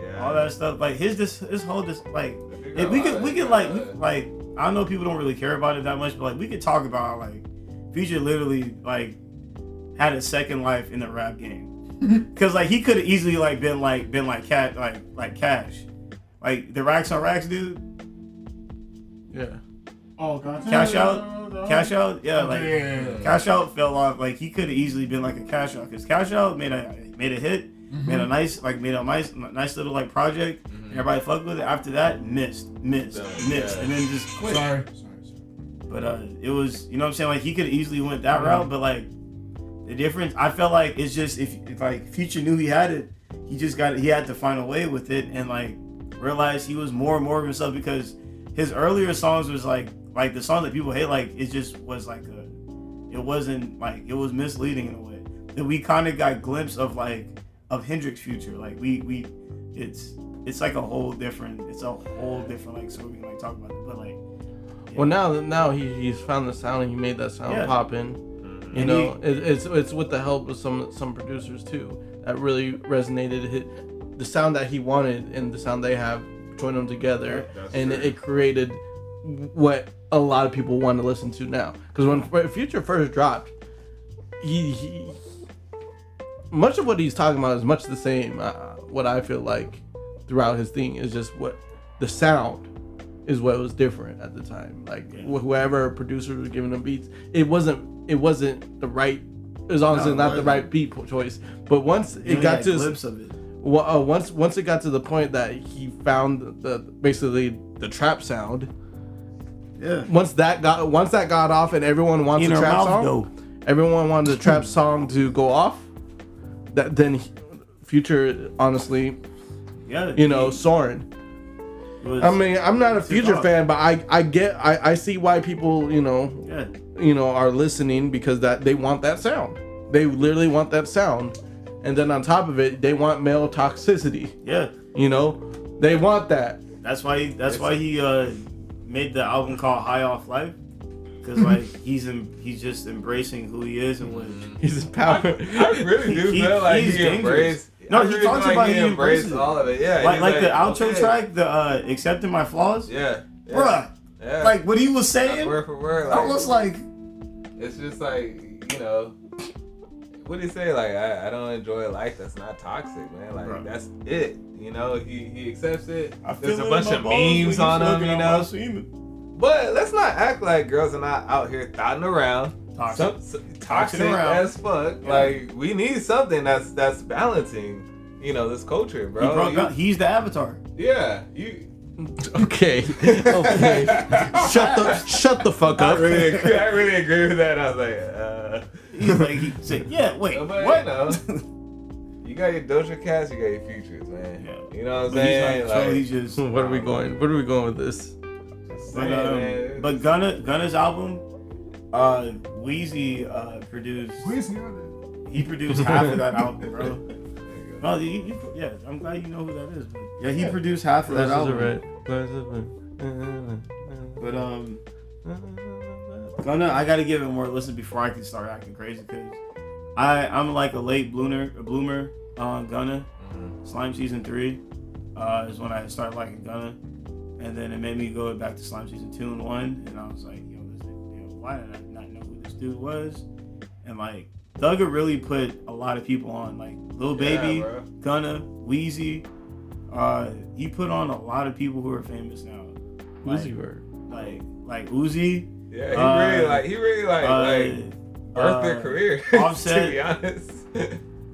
Yeah. all that stuff. Like his this his whole this like If if we could we could like we, like I know people don't really care about it that much, but like we could talk about like Future literally like had a second life in the rap game. Cause like he could have easily like been like been like cat like like cash. Like the racks on racks dude. Yeah. oh, God. Cash out? The Cash Out, yeah, like yeah. Cash Out fell off. Like he could have easily been like a Cash Out because Cash Out made a made a hit, Mm-hmm. made a nice like made a nice nice little like project. Mhm. And everybody fucked with it. After that, missed, missed, Yeah. missed, and then just quit. Sorry. Sorry. Sorry. But uh, it was you know what I'm saying like he could easily went that Mhm. route, but like the difference I felt like it's just if, if like Future knew he had it, he just got he had to find a way with it and like realize he was more and more of himself because his earlier songs was like like the song that people hate like it just was like a it wasn't like it was misleading in a way that we kind of got glimpse of like of Hendrix future like we we it's it's like a whole different it's a whole different like so we can like talk about it but like Well, now now he, he's found the sound and he made that sound Yeah. pop in. Mhm. You And know, it, it's it's with the help of some some producers too that really resonated. Hit the sound that he wanted and the sound they have joined them together, That's and it, it created what a lot of people want to listen to now. Because when Future first dropped, he, he much of what he's talking about is much the same. Uh, what I feel like throughout his thing is just what the sound is what was different at the time. Like Yeah. wh- whoever producers were giving him beats, it wasn't it wasn't the right. As long as No, it's not the right beat choice, but once it got to it well, uh, once once it got to the point that he found the basically the trap sound. Yeah Once that got once that got off and everyone wants in a trap mouth song, though everyone wanted the trap song to go off. That then he- Future honestly, yeah you know, soaring. Was- I mean, I'm not a Future off. fan, but I I get I I see why people you know yeah you know are listening because that they want that sound. They literally want that sound, and then on top of it, they want male toxicity. yeah You know, they want that. that's why that's why he uh made the album called High Off Life because like he's in, he's just embracing who he is and what He's power. I really do He- feel like he's he dangerous. embraced. No, I he really talks feel about he he embraced embraces all of it. Yeah, like he's like the outro okay. track the uh accepting my flaws Yeah, yeah bruh yeah. like what he was That's saying word for word. Like, I was like it's just like you know. What do you say? Like I, I don't enjoy a life that's not toxic, man. Like Right. that's it. You know, he he accepts it. I There's a it bunch of memes on him, you know. But let's not act like girls are not out here thotting around. Toxic. Some, some- toxic around. as fuck. Yeah. Like we need something that's that's balancing, you know, this culture, He bro. broke You- he's the avatar yeah, you. okay, okay. shut the shut the fuck I up. really, I really agree with that. I was like, uh, he's like he said yeah wait But, what you know, you got your Doja Cats, you got your futures, man. Yeah. You know what I'm But he's saying? not control, Like, he's just Where are we going? What are we going with this? But, saying, um, man. but Gunna Gunna's album, uh, Wheezy uh, produced. Where's he produced half of that album, bro. There you you, you, yeah, I'm glad you know who that is. But yeah, he produced half of that Roses are album. red. Roses But um, Gunna, I gotta give it more listen before I can start acting crazy because I I'm like a late bloomer, a bloomer on Gunna. Mhm. Slime season three uh, is when I started liking Gunna, and then it made me go back to Slime season two and one, and I was like, yo, this, yo why did I not know who this dude was? And like Thugger really put a lot of people on, like Lil Baby, Yeah, bro. Gunna, Wheezy. Uh, he put on a lot of people who are famous now. Uzi Vert. Like like Uzi, Yeah, he Uh, really like he really like uh, like birthed their uh, career. Offset. to be honest,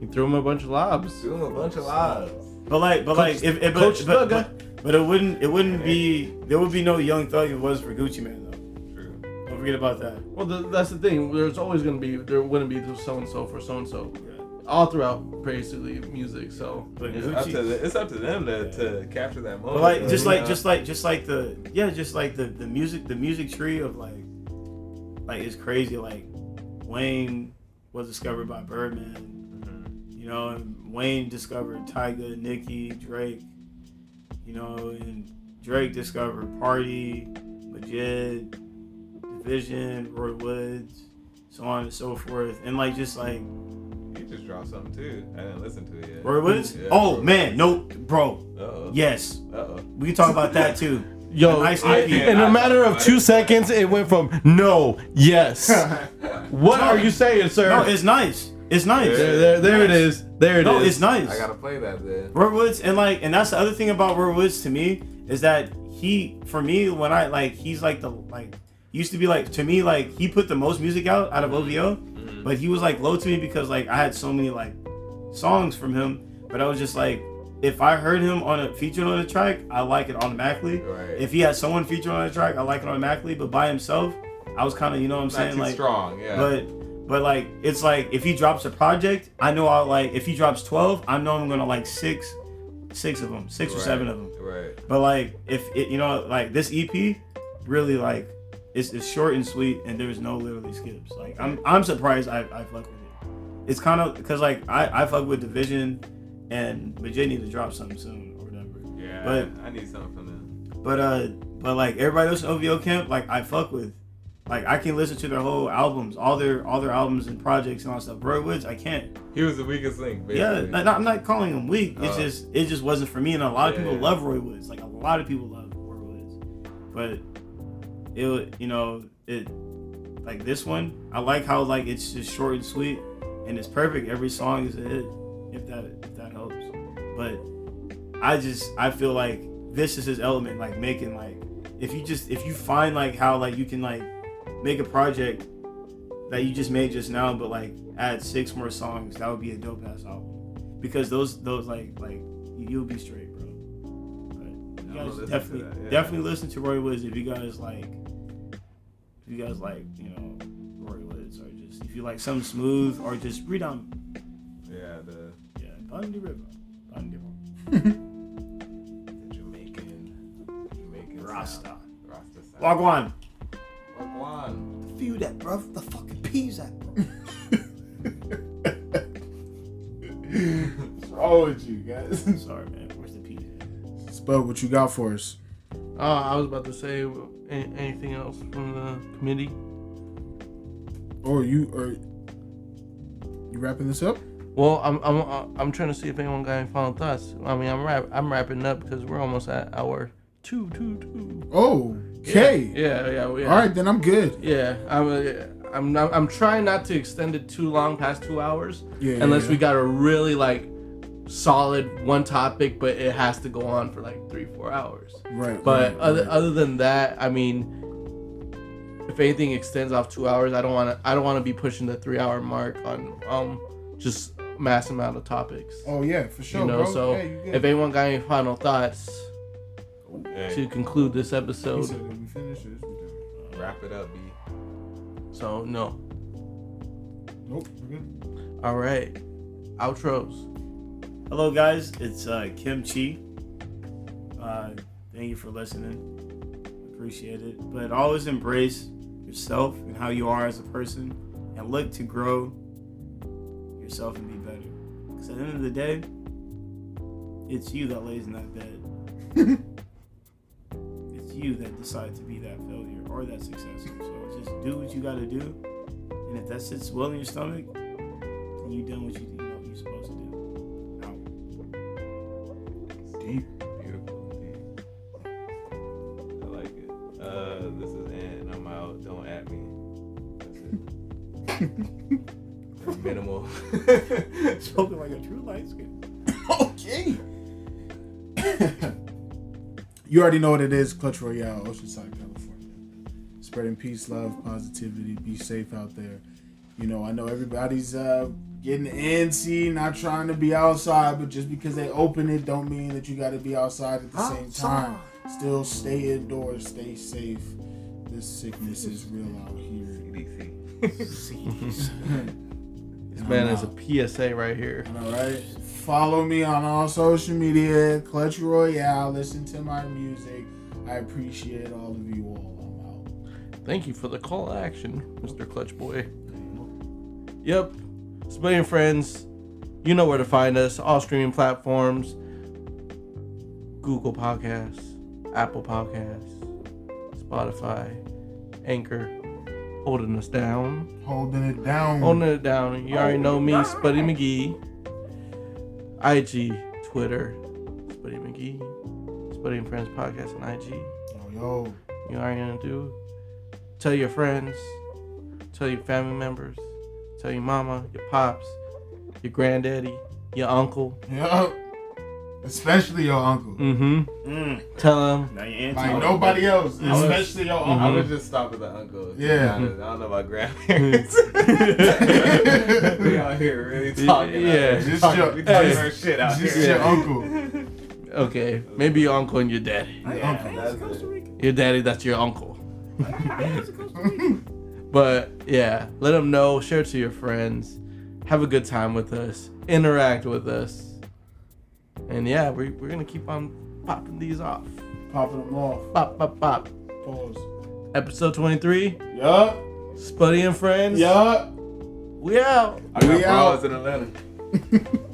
He threw him a bunch of lobs. Threw him a bunch of lives. But like, but Coach- like, if, if Coach but, but, but, but it wouldn't, it wouldn't be, there would be no Young Thug it was for Gucci Mane though. True. Don't forget about that. Well, the, that's the thing. There's always gonna be there wouldn't be so and so for so and so all throughout basically music. So But It's Gucci, up to the, it's up to them to, to capture that moment. but like, just like, know? just like, just like the, yeah, just like the the music, the music tree of like, like it's crazy. Like Wayne was discovered by Birdman. You know, and Wayne discovered Tyga, Nicki, Drake. You know, and Drake discovered Party, Majid, dvsn, Roy Woods, so on and so forth. And like just like He just dropped something too. I didn't listen to it yet. Roy Woods. Yeah. Oh man, no, bro. Uh oh. Yes, Uh oh. we can talk about that too. Yo, A nice I- in a matter of two seconds, it went from no, yes. what are you saying, sir? No, it's nice. It's nice. there, there, there it is. There it is. No, it's nice. I gotta play that then. Roy Woods and like and that's the other thing about Roy Woods to me is that he for me when I like he's like the like used to be like to me like he put the most music out out of OVO, Mhm. but he was like low to me because like I had so many like songs from him, but I was just like if I heard him on a featured on a track, I like it automatically. Right. If he had someone featured on a track, I like it automatically. But by himself, I was kind of you know what I'm not saying like strong, yeah. but but like it's like if he drops a project, I know I'll like if he drops twelve, I know I'm gonna like six, six of them, six or seven of them. Right. But like if it you know like this EP, really like it's, it's short and sweet and there's no literally skips. Like I'm I'm surprised I, I fuck with it. It's kind of because like I I fuck with dvsn and Majid need to drop something soon or whatever. Yeah. But- I need something from them. But uh, but like everybody else in OVO camp, like I fuck with. Like I can listen to their whole albums, all their all their albums and projects and all that stuff. Roy Woods, I can't. He was the weakest link, basically. Yeah, not, I'm not calling him weak. It's Oh. just it just wasn't for me. And a lot of Yeah, people yeah. love Roy Woods. Like a lot of people love Roy Woods. But it you know it like this one. I like how like it's just short and sweet and it's perfect. Every song is a hit. If that if. But I just I feel like this is his element. Like making like if you just if you find like how like you can like make a project that you just made just now, but like add six more songs, that would be a dope ass album. Because those those like like you'll be straight, bro. But you guys listen definitely yeah. definitely listen to Roy Woods if you guys like if you guys like you know Roy Woods or just if you like something smooth or just read on Yeah, the, yeah Bundy River Bundy River the Jamaican, Jamaican Rasta sound. Rasta sound. Wagwan. Wagwan. Feel that, bro. The fucking peas at, bro. What's wrong with you guys? Sorry, man. Where's the peas? at? Spud, what you got for us? Uh, I was about to say anything else from the committee. Or you or you wrapping this up? Well, I'm I'm uh, I'm trying to see if anyone got any final thoughts. I mean, I'm wrap I'm wrapping up because we're almost at hour two two two. Oh, okay. Yeah, yeah, yeah. All right, then I'm good. Yeah, I'm uh, I'm not, I'm trying not to extend it too long past two hours Yeah. unless yeah. we got a really like solid one topic, but it has to go on for like three four hours. right. But right, other right. other than that, I mean, if anything extends off two hours, I don't want to. I don't want to be pushing the three hour mark on um just mass amount of topics. Oh yeah, for sure, you know, bro. so Yeah, you if anyone got any final thoughts Hey, to conclude this episode, said, "Did we finish this? We done." wrap it up, B. so no. Nope, we're good. All right, outros. Hello, guys. It's uh, Kim Chi. Uh, thank you for listening. Appreciate it. But always embrace yourself and how you are as a person, and look to grow yourself and be better. Because at the end of the day, it's you that lays in that bed. it's you that decide to be that failure or that successor. So just do what you got to do, and if that sits well in your stomach, then you done what you, you know what you're supposed to do. Out. Deep. Beautiful indeed. I like it. Uh, this is Ant, and I'm out. Don't at me. That's it. Very minimal. Spoken like a true light skin. okay. you already know what it is. Clutch Royale, Oceanside, California. Spreading peace, love, positivity. Be safe out there. You know, I know everybody's uh, getting antsy, not trying to be outside, but just because they open it, don't mean that you got to be outside at the same time. Still stay indoors, stay safe. This sickness is real out here. CDC. This man is a PSA right here. All right. Follow me on all social media, Clutch Royale. Listen to my music. I appreciate all of you all. I'm Thank you for the call to action, Mr. Clutch Boy. Yep. Spuddy and friends, you know where to find us. All streaming platforms. Google Podcasts, Apple Podcasts, Spotify, Anchor, holding us down. Holding it down. Holding it down. You already know me, Spuddy McGee. IG, Twitter, Spuddy McGee. Spuddy and Friends Podcast on IG. Yo, yo. You already gonna do. Tell your friends, tell your family members, tell your mama, your pops, your granddaddy, your uncle, Yup. Especially your uncle. Mm-hmm. Mm. Tell him. Now your auntie. Like nobody else, I was- especially your uncle. I would just stop at the uncle. Yeah. honest. I don't know about grandparents. we out here really talking. Yeah. Yeah, Just talking, your- we talking hey, our shit out Just here. your uncle. Okay, maybe your uncle and your daddy. Oh, Yeah, yeah, that's that's Costa it. Your daddy, that's your uncle. That's Costa Rica. But yeah, let them know. Share it to your friends. Have a good time with us. Interact with us. And yeah, we, we're gonna keep on popping these off. Popping them off. Pop, pop, pop. Pause. Episode 23. Yup. Spuddy and friends. Yup. We out. I got We out. in Atlanta. Sorry.